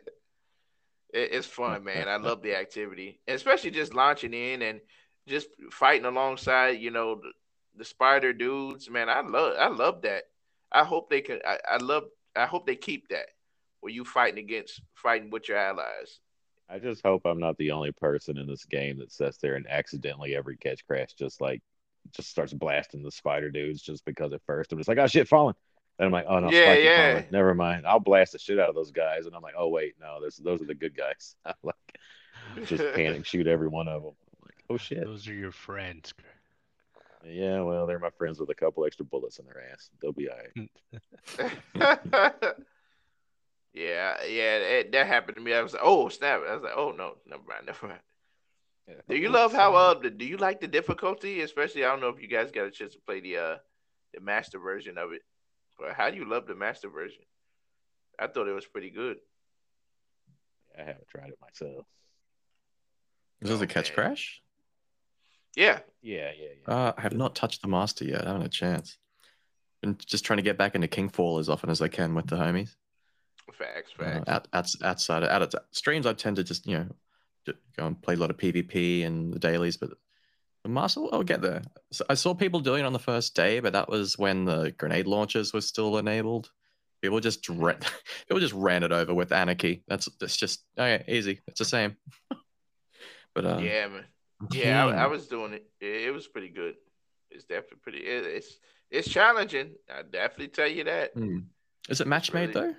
It's fun, man. I love the activity, especially just launching in and just fighting alongside, you know, the, the spider dudes. Man, I love I love that. I hope they can. I, I love. I hope they keep that. Where you fighting against fighting with your allies. I just hope I'm not the only person in this game that sits there and accidentally every Ketchcrash just like just starts blasting the spider dudes just because at first I'm just like, oh shit, falling. And I'm like, oh no, Yeah, Spike, yeah. falling. never mind. I'll blast the shit out of those guys. And I'm like, oh wait, no, those those are the good guys. *laughs* I'm like, just *laughs* panic shoot every one of them. I'm like, oh shit. Those are your friends. Yeah, well, they're my friends with a couple extra bullets in their ass. They'll be all right. *laughs* yeah, yeah, that, that happened to me. I was like, oh snap! I was like, oh no, never mind, never mind. Do you love how uh? the- Do you like the difficulty? Especially, I don't know if you guys got a chance to play the uh the master version of it, but how do you love the master version? I thought it was pretty good. I haven't tried it myself. Is this a catch Okay. crash? Yeah, Yeah, yeah, yeah. Uh, I have not touched the master yet. I haven't had a chance. Been just trying to get back into King's Fall as often as I can with the homies. Facts, facts. out, out, outside out of streams, I tend to just you know go and play a lot of PvP and the dailies, but the I'll get there. So I saw people doing it on the first day, but that was when the grenade launchers were still enabled. People just ran, *laughs* people just ran it over with anarchy. That's that's just okay, easy. It's the same. *laughs* but uh, yeah, man. Yeah, I, I was doing it. it. Was pretty good. It's definitely pretty. It, it's it's challenging. I definitely tell you that. Hmm. Is it match made Really? though?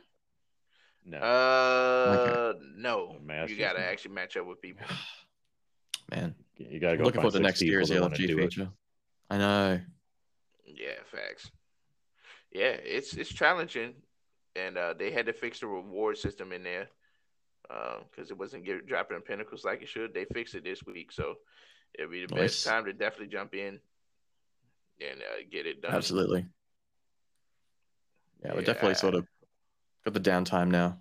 No. Uh, no, The Masters you gotta actually match up with people. *sighs* Man, you gotta go looking find forward to next year's that LFG do it. feature. I know. Yeah, facts. Yeah, it's it's challenging, and uh, they had to fix the reward system in there because it wasn't get, dropping in pinnacles like it should. They fixed it this week, so it'll be the best time to definitely jump in and uh, get it done. Absolutely. Yeah, we're definitely I- sort of got the downtime now.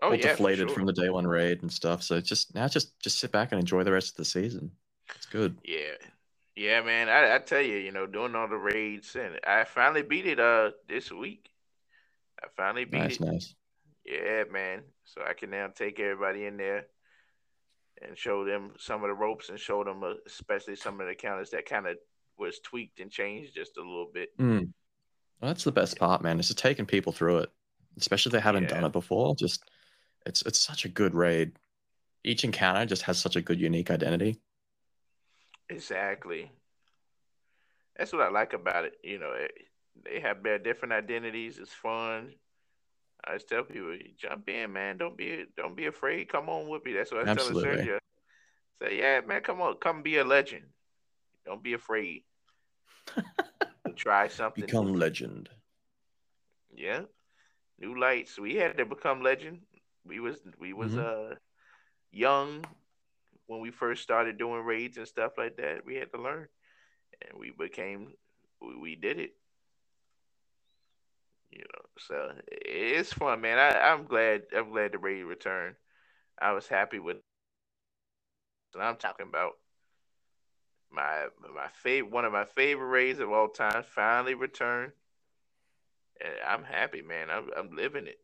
Oh all yeah, deflated sure. from the day one raid and stuff. So just now just just sit back and enjoy the rest of the season. It's good. Yeah. Yeah, man. I, I tell you, you know, doing all the raids and I finally beat it uh this week. I finally beat Nice, it. nice. Yeah, man. So I can now take everybody in there and show them some of the ropes and show them uh, especially some of the counters that kind of was tweaked and changed just a little bit. Mm. Well, that's the best part, man. Is just taking people through it, especially if they haven't done it before. Just it's it's such a good raid. Each encounter just has such a good unique identity. Exactly. That's what I like about it. You know, it, they have their different identities. It's fun. I just tell people, jump in, man. Don't be don't be afraid. Come on with me. That's what I was telling. Sergio. Say, yeah, man, come on, come be a legend. Don't be afraid. *laughs* Try something. Become legend. Yeah. New lights. We had to become legend. We was we was uh young when we first started doing raids and stuff like that. We had to learn. And we became we, we did it. You know, so it's fun, man. I, I'm glad I'm glad the raid returned. I was happy with and I'm talking about my my favorite one of my favorite raids of all time finally returned. I'm happy, man. I'm I'm living it.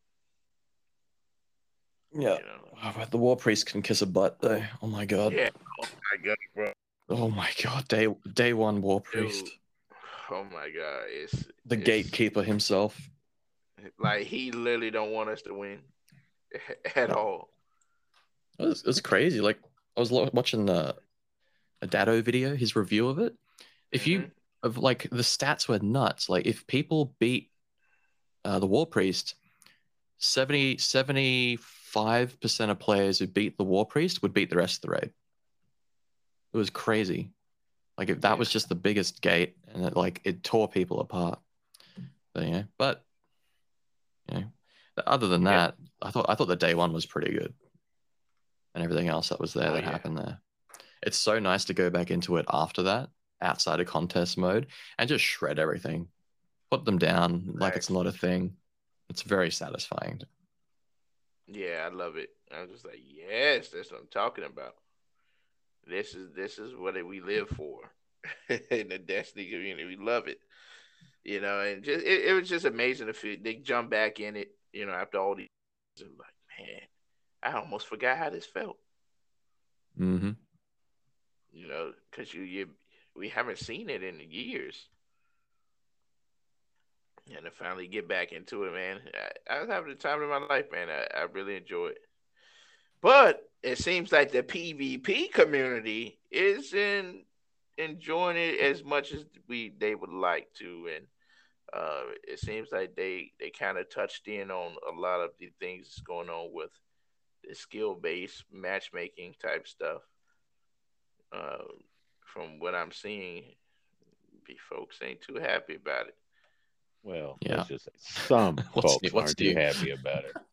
Yeah. You know. Oh, the war priest can kiss a butt though. Oh my god. Yeah. Oh my god, bro. Oh my god. Day day one war priest. Dude. Oh my god. It's The it's- gatekeeper himself. Like he literally don't want us to win *laughs* at all. It was, it was crazy. Like I was watching uh, a Datto video, his review of it. If you Mhm. of like the stats were nuts. Like if people beat uh, the War Priest, 70 75 percent of players who beat the War Priest would beat the rest of the raid. It was crazy. Like if that was just the biggest gate, and it like it tore people apart. But you know, but you know, other than Yeah. that, I thought I thought the day one was pretty good, and everything else that was there Oh, that yeah. happened there. It's so nice to go back into it after that, outside of contest mode, and just shred everything, put them down like it's not a thing. It's very satisfying. Yeah, I love it. I'm just like, yes, that's what I'm talking about. This is this is what we live for *laughs* in the Destiny community. We love it, you know. And just it, it was just amazing to feel they jump back in it, you know, after all these. I'm like, man, I almost forgot how this felt, Mm-hmm. you know, because you you we haven't seen it in years. And to finally get back into it, man, I, I was having the time of my life, man. I, I really enjoy it. But it seems like the PvP community isn't enjoying it as much as we they would like to, and uh, it seems like they they kind of touched in on a lot of the things that's going on with the skill based matchmaking type stuff. Uh, from what I'm seeing, the folks ain't too happy about it. Well, Yeah. let's just say some *laughs* folks new- aren't too happy about it. *laughs*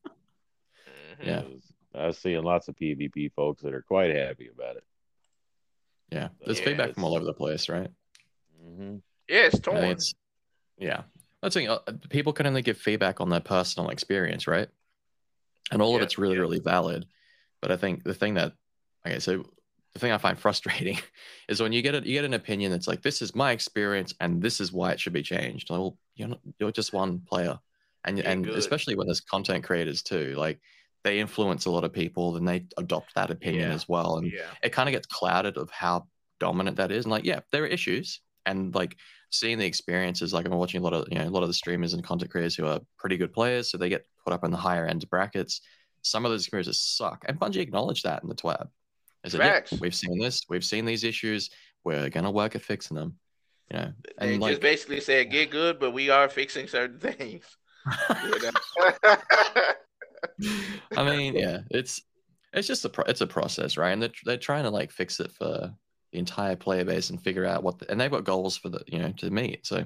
Yeah. I've seen lots of PvP folks that are quite happy about it. Yeah, there's Yeah, feedback from all over the place, right? hmm Yeah, it's I torn. think it's yeah. That's the thing. uh, People can only give feedback on their personal experience, right? And all of it's really, yeah. really valid. But I think the thing that okay, so the thing I find *laughs* frustrating is when you get a, you get an opinion that's like, this is my experience and this is why it should be changed. Like, Well, you're not, you're just one player, and Yeah, and good. especially when there's content creators too, like they influence a lot of people, and they adopt that opinion Yeah. as well. And yeah, it kind of gets clouded of how dominant that is. And like, yeah, there are issues, and like seeing the experiences. Like I'm watching a lot of you know a lot of the streamers and content creators who are pretty good players, so they get put up in the higher end brackets. Some of those experiences suck, and Bungie acknowledged that in the TWAB. They said, Facts. "Yeah, we've seen this, we've seen these issues. We're gonna work at fixing them." You know, they and just basically said get good, but we are fixing certain *laughs* things. *laughs* I mean, yeah, it's it's just a pro- it's a process, right? And they're they're trying to like fix it for the entire player base and figure out what, the, and they've got goals for the you know to meet. So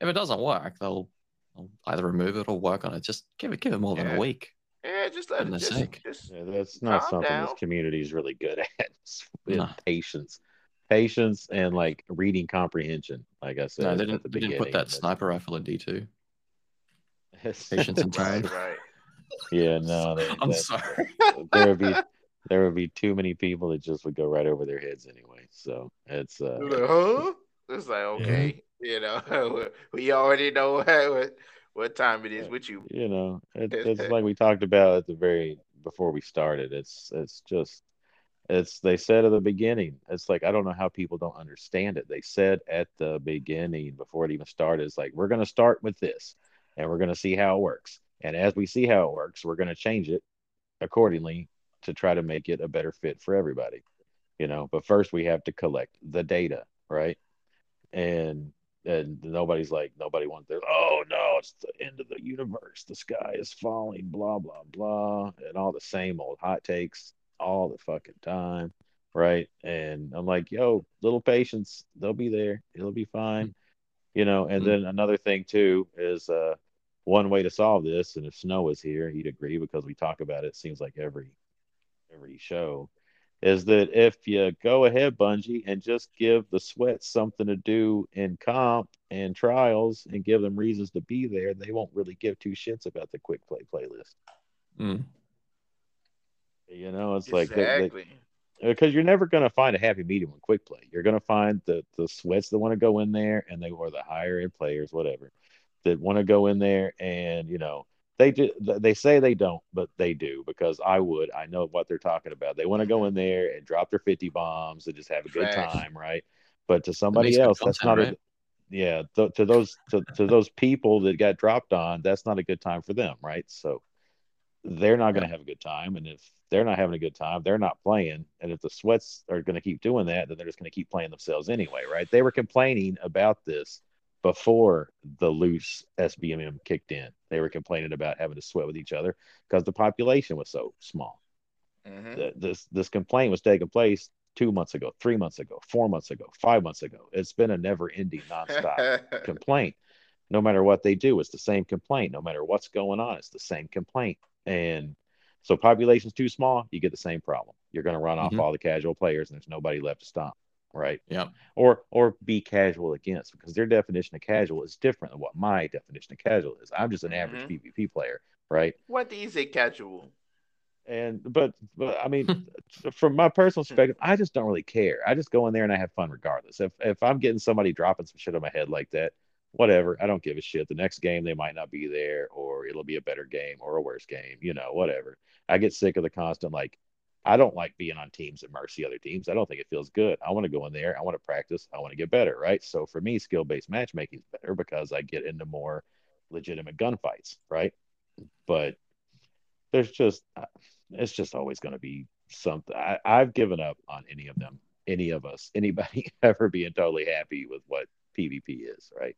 if it doesn't work, they'll, they'll either remove it or work on it. Just give it give it more than a week. Yeah, just let it Goodness just, sake. just Yeah, that's not Calm something down. this community is really good *laughs* at. with No. patience, patience, and like reading comprehension. Like I said, No, they didn't the they didn't put that that's- sniper rifle in D two. Patience *laughs* Patience and time. right, right. Yeah, no, *laughs* they, I'm that- sorry. there would be there would be too many people that just would go right over their heads anyway. So it's uh, You're like, huh? It's like okay, you know, we already know what what time it is with you. you know, it, *laughs* it's like we talked about at the very before we started. It's it's just it's they said at the beginning. It's like I don't know how people don't understand it. They said at the beginning before it even started, it's like we're gonna start with this and we're gonna see how it works. And as we see how it works, we're gonna change it accordingly to try to make it a better fit for everybody. You know, but first we have to collect the data, right? And and nobody's like nobody wants their oh no the end of the universe. The sky is falling blah blah blah and all the same old hot takes all the fucking time right? And i'm like yo little patience they'll be there it'll be fine you know? And Mm. then another thing too is uh one way to solve this and if snow was here he'd agree because we talk about it seems like every every show is that if you go ahead, Bungie, and just give the sweats something to do in comp and trials and give them reasons to be there, they won't really give two shits about the quick play playlist. Mm. You know, it's like they- they- exactly. because you're never going to find a happy medium with quick play. You're going to find the the sweats that want to go in there, and they or the higher end players, whatever, that want to go in there, and you know they do. They say they don't, but they do because I would. I know what they're talking about. They want to go in there and drop their 50 bombs and just have a good time, right? But to somebody good else, that's not content, a yeah. Th- to those to, to those people that got dropped on, that's not a good time for them, right? So they're not going to have a good time. And if they're not having a good time, they're not playing. And if the sweats are going to keep doing that, then they're just going to keep playing themselves anyway, right? They were complaining about this before the loose SBMM kicked in. They were complaining about having to sweat with each other because the population was so small. Mhm. Th- This this complaint was taking place two months ago, three months ago, four months ago, five months ago. It's been a never-ending, nonstop *laughs* complaint. No matter what they do, it's the same complaint. No matter what's going on, it's the same complaint. And so population's too small, you get the same problem. You're going to run off Mhm. all the casual players, and there's nobody left to stop, right? Yeah. Or or be casual against because their definition of casual is different than what my definition of casual is. I'm just an average Mhm. PvP player, right? What is a casual? And but but I mean, *laughs* from my personal perspective, I just don't really care. I just go in there and I have fun regardless. If if I'm getting somebody dropping some shit on my head like that, whatever, I don't give a shit. The next game they might not be there, or it'll be a better game or a worse game, you know, whatever. I get sick of the constant like. I don't like being on teams that mercy other teams. I don't think it feels good. I want to go in there. I want to practice. I want to get better, right? So for me, skill based matchmaking is better because I get into more legitimate gunfights, right? But there's just it's just always going to be something. I, I've given up on any of them any of us, anybody *laughs* ever being totally happy with what PvP is, right?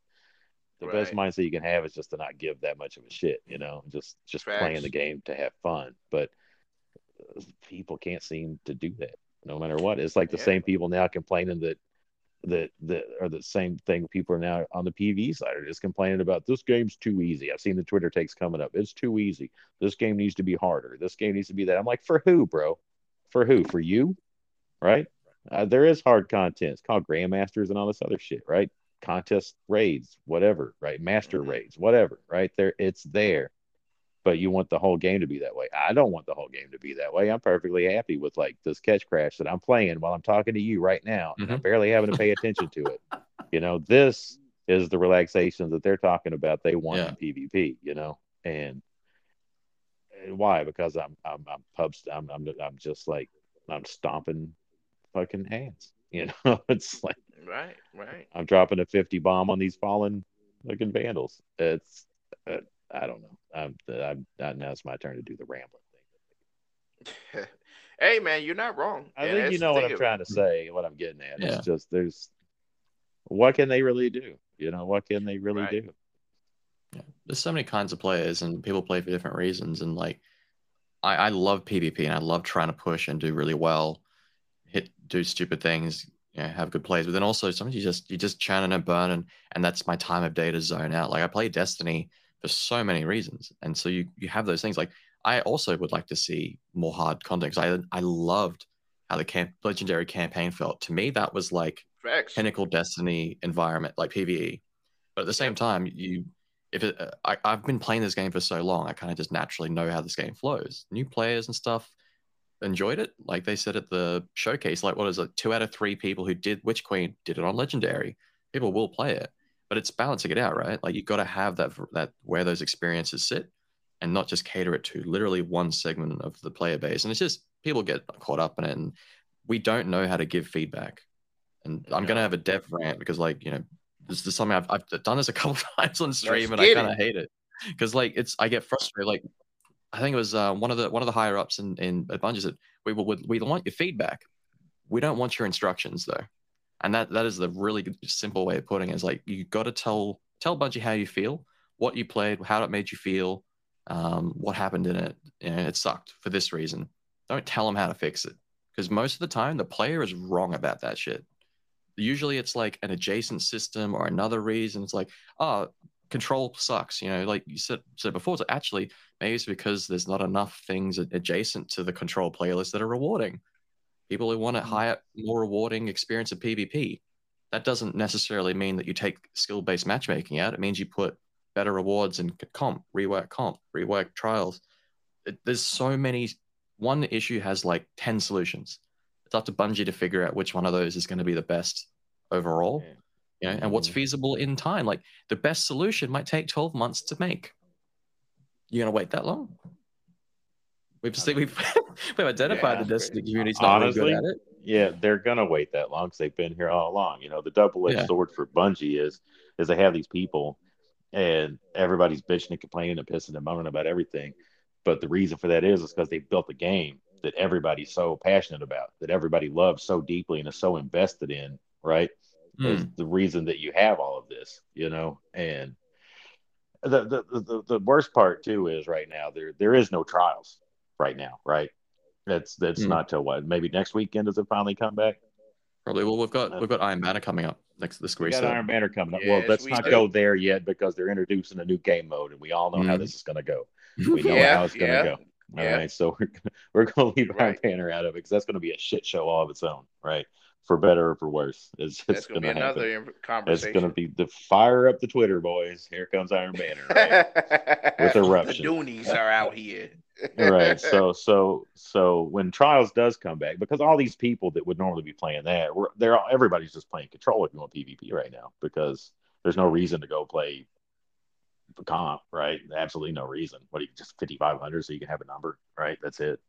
The best mindset you can have is just to not give that much of a shit, you know, just just playing the game to have fun. But uh, people can't seem to do that, no matter what. It's like the Yeah. same people now complaining that that that are the same thing. People are now on the PV side are just complaining about this game's too easy. I've seen the Twitter takes coming up. It's too easy. This game needs to be harder. This game needs to be that. I'm like, for who, bro? For who? For you? Right? Uh, there is hard content. It's called Grandmasters and all this other shit, right? Contest raids, whatever, right? Master Mhm. raids, whatever, right? There, it's there. But you want the whole game to be that way. I don't want the whole game to be that way. I'm perfectly happy with like this Ketchcrash that I'm playing while I'm talking to you right now, and I'm barely having to pay attention to it. You know, this is the relaxation that they're talking about. They want Yeah. in PvP. You know, and and why? Because I'm I'm I'm pubs. I'm I'm I'm just like I'm stomping fucking hands. *laughs* You know, it's like Right, right. I'm dropping a 50 bomb on these fallen looking vandals. It's uh, I don't know. I'm, I'm, now it's my turn to do the rambling thing. *laughs* hey man, you're not wrong. I And think you know what I'm of- trying to say. What I'm getting at. Yeah. It's just there's what can they really do? You know, what can they really Right. do? there's so many kinds of players and people play for different reasons and like I, I love pvp and i love trying to push and do really well hit do stupid things you know, have good plays but then also sometimes you just you just churn and burn and and that's my time of day to zone out like i play destiny for so many reasons. And so you you have those things. Like i also would like to see more hard content i i loved how the camp legendary campaign felt. To me that was like Facts. pinnacle destiny environment like pve but at the same time you if it uh, I, i've been playing this game for so long i kind of just naturally know how this game flows. New players and stuff enjoyed it. Like they said at the showcase like what is it two out of three people who did witch queen did it on legendary. People will play it but it's balancing it out right? Like you've got to have that that where those experiences sit and not just cater it to literally one segment of the player base. And it's just people get caught up in it and we don't know how to give feedback. And i'm going to have a dev rant because like you know this is something I've, I've done this a couple *laughs* times on stream and I kind of hate it. Because like it's I get frustrated. Like I think it was uh, one of the one of the higher ups in in Bungie said we will we, we want your feedback. We don't want your instructions though, and that that is the really good, simple way of putting it. Is like you got to tell tell Bungie how you feel, what you played, how it made you feel, um, what happened in it. and it sucked for this reason. Don't tell them how to fix it because most of the time the player is wrong about that shit usually it's like an adjacent system or another reason. It's like, oh, control sucks. You know, like you said said before. Like, actually maybe it's because there's not enough things adjacent to the control playlist that are rewarding. People who want a mm. higher, more rewarding experience of PvP. That doesn't necessarily mean that you take skill-based matchmaking out. It means you put better rewards in comp, rework comp, rework trials. It, there's so many. One issue has like ten solutions it's up to Bungie to figure out which one of those is going to be the best overall, Yeah. you know, and what's feasible in time. Like the best solution might take 12 months to make. You're gonna wait that long? We've seen, we've *laughs* we've identified Yeah. the Destiny community's not Honestly, really good at it. Yeah, they're gonna wait that long because they've been here all along. You know, the double-edged Yeah. sword for Bungie is is they have these people, and everybody's bitching and complaining and pissing and moaning about everything. But the reason for that is is because they built a game that everybody's so passionate about, that everybody loves so deeply and is so invested in. Right, is Mm. the reason that you have all of this. You know, and the the, the the worst part too is right now there there is no trials right now. Right. That's that's Hmm. not till what maybe next weekend does it finally come back? Probably. Well, we've got we've got Iron Banner coming up next this We week. got So Iron Banner coming up. well, let's we not do. go there yet because they're introducing a new game mode, and we all know how Mhm. this is going to go. *laughs* We know Yeah, how it's going to yeah, go. All yeah. right, so we're gonna, we're going to leave Iron Right. Banner out of it because that's going to be a shit show all of its own, right? For better or for worse, it's, it's gonna be happen. another in- It's going to be the fire up the Twitter, boys. Here comes Iron Banner, right? *laughs* With the eruption. Doonies are out here. All right. *laughs* So so so when Trials does come back, because all these people that would normally be playing that, we're they're all, everybody's just playing Control if you want PvP right now because there's no reason to go play the comp, right? Absolutely no reason. What do you just 5500 so you can have a number, right? That's it.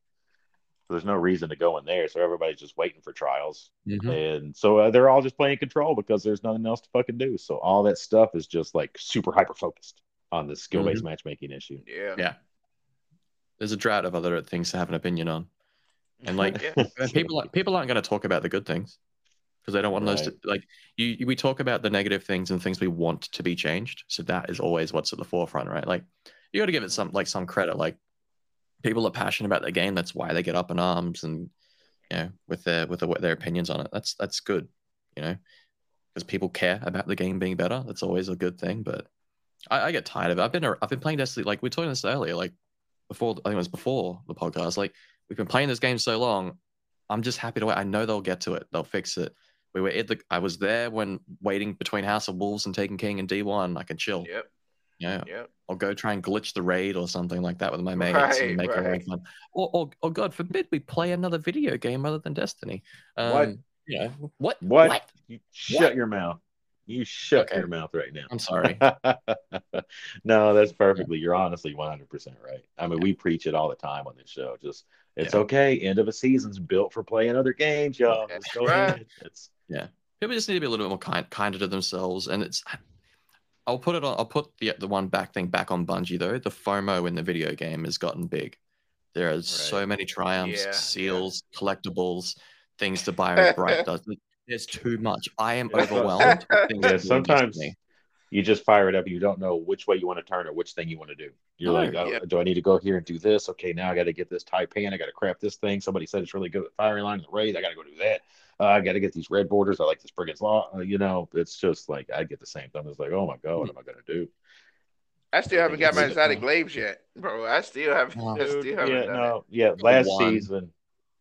So there's no reason to go in there. So everybody's just waiting for Trials, Mhm. and so uh, they're all just playing Control because there's nothing else to fucking do. So all that stuff is just like super hyper focused on the skill based matchmaking issue. Yeah. Yeah. There's a drought of other things to have an opinion on, and *laughs* like Yeah. people aren't- people aren't going to talk about the good things. because they don't want those to like you, you. We talk about the negative things and things we want to be changed, so that is always what's at the forefront, right? Like you got to give it some like some credit. Like people are passionate about the game. That's why they get up in arms and you know with their with their, their opinions on it. That's that's good, you know, because people care about the game being better. That's always a good thing. But I, I get tired of it. I've been I've been playing Destiny like we talked this earlier, like before I think it was before the podcast. Like we've been playing this game so long. I'm just happy to wait. I know they'll get to it. They'll fix it. We were at the. I was there when waiting between House of Wolves and Taken King and D1. I can chill. Yep. Yeah. Yep. Or go try and glitch the raid or something like that with my mates Right, and make it right. fun. Or, or, or God forbid we play another video game other than Destiny. Um, What? You know what? What? You shut What? your mouth. You shut Okay. your mouth right now. I'm sorry. *laughs* no, that's perfectly. You're honestly 100 percent right. I mean, we preach it all the time on this show. Just it's Yeah. okay. End of a season's built for playing other games, y'all. Just go ahead. It's yeah. People just need to be a little bit more kind, kinder to themselves. And it's, I'll put it on. I'll put the the one back thing back on Bungie though. The FOMO in the video game has gotten big. There are so many triumphs, Yeah, seals, collectibles, things to buy *laughs* with Bright does. There's too much. I am overwhelmed. *laughs* Yeah, to do in sometimes- you just fire it up. And you don't know which way you want to turn or which thing you want to do. You're No. like, oh, Yep. do I need to go here and do this? Okay, now I got to get this Taipan. I got to craft this thing. Somebody said it's really good at firing line in the raid. I got to go do that. Uh, I got to get these red borders. I like this Brigand's Law. Uh, you know, it's just like I get the same thing. It's like, oh my god, what am I gonna do? I still haven't got my exotic glaives yet, bro. I still haven't. Oh. I still haven't yeah, done no, yeah. Last one. season,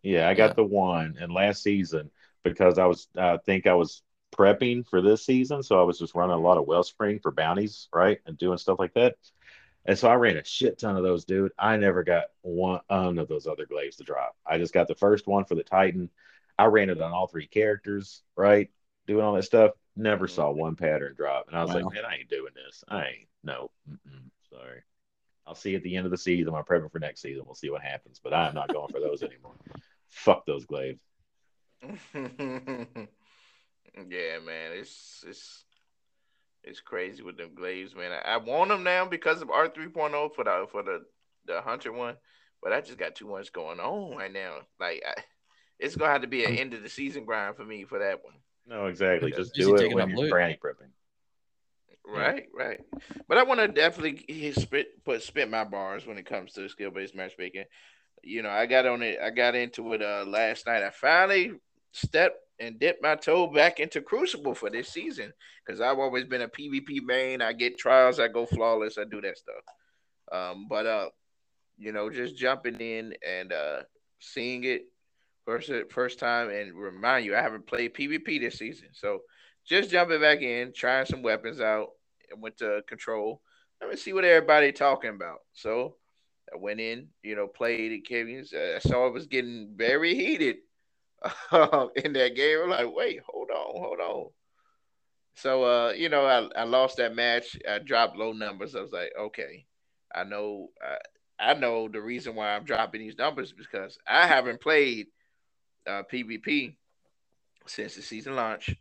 yeah, I got Yeah. the one, and last season because I was, I think I was prepping for this season, so I was just running a lot of Wellspring for bounties, right, and doing stuff like that. And so I ran a shit ton of those, dude. I never got one of those other glaives to drop. I just got the first one for the Titan. I ran it on all three characters, right, doing all that stuff. Never saw one pattern drop, and I was Wow. like, man, I ain't doing this. I ain't no, sorry. I'll see you at the end of the season. I'm prepping for next season. We'll see what happens. But I'm not going for those anymore. Fuck those glaives. It. *laughs* yeah, man, it's it's it's crazy with them glaives, man. I, I want them now because of Arc 3.0 for the for the the hunter one, but I just got too much going on right now. Like, I, it's gonna have to be an end of the season grind for me for that one. No, exactly. Yeah, Just do it when you're loot. granny prepping. Right, right. But I want to definitely spit put spit my bars when it comes to skill based matchmaking. You know, I got on it. I got into it uh, last night. I finally stepped and dip my toe back into Crucible for this season because I've always been a PvP main. I get trials. I go flawless. I do that stuff. Um, but uh, you know, just jumping in and uh, seeing it first first time, and remind you, I haven't played PvP this season, so just jumping back in, trying some weapons out, and went to control. Let me see what everybody talking about. So I went in, you know, played it. Uh, I saw it was getting very heated *laughs* in that game. I'm like, wait, hold on, hold on. So, uh, you know, I, I lost that match. I dropped low numbers. I was like, okay, I know, I, I know the reason why I'm dropping these numbers because I haven't played uh, PvP since the season launch,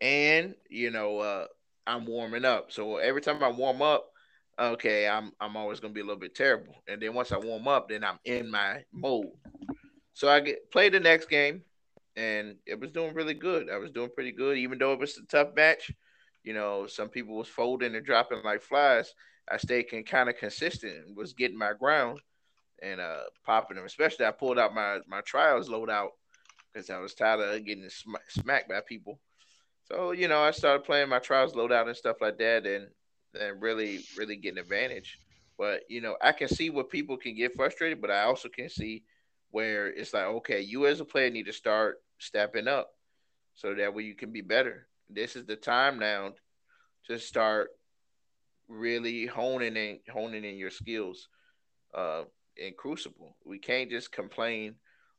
and you know, uh, I'm warming up. So every time I warm up, okay, I'm I'm always gonna be a little bit terrible. And then once I warm up, then I'm in my mode. So I get play the next game, and it was doing really good. I was doing pretty good, even though it was a tough match. You know, some people was folding and dropping like flies. I stayed kind of consistent was getting my ground and uh popping them. Especially I pulled out my my trials loadout because I was tired of getting sm- smacked by people. So you know, I started playing my trials loadout and stuff like that, and and really really getting advantage. But you know, I can see where people can get frustrated, but I also can see where it's like, okay, you as a player need to start stepping up so that way you can be better. This is the time now to start really honing in honing in your skills uh in Crucible. We can't just complain,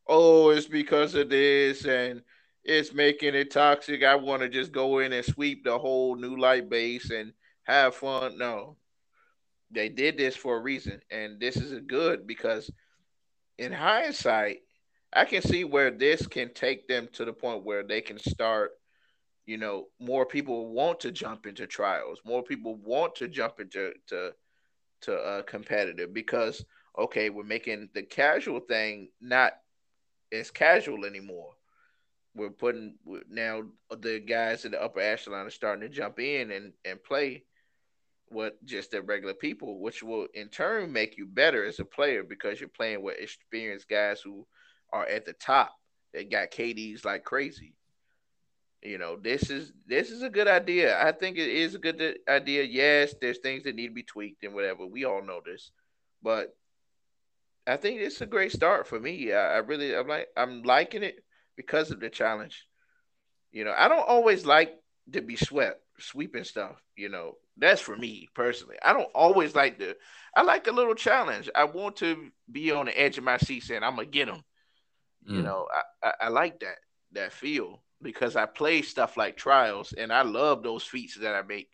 oh, it's because of this and it's making it toxic. I want to just go in and sweep the whole new light base and have fun. No. They did this for a reason, and this is good because in hindsight, I can see where this can take them to the point where they can start, you know, more people want to jump into trials, more people want to jump into to to uh, competitive because okay, we're making the casual thing not as casual anymore. we're putting now the guys in the upper echelon are starting to jump in and and play what just the regular people, which will in turn make you better as a player because you're playing with experienced guys who are at the top. They got KDs like crazy. You know, this is this is a good idea. I think it is a good idea. Yes, there's things that need to be tweaked and whatever. We all know this, but I think it's a great start for me. I, I really, I'm like, I'm liking it because of the challenge. You know, I don't always like to be swept, sweeping stuff. You know, that's for me personally. I don't always like to. I like a little challenge. I want to be on the edge of my seat saying, "I'm gonna get them." Mm. You know, I, I, I like that that feel because I play stuff like trials, and I love those feats that I make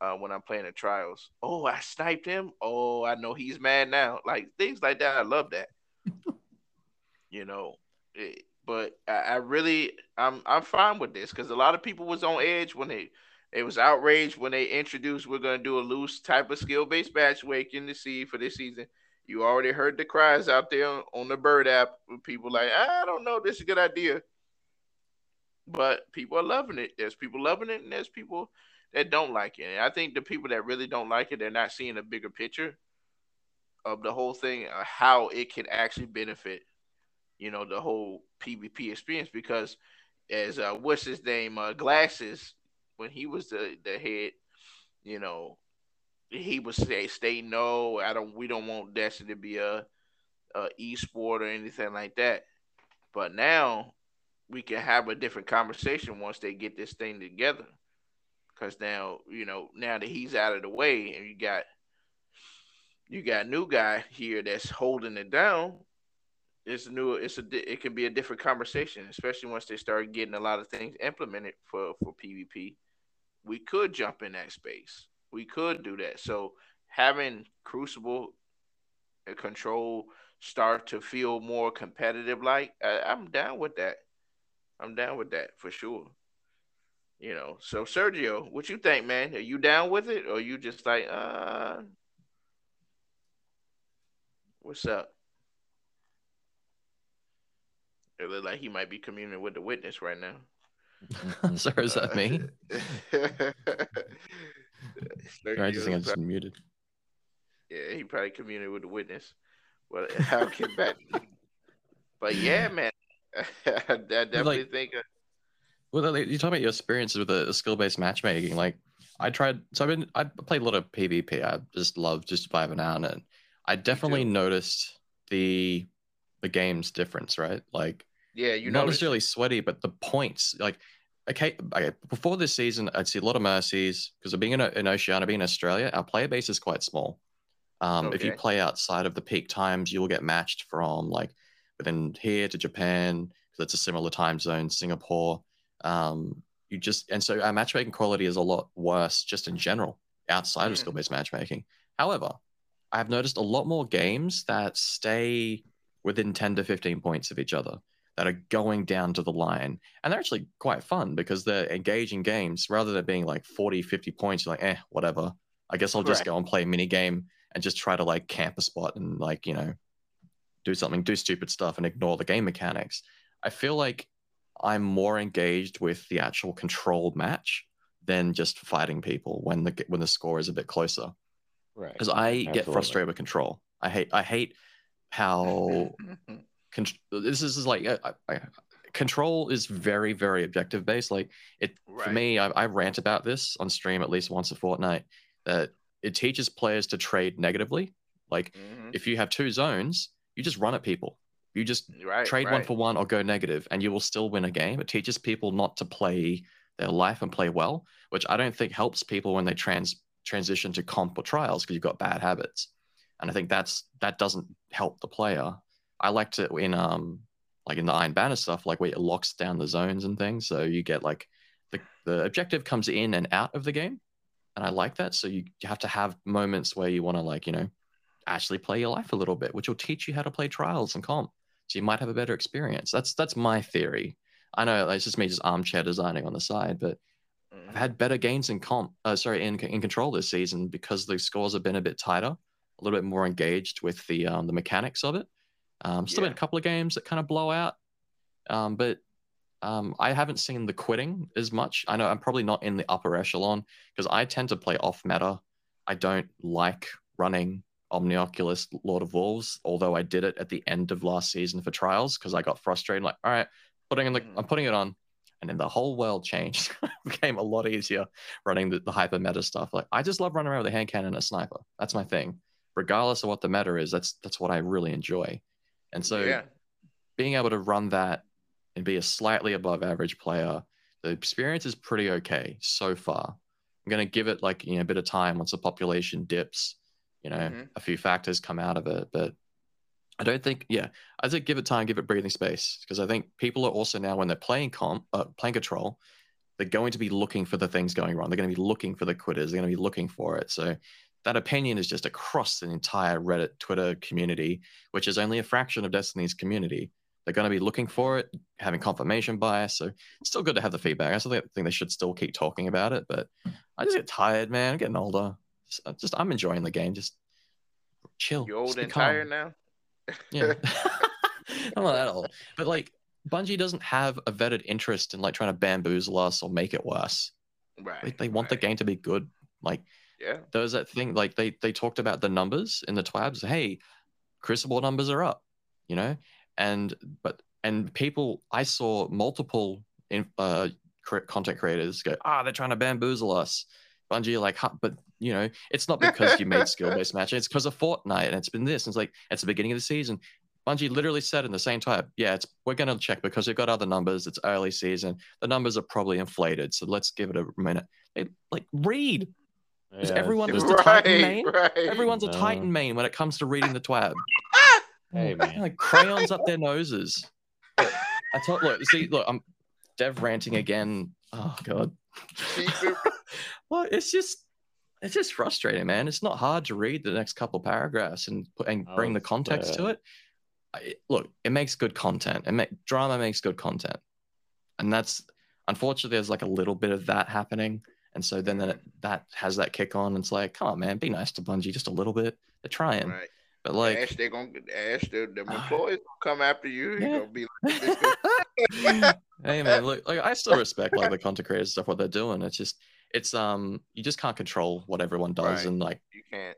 uh, when I'm playing the trials. Oh, I sniped him. Oh, I know he's mad now. Like things like that. I love that. *laughs* you know, it, but I, I, really, I'm I'm fine with this because a lot of people was on edge when they. It was outraged when they introduced we're gonna do a loose type of skill based matchmaking to see for this season. You already heard the cries out there on, the Bird app. With people like, I don't know, this is a good idea but people are loving it. There's people loving it, and there's people that don't like it. And I think the people that really don't like it, they're not seeing a bigger picture of the whole thing, uh, how it can actually benefit, you know, the whole PvP experience. Because as uh, what's his name, uh, Glasses, when he was the the head, you know, he would say, "Stay no, I don't. We don't want Destiny to be a, a e-sport or anything like that." But now we can have a different conversation once they get this thing together. Because now, you know, now that he's out of the way, and you got you got new guy here that's holding it down. It's new. It's a. It can be a different conversation, especially once they start getting a lot of things implemented for for PvP. We could jump in that space. We could do that. So having Crucible control start to feel more competitive, like I, I'm down with that. I'm down with that for sure. You know, so Sergio, what you think, man? Are you down with it, or you just like, uh, what's up? It looks like he might be communing with the witness right now. *laughs* Sorry, is that me? *laughs* I just think I'm just muted. Yeah, he probably commuted with the witness. But I'll get back. but yeah, *laughs* man, *laughs* I definitely like, think. Of... Well, you talk about your experiences with the skill-based matchmaking. Like, I tried. So I've been. I played a lot of PvP. I just love just surviving out, and I definitely noticed the the game's difference. Right, like. Yeah, you not necessarily sweaty, but the points. Like, okay, okay, before this season, I'd see a lot of mercies because being in, in Oceania, being in Australia, our player base is quite small. Um, okay. If you play outside of the peak times, you will get matched from like within here to Japan, because it's a similar time zone, Singapore, um, you just and so our matchmaking quality is a lot worse just in general outside of skill-based matchmaking. However, I have noticed a lot more games that stay within 10 to 15 points of each other that are going down to the line. And they're actually quite fun because they're engaging games rather than being like 40, 50 points. You're like, eh, whatever. I guess I'll just go and play a mini game and just try to like camp a spot and like, you know, do something, do stupid stuff, and ignore the game mechanics. I feel like I'm more engaged with the actual controlled match than just fighting people when the when the score is a bit closer. Right. Because I Absolutely. get frustrated with control. I hate I hate how *laughs* con- this is like I, I, control is very very objective based. Like it right. for me, I, I rant about this on stream at least once a fortnight. That it teaches players to trade negatively. Like mm-hmm. if you have two zones, you just run at people. You just right, trade right. one for one or go negative, and you will still win a game. It teaches people not to play their life and play well, which I don't think helps people when they trans transition to comp or trials because you've got bad habits. And I think that's that doesn't help the player. I liked it in um like in the Iron Banner stuff, like where it locks down the zones and things. So you get like the, the objective comes in and out of the game. And I like that. So you, you have to have moments where you want to like, you know, actually play your life a little bit, which will teach you how to play trials and comp. So you might have a better experience. That's that's my theory. I know it's just me just armchair designing on the side, but I've mm. had better gains in comp. Uh, sorry, in in control this season because the scores have been a bit tighter, a little bit more engaged with the um, the mechanics of it. Um, still yeah. been a couple of games that kind of blow out, um, but Um, I haven't seen the quitting as much. I know I'm probably not in the upper echelon because I tend to play off meta. I don't like running Omnioculus Lord of Wolves, although I did it at the end of last season for trials because I got frustrated. Like, all right, putting in the, I'm putting it on, and then the whole world changed. *laughs* it became a lot easier running the, the hyper meta stuff. Like, I just love running around with a hand cannon and a sniper. That's my thing, regardless of what the meta is. That's that's what I really enjoy, and so yeah. being able to run that and be a slightly above average player, the experience is pretty okay so far. I'm gonna give it like you know a bit of time once the population dips you know Mhm. a few factors come out of it but i don't think yeah i think give it time give it breathing space because i think people are also now when they're playing comp uh, playing control they're going to be looking for the things going wrong they're going to be looking for the quitters they're going to be looking for it so that opinion is just across the entire reddit twitter community which is only a fraction of destiny's community. They're going to be looking for it having confirmation bias so it's still good to have the feedback. I still think they should still keep talking about it but i just get tired man. I'm getting older. Just, uh, just i'm enjoying the game. Just chill. You old and tired now? yeah. *laughs* *laughs* I'm not that old. But like bungie doesn't have a vetted interest in like trying to bamboozle us or make it worse. Right. like they want the game to be good. Like Yeah. there was that thing like they they talked about the numbers in the twabs. Hey crucible numbers are up you know? And but and people i saw multiple in, uh content creators go ah they're trying to bamboozle us. Bungie like huh, but you know it's not because you made *laughs* skill-based matching it's because of fortnite and it's been this and it's like it's the beginning of the season. Bungie literally said in the same type yeah it's we're going to check because we've got other numbers it's early season the numbers are probably inflated so let's give it a minute. They, like read Is Yeah, everyone it's- was the Titan main? right. Everyone's a No. Titan main when it comes to reading the twab. *laughs* Hey *laughs* man, Like crayons up their noses. But I told look, see, look, I'm dev ranting again. Oh god. *laughs* Well, it's just it's just frustrating, man. It's not hard to read the next couple paragraphs and put and Oh, bring the it's, context to it. I, look, it makes good content. It make, drama makes good content, and that's unfortunately there's like a little bit of that happening. And so then that that has that kick on. And it's like, come on, man, be nice to Bungie just a little bit. They're trying, right. but like, Ash, they gonna Ash, the, Ah. employees gonna come after you. Yeah. You're gonna be like, *laughs* hey man, look, like I still respect like the content creators stuff what they're doing. It's just it's um you just can't control what everyone does, Right. and like you can't.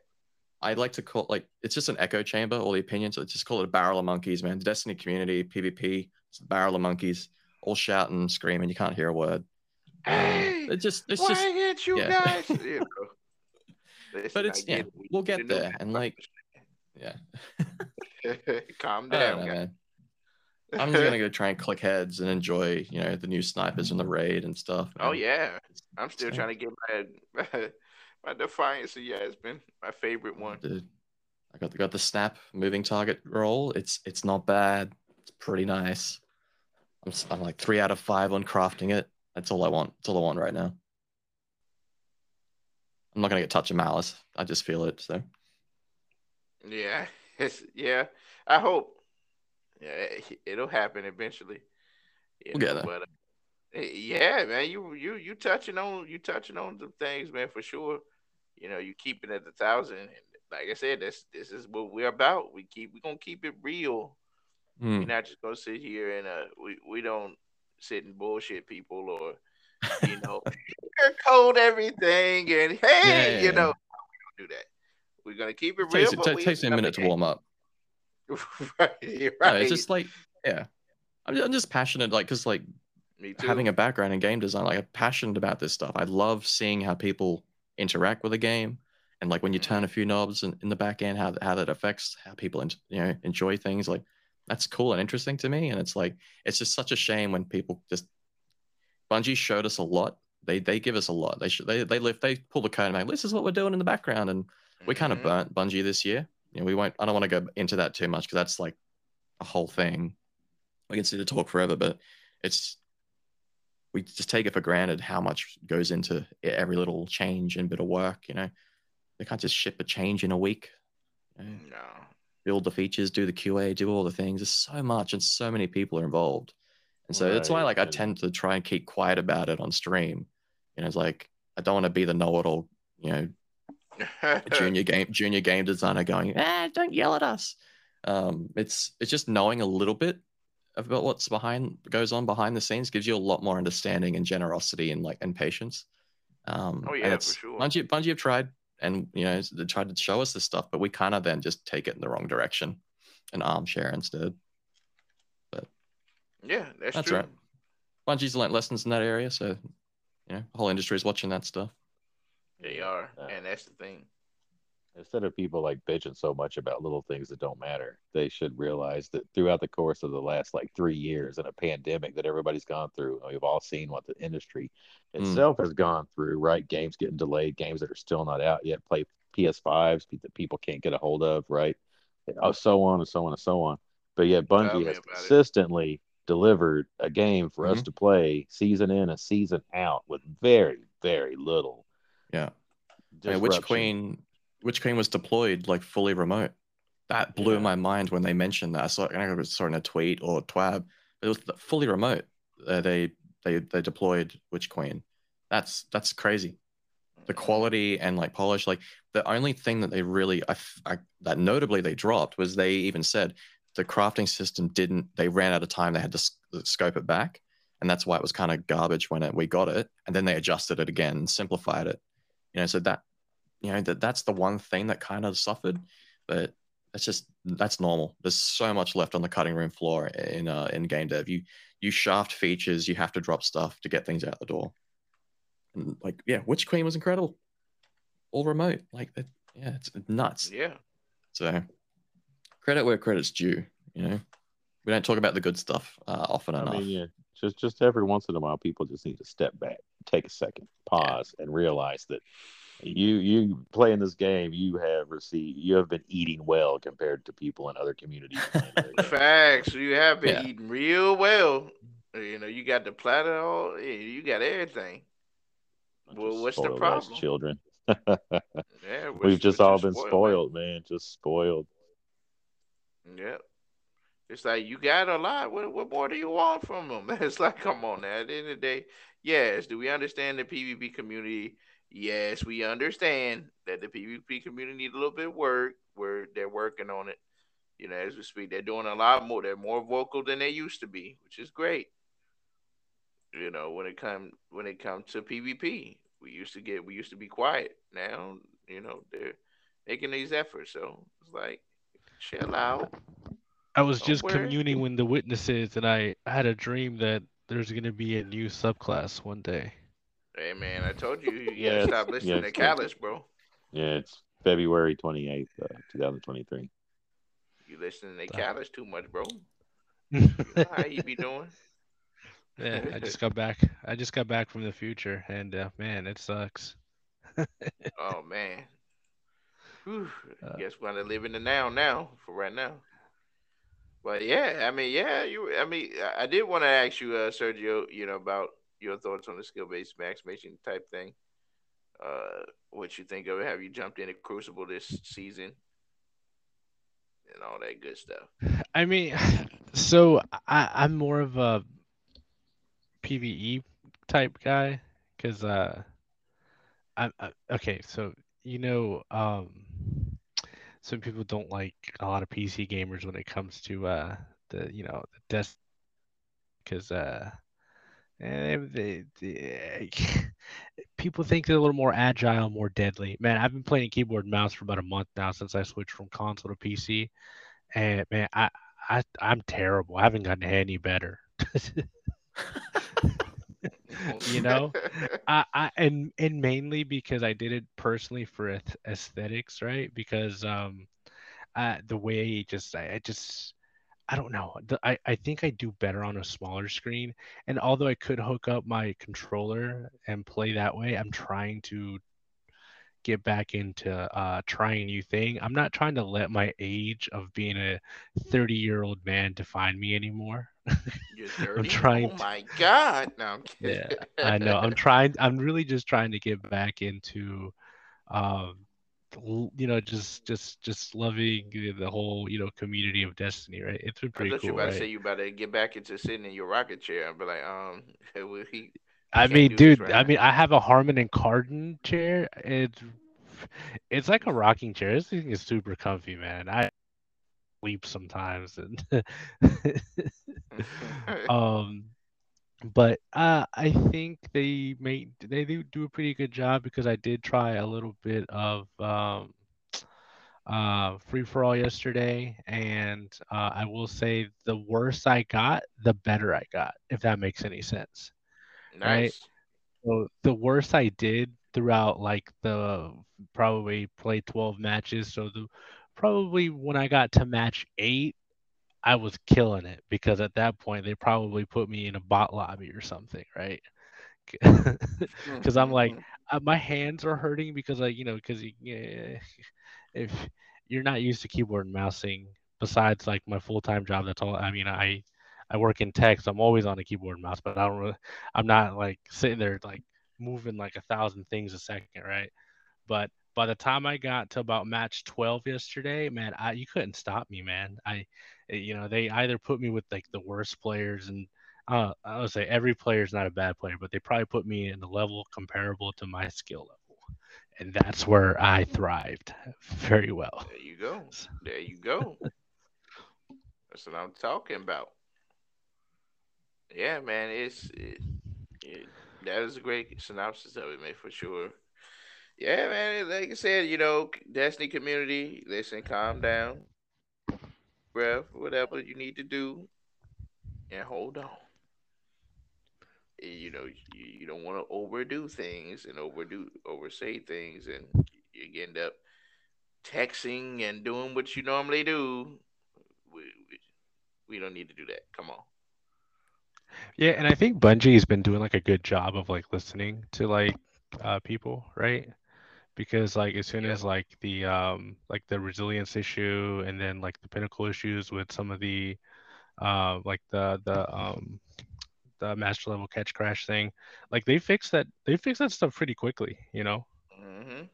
I like to call like it's just an echo chamber, all the opinions. So just call it a barrel of monkeys, man. The Destiny community, PvP, it's a barrel of monkeys, all shouting, screaming. You can't hear a word. Hey, it just it's Why just ain't you yeah. guys? *laughs* You know. Listen, But it's- yeah, it. We we'll get there, and, like, yeah. *laughs* *laughs* calm down, know, man. I'm just gonna go try and click heads and enjoy, you know, the new snipers and the raid and stuff. Oh yeah, I'm still trying to get my my defiance. Yeah, it's been my favorite oh, one. Dude, I got the, got the snap moving target roll. It's it's not bad. It's pretty nice. I'm I'm like three out of five on crafting it. That's all I want. That's all I want right now. I'm not gonna get touch of malice. I just feel it. So Yeah, *laughs* it's yeah. I hope. Yeah, it, it'll happen eventually. You We'll get know, there. But uh, yeah, man, you you you touching on you touching on some things, man, for sure. You know, you keep it at the thousand, and like I said, this this is what we're about. We keep we're gonna keep it real. hmm. We're not just gonna sit here and uh, we we don't sit and bullshit people or you *laughs* know code everything and hey, Yeah, yeah, you know, we don't do that. We're gonna keep it It real. takes, it takes me a minute to warm up. *laughs* right, No, right. it's just like yeah. I'm just, I'm just passionate, like, cause like Me too. having a background in game design, like I'm passionate about this stuff. I love seeing how people interact with a game, and like when you mm-hmm. turn a few knobs in, in the back end, how how that affects how people you know enjoy things. Like that's cool and interesting to me. And it's like it's just such a shame when people just Bungie showed us a lot. They they give us a lot. They should they they lift they pull the curtain back. This is what we're doing in the background, and we kind of Mhm. burnt Bungie this year. You know, we won't. I don't want to go into that too much because that's like a whole thing. We can sit to talk forever, but it's we just take it for granted how much goes into every little change and bit of work. You know, they can't just ship a change in a week. You know, No. Build the features, do the QA, do all the things. There's so much, and so many people are involved. And so that's why, like, I tend to try and keep quiet about it on stream. You know, it's like I don't want to be the know-it-all. You know, *laughs* junior game junior game designer going, ah, don't yell at us. Um, it's it's just knowing a little bit about what's behind goes on behind the scenes gives you a lot more understanding and generosity and like and patience. Um, Oh, yeah, for sure. Bungie, Bungie have tried and you know they tried to show us this stuff, but we kind of then just take it in the wrong direction and armchair instead. But yeah, that's, That's true. right. Bungie's learnt lessons in that area, so you know whole industry is watching that stuff. They are, Yeah. and that's the thing. Instead of people like bitching so much about little things that don't matter, they should realize that throughout the course of the last like three years in a pandemic that everybody's gone through, we've all seen what the industry Mm. itself has gone through, right? Games getting delayed, games that are still not out yet, play PS5s that people can't get a hold of, right? Oh, so on and so on and so on. But yet Bungie has about it. consistently delivered a game for us Mhm. to play season in and season out with very, very little. Yeah. Yeah, Witch. Queen, Witch Queen was deployed like fully remote. That blew Yeah. my mind when they mentioned that. I saw, I don't know if it was saw in a tweet or twab. It was fully remote. Uh, they they they deployed Witch Queen. That's that's crazy. The quality and like polish, like the only thing that they really, I, I- that notably they dropped was they even said the crafting system didn't. They ran out of time. They had to scope it back, and that's why it was kind of garbage when it, we got it. And then they adjusted it again and simplified it. You know, so that you know that that's the one thing that kind of suffered, but that's just that's normal. There's so much left on the cutting room floor in uh, in game dev. You you shaft features, you have to drop stuff to get things out the door. And like yeah, Witch Queen was incredible, all remote. Like it, yeah, it's nuts. Yeah, So credit where credit's due. You know, we don't talk about the good stuff uh, often I enough. mean, yeah, just just every once in a while, people just need to step back, take a second, pause, and realize that you you playing this game, you have received, you have been eating well compared to people in other communities. playing other *laughs* games. facts. You have been Yeah. eating real well. You know, you got the platter, all you got everything. Well, what's the problem? Children. Yeah, *laughs* We've we're- just we're all been spoiled, spoiled, man. Just spoiled. Yep. It's like you got a lot. What, what more do you want from them? *laughs* It's like, come on now. At the end of the day, yes. Do we understand the PvP community? Yes, we understand that the PvP community need a little bit of work. Where they're working on it. You know, as we speak, they're doing a lot more. They're more vocal than they used to be, which is great. You know, when it come when it comes to PvP, we used to get we used to be quiet. Now, you know, they're making these efforts. So it's like, chill out. I was Don't just worry. communing with the witnesses, and I had a dream that there's gonna be a new subclass one day. Hey man, I told you you Yeah, gotta stop listening yeah, to it's- Calus, bro. Yeah, it's February twenty eighth, uh, two thousand twenty three. You listening to Stop. Calus too much, bro. *laughs* You know how you be doing? Yeah, I *laughs* just got back. I just got back from the future, and uh, man, it sucks. *laughs* Oh man. Whew. Uh, Guess we're gonna live in the now now for right now. But yeah, I mean, yeah, you. I mean, I- I did want to ask you, uh, Sergio, you know, about your thoughts on the skill-based maximization type thing. Uh, what you think of it? Have you jumped into Crucible this season and all that good stuff? I mean, *laughs* so I, I'm more of a PVE type guy because uh, I, I okay. So you know, um, some people don't like a lot of PC gamers when it comes to uh the you know the desk because uh. They, they, *laughs* people think they're a little more agile, more deadly. Man, I've been playing keyboard and mouse for about a month now since I switched from console to PC, and man, I, I I'm terrible. I haven't gotten any better. *laughs* you know, I, I and and mainly because I did it personally for aesthetics, right? Because um, the way just I, I just I don't know. I I think I do better on a smaller screen. And although I could hook up my controller and play that way, I'm trying to get back into uh, trying a new thing. I'm not trying to let my age of being a 30 year old man define me anymore. You're *laughs* dirty. trying Oh my god! No, I'm kidding. Yeah, I know. I'm *laughs* trying. I'm really just trying to get back into, um, you know, just just just loving the- whole you know community of Destiny. Right? It's been I pretty thought you cool, about to say you about to get back into sitting in your rocket chair and be like, um, *laughs* well, he, I mean, dude. right I now. mean, I have a Harman and Kardon chair. It's it's like a rocking chair. This thing is super comfy, man. I sleep sometimes, and *laughs* *laughs* um, but uh, I think they made they do do a pretty good job because I did try a little bit of um, uh, free for all yesterday, and uh, I will say the worse I got, the better I got, if that makes any sense. Nice. Right. So the worse I did throughout like the probably played 12 matches. So the probably when I got to match eight, I was killing it because at that point they probably put me in a bot lobby or something, right? *laughs* Because I'm like, uh, my hands are hurting because I, you know, because yeah, if you're not used to keyboard and mousing, besides like my full time job, that's all. I mean, I I work in tech, so I'm always on a keyboard and mouse, but I don't really, I'm not like sitting there like moving like a thousand things a second, right? But by the time I got to about match 12 yesterday, man, I you couldn't stop me, man. I, you know, they either put me with like the worst players, and uh, I would say every player is not a bad player, but they probably put me in a level comparable to my skill level, and that's where I thrived very well. There you go. *laughs* There you go. that's what I'm talking about. Yeah, man, it's it, it, that is a great synopsis of it, man, for sure. Yeah, man, like I said, you know, Destiny community, listen, calm down, breath, whatever you need to do, and hold on. You know, you, you don't want to overdo things and overdo oversay things, and you end up texting and doing what you normally do. We, we, we don't need to do that. Come on. Yeah, and I think Bungie's been doing like a good job of like listening to like uh, people, right? Because like as soon Yeah. as like the um like the resilience issue and then like the pinnacle issues with some of the uh like the the um the master level Ketchcrash thing, like they fixed that they fixed that stuff pretty quickly, you know. Mm-hmm.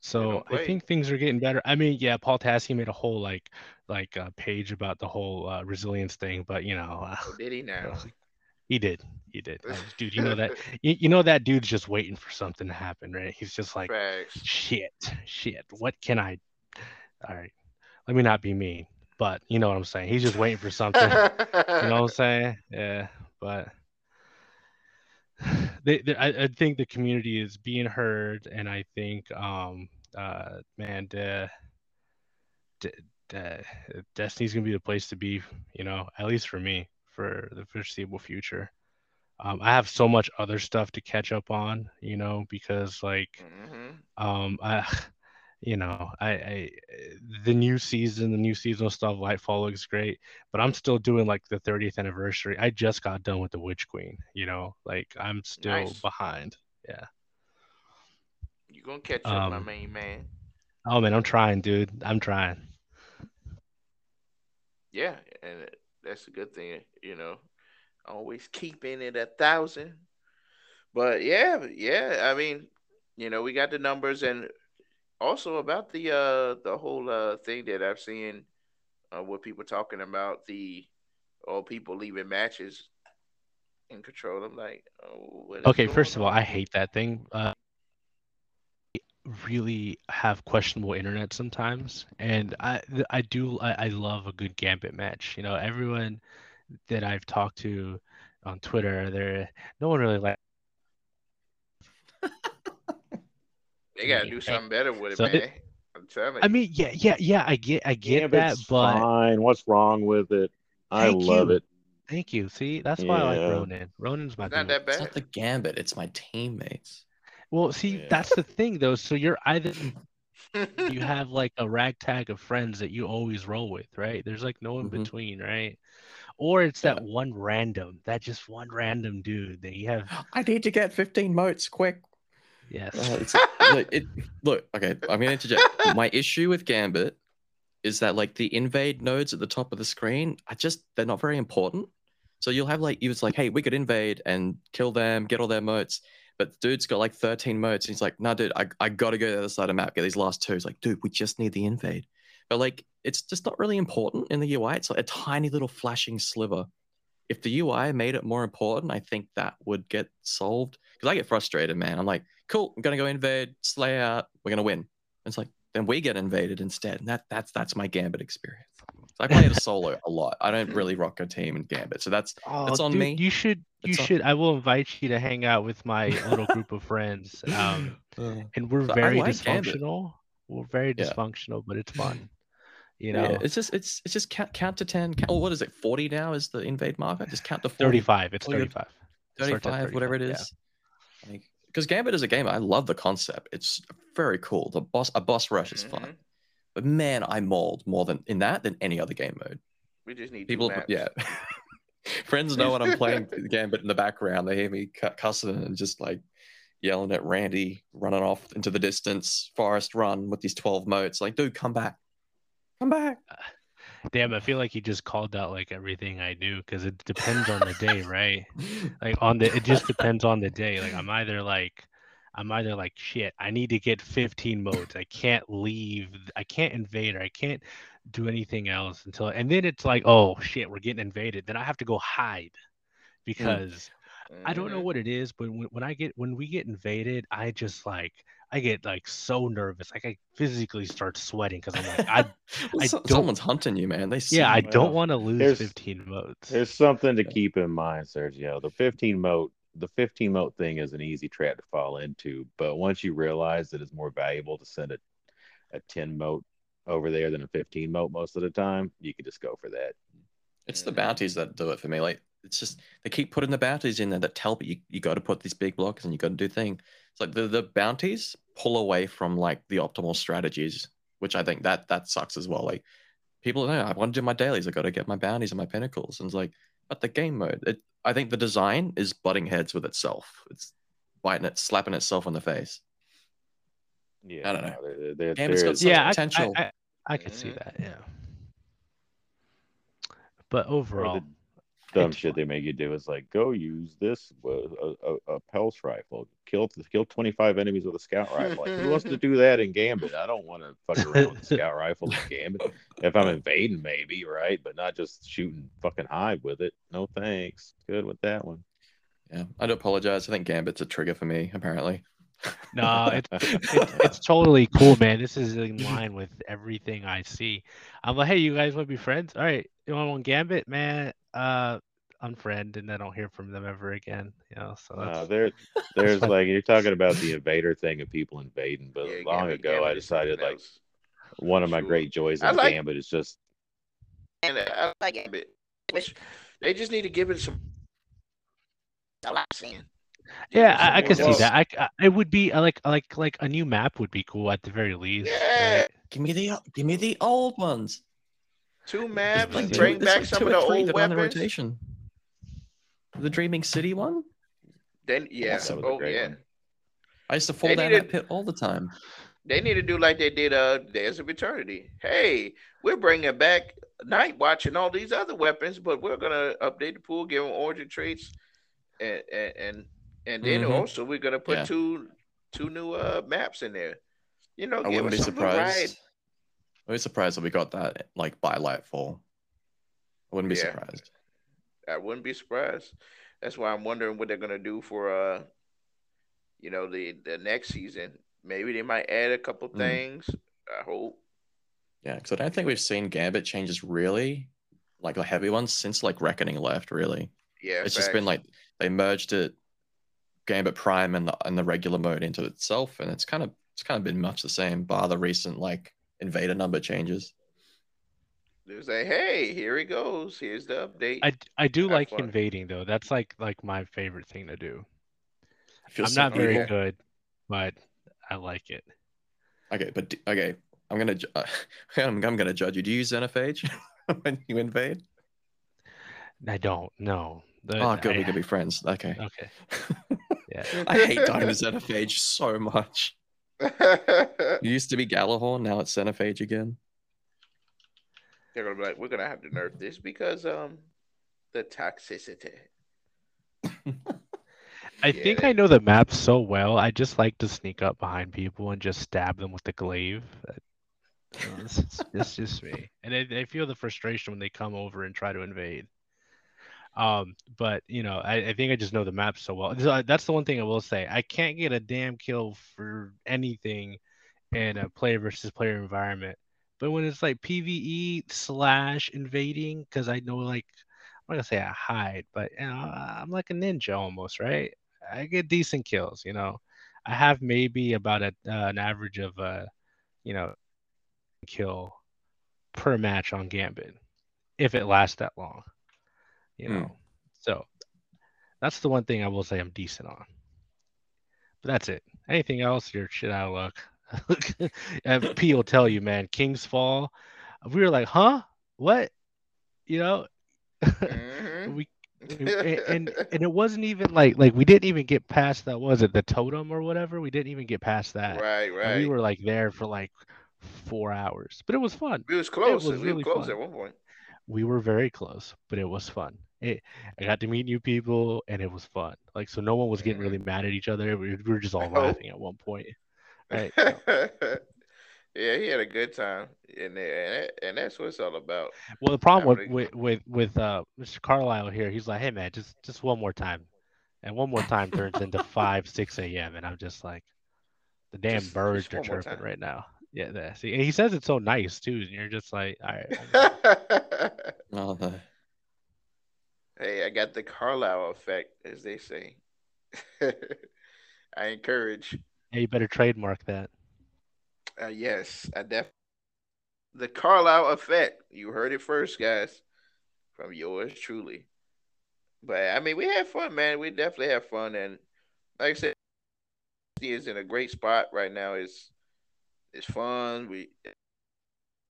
So I think things are getting better. I mean, yeah, Paul Tassi made a whole like like uh, page about the whole uh, resilience thing, but you know, uh, did he *laughs* now? He did, he did, *laughs* dude. You know that you, you know that dude's just waiting for something to happen, right? He's just like, shit, shit. What can I? All right, let me not be mean, but you know what I'm saying. He's just waiting for something. you know what I'm saying? Yeah, but *sighs* they, they I, I think the community is being heard, and I think, um, uh, man, the, the, the Destiny's gonna be the place to be. You know, at least for me, for the foreseeable future. Um, I have so much other stuff to catch up on, you know, because like hmm um i *sighs* you know I, I the new season the new seasonal stuff lightfall looks great but i'm still doing like the 30th anniversary i just got done with the witch queen you know like i'm still Nice. behind yeah You gonna catch up, my Um, main man? oh man i'm trying dude i'm trying Yeah, and that's a good thing, you know. Always keeping it a thousand. But yeah, yeah. I mean, you know, we got the numbers, and also about the uh the whole uh thing that I've seen, uh, what people talking about the all people leaving matches in control. I'm like, oh, okay first of all i hate that thing uh really have questionable internet sometimes and i i do I, I love a good gambit match you know everyone that i've talked to on twitter they're no one really like *laughs* They gotta do something better with it, So man. it- I'm telling I mean, yeah, yeah, yeah. I get, I get that, but fine. What's wrong with it? I love you. it. thank you. See, that's why I like Yeah. Ronin. Ronin's my It's not dude. that It's bad. not the gambit, it's my teammates. Well, see, Yeah. that's the thing though. So you're either *laughs* you have like a ragtag of friends that you always roll with, right? There's like no in Mhm. between, right? Or it's that Yeah. one random, that just one random dude that you have. *gasps* I need to get 15 motes quick. Yes. Uh, look, *laughs* it, look, okay, I'm gonna interject. *laughs* My issue with Gambit is that like the invade nodes at the top of the screen are just they're not very important. So you'll have like it's like, hey, we could invade and kill them, get all their motes. But dude's got like 13 motes. and he's like, nah, dude, I, I gotta go to the other side of the map, get these last two. It's like, dude, we just need the invade. But like it's just not really important in the UI. It's like a tiny little flashing sliver. If the UI made it more important, I think that would get solved. Because I get frustrated, man. I'm like, cool, I'm gonna go invade, slay out, we're gonna win. And it's like, then we get invaded instead. And that that's that's my gambit experience. It's I play it a solo *laughs* a lot. I don't really rock a team in Gambit, so that's Oh, That's on dude, me. You should. You It's on- should. I will invite you to hang out with my little group of friends. Um, *laughs* and we're So very like Gambit. dysfunctional. We're very Yeah. dysfunctional, but it's fun. You yeah, know, it's just it's it's just count, count to ten. Count, oh, what is it? Forty now is the invade marker. Just count to 40, thirty-five. It's Oh, you're- thirty-five. It starts at 35, whatever it is. 35, is. Like, because Gambit is a game I love the concept. It's very cool. The boss a boss rush is fun, Mhm. But man, I mauled more than in that than any other game mode. We just need People, maps. yeah. *laughs* Friends know when I'm playing the game, but in the background. They hear me cussing and just like yelling at Randy, running off into the distance, forest run with these 12 motes. Like, dude, come back. Come back. Uh, damn, I feel like he just called out like everything I do because it depends on the day, right? *laughs* Like on the, it just depends on the day. Like I'm either like, I'm either like shit. I need to get 15 motes. I can't leave. I can't invade or I can't do anything else until. And then it's like, oh shit, we're getting invaded. Then I have to go hide because I don't know Mhm. what it is, but when, when I get when we get invaded, I just like I get like so nervous. Like I physically start sweating because I'm like, I *laughs* I So- don't- Someone's hunting you, man. They see yeah, I you. don't want to lose there's- 15 motes. There's something to keep in mind, Sergio. The 15 mote, the 15 mote thing is an easy trap to fall into, but once you realize that it's more valuable to send a, a 10 mote over there than a 15 mote most of the time, you can just go for that. It's the bounties that do it for me. Like it's just they keep putting the bounties in there that tell you you got to put these big blocks and you got to do thing. It's like the the bounties pull away from like the optimal strategies, which I think that that sucks as well. Like people know I want to do my dailies, I got to get my bounties and my pinnacles, and it's like but the game mode. It I think the design is butting heads with itself. It's biting it, slapping itself in the face. Yeah, I don't know. no, there- there- Game's got some yeah, I, potential. I, I, I could see that. Yeah. But or overall, the *laughs* dumb shit they make you do is like go use this uh, a, a, a pulse rifle, kill kill 25 enemies with a scout rifle. Like, who wants to *laughs* do that in Gambit? I don't want to fuck around with a *laughs* scout rifle in Gambit. If I'm invading, maybe right, but not just shooting fucking hive with it. No thanks. Good with that one. Yeah, I do apologize. I think Gambit's a trigger for me. Apparently. no, it's, it's it's totally cool, man. This is in line with everything I see. I'm like, hey, you guys want to be friends? All right, you want one Gambit, man? Uh, unfriend, and I don't hear from them ever again. You know, so Uh, there, *laughs* there's fine. like you're talking *laughs* about the invader thing of people invading, but Yeah, long Gambit- ago I Gambit is something decided like else. one of my Sure. great joys I of like- Gambit is just and I like it. They just need to give it some. I like seeing. yeah, I, I more can see that. I, I it would be uh, like like like a new map would be cool at the very least. Yeah. right? Give me the give me the old ones. Two maps, like It's two- bring back like some of the old that are on the weapons. rotation. The Dreaming City one. Then yeah, that oh great yeah, one. I used to fall They down needed- that pit all the time. they need to do like they did uh Days of Eternity. Hey, we're bringing back Night Watch and all these other weapons, but we're gonna update the pool, give them origin traits, and and and, and then Mhm. also we're gonna put Yeah. two two new uh maps in there. You know, I give wouldn't be us some surprised. variety. I'd be surprised if we got that like by Lightfall. I wouldn't be Yeah. surprised. I wouldn't be surprised. That's why I'm wondering what they're gonna do for uh, you know, the the next season. Maybe they might add a couple Mm. things. I hope. Yeah, because I don't think we've seen Gambit changes really, like the heavy ones, since like Reckoning left. Really, Yeah, it's just been like they merged it, Gambit Prime and the and the regular mode into itself, and it's kind of it's kind of been much the same, bar the recent like invader number changes. They say, hey, here he goes. Here's the update. I, I do Have like fun. invading though. That's like like my favorite thing to do. I feel I'm not very evil. good, but I like it. Okay, but d- okay, I'm gonna ju- *laughs* I'm, I'm gonna judge you. Do you use Xenophage *laughs* when you invade? I don't know. The- oh, good, I- we could be friends. Okay. Okay. *laughs* Yeah. I hate dying to Xenophage so much. It used to be Gjallarhorn, now it's Xenophage again. They're gonna be like, we're gonna have to nerf this because um the toxicity. *laughs* I Yeah, think I know the map so well. I just like to sneak up behind people and just stab them with the glaive. You know, It's, it's, it's just me, and I, I feel the frustration when they come over and try to invade. Um, but you know, I, I think I just know the map so well. So, That's the one thing I will say. I can't get a damn kill for anything in a player versus player environment But when it's like PVE slash invading, because I know like I'm not gonna say I hide, but you know, I'm like a ninja almost, right? I get decent kills, you know. I have maybe about a, uh, an average of uh, you know, kill per match on Gambit, if it lasts that long, you Hmm. know. So that's the one thing I will say I'm decent on. But that's it. Anything else, you're shit out of luck. *laughs* and P will tell you, man, King's Fall. We were like, huh? What? You know? Mhm. *laughs* we and, and and it wasn't even like like we didn't even get past that was it the totem or whatever we didn't even get past that right, and right. we were like there for like four hours but it was fun we was close. was we really were close fun. at one point. we were very close but it was fun it, i got to meet new people and it was fun. Like so no one was getting really mad at each other. We, we were just all laughing at one point *laughs* right? So- yeah, he had a good time, and and, and that's what it's all about. well the problem Having with with with, with uh mr carlisle here he's like hey man just just one more time. And one more time turns into *laughs* 5 6 a.m and i'm just like the damn Just- birds just are chirping right now. Yeah see and he says it's so nice too and you're just like all right I'm- no. *laughs* hey, I got the Carlisle effect, as they say. *laughs* I encourage. yeah, you better trademark that Uh, yes, I def. The Carlisle effect. You heard it first, guys, from yours truly. But I mean, we had fun, man. We definitely had fun, and like I said, he is in a great spot right now. It's it's fun. We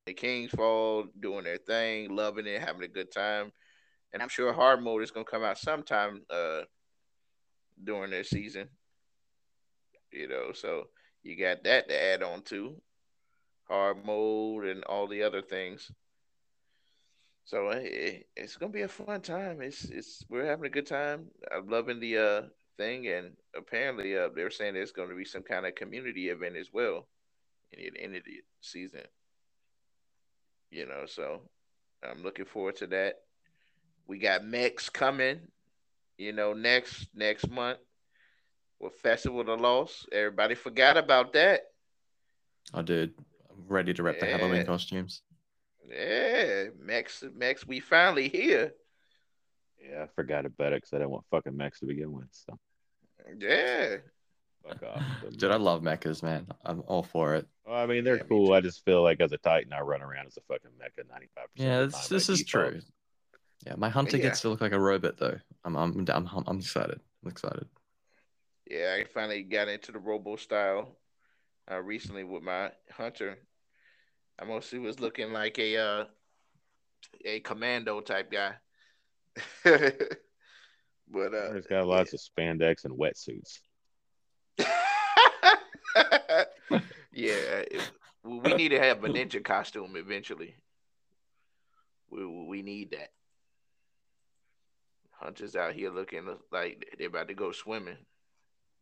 the Kings fall doing their thing, loving it, having a good time, and I'm sure hard mode is gonna come out sometime uh during their season. You know, so you got that to add on to hard mode and all the other things. So it, it's gonna be a fun time. It's it's we're having a good time. I'm loving the uh thing, and apparently uh they're saying there's going to be some kind of community event as well in the end of the season. You know, so I'm looking forward to that. We got Mechs coming, you know, next next month with Festival of the Lost. Everybody forgot about that. I did. I'm ready to rep the Halloween costumes. Yeah, Mechs Mechs, we finally here. Yeah, I forgot about it because I didn't want fucking Max to begin with. So Yeah. fuck off. Dude, I love mechas, man. I'm all for it. Well, I mean, they're Yeah, cool. too. I just feel like as a Titan, I run around as a fucking mecha 95%. Yeah, of this, time this by is default. true. Yeah, my hunter Yeah. gets to look like a robot though. I'm I'm I'm I'm, I'm excited. I'm excited. Yeah, I finally got into the robo style uh, recently with my hunter. I mostly was looking like a uh, a commando type guy. *laughs* but uh, There's got lots of spandex and wetsuits. *laughs* yeah, it- we need to have a ninja costume eventually. We we need that. Hunters out here looking like they're about to go swimming.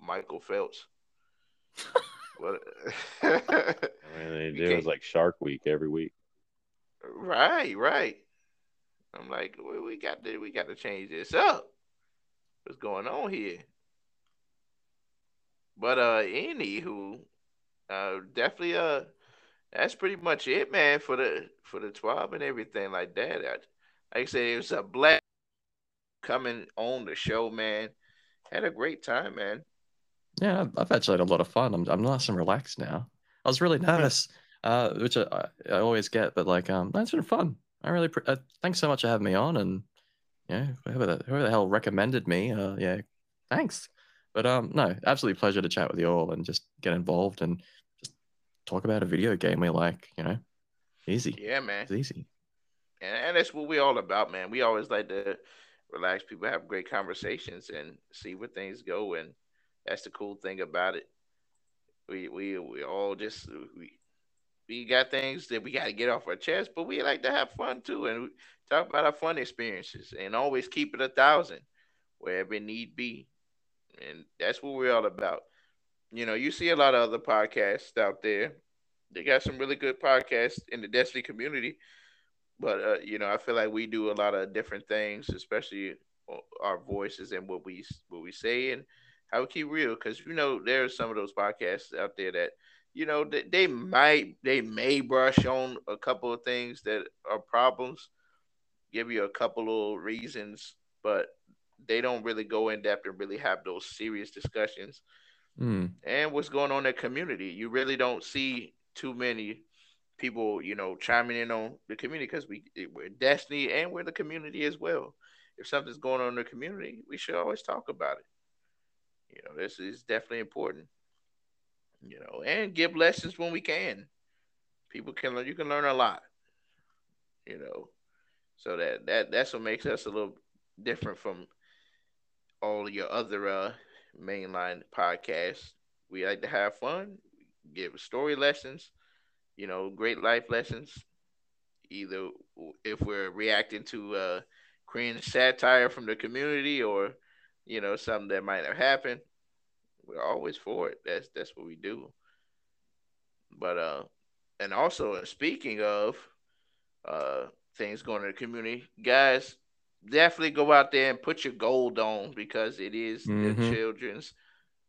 Michael Phelps. *laughs* what? I mean, they do can't- like Shark Week every week. right, right. I'm like, we, we got to we got to change this up. What's going on here? But uh, anywho, uh, definitely uh, that's pretty much it, man, for the for the twelve and everything like that. I, like I said, it was a black coming on the show, man. Had a great time, man. Yeah, I've- actually had a lot of fun. I'm I'm nice and relaxed now. I was really nervous, uh, which I, I I always get, but like um, that's been fun. I really pre- uh, thanks so much for having me on, and yeah, whoever the, whoever the hell recommended me, uh, yeah, thanks. But um, no, absolutely pleasure to chat with you all and just get involved and just talk about a video game we like. You know, easy. Yeah, man. It's easy. and, and that's what we all about, man. We always like to relax people, have great conversations, and see where things go. And that's the cool thing about it. We we we all just we we got things that we got to get off our chest, but we like to have fun too, and talk about our fun experiences, and always keep it a thousand wherever need be. And that's what we're all about. You know, you see a lot of other podcasts out there. They got some really good podcasts in the Destiny community but uh, you know, I feel like we do a lot of different things, especially our voices and what we what we say and how we keep real. Because you know, there are some of those podcasts out there that you know, they, they might they may brush on a couple of things that are problems, give you a couple of reasons, but they don't really go in depth and really have those serious discussions. Mm. And what's going on in the community, you really don't see too many people, you know, chiming in on the community because we we're Destiny and we're the community as well. If something's going on in the community, we should always talk about it. You know, this is definitely important. You know, and give lessons when we can. People can learn. You can learn a lot. You know, so that that that's what makes us a little different from all your other uh mainline podcasts. We like to have fun, give story lessons, you know, great life lessons. Either if we're reacting to uh cringe satire from the community or, you know, something that might have happened, we're always for it. That's that's what we do. But uh and also speaking of uh things going in the community, guys, definitely go out there and put your gold on because it is Mhm. the children's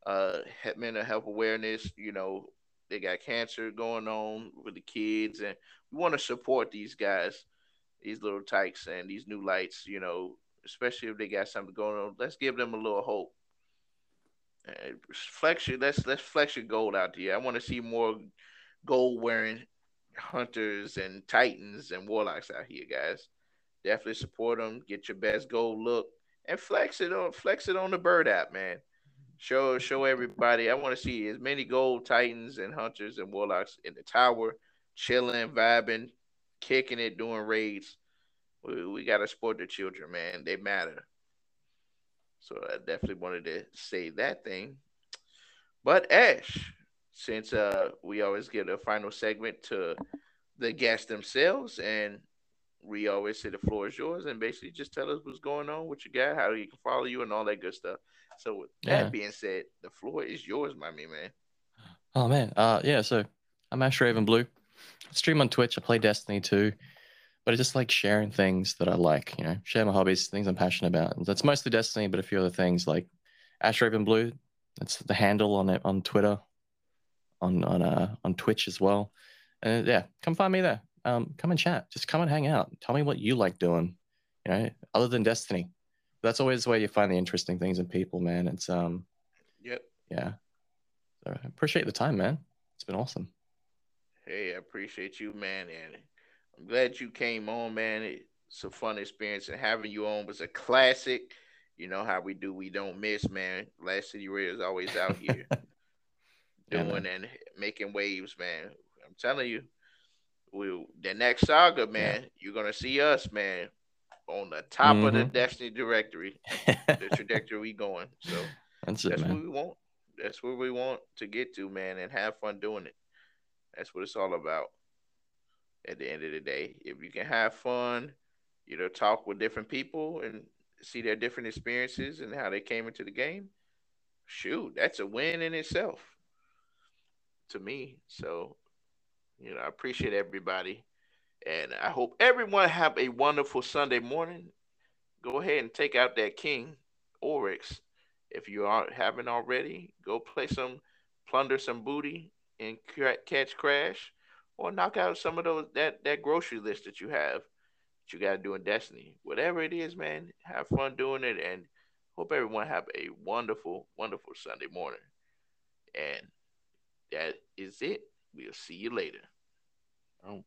uh mental health awareness. You know, they got cancer going on with the kids, and we want to support these guys, these little tykes and these new lights. You know, especially if they got something going on. Let's give them a little hope. Flex your let's let's flex your gold out there. I want to see more gold wearing hunters and titans and warlocks out here, guys. Definitely support them. Get your best gold look and flex it on flex it on the bird app, man. Show show everybody. I want to see as many gold titans and hunters and warlocks in the tower, chilling, vibing, kicking it, doing raids. We, we gotta support the children, man. They matter. So I definitely wanted to say that thing. But Ash, since uh we always give a final segment to the guests themselves, and we always say the floor is yours, and basically just tell us what's going on, what you got, how you can follow you, and all that good stuff. So with Yeah. that being said, the floor is yours, my man. Oh man, uh, yeah. So I'm Ash Raven Blue. I stream on Twitch. I play Destiny too, but I just like sharing things that I like. You know, share my hobbies, things I'm passionate about. And that's mostly Destiny, but a few other things like Ash Raven Blue. That's the handle on it on Twitter, on on uh on Twitch as well. And yeah, come find me there. Um, come and chat. Just come and hang out. Tell me what you like doing. You know, other than Destiny. That's always where you find the interesting things in people, man. It's um, Yep. yeah. So I appreciate the time, man. It's been awesome. Hey, I appreciate you, man, and I'm glad you came on, man. It's a fun experience, and having you on was a classic. You know how we do, we don't miss, man. Last City Radio is always out here *laughs* Yeah, doing and making waves, man. I'm telling you, we the next saga, man. You're gonna see us, man, on the top of the Mhm. Destiny directory, the *laughs* trajectory we going. So That's it, that's what we want. That's where we want to get to, man, and have fun doing it. That's what it's all about. At the end of the day, if you can have fun, you know, talk with different people and see their different experiences and how they came into the game, shoot, that's a win in itself to me. So, you know, I appreciate everybody, and I hope everyone have a wonderful Sunday morning. Go ahead and take out that King Oryx if you aren't haven't already, go play some, plunder some booty and Ketchcrash, or knock out some of those that that grocery list that you have that you got to do in Destiny. Whatever it is, man, have fun doing it, and hope everyone have a wonderful, wonderful Sunday morning. And that is it. We'll see you later. Oh.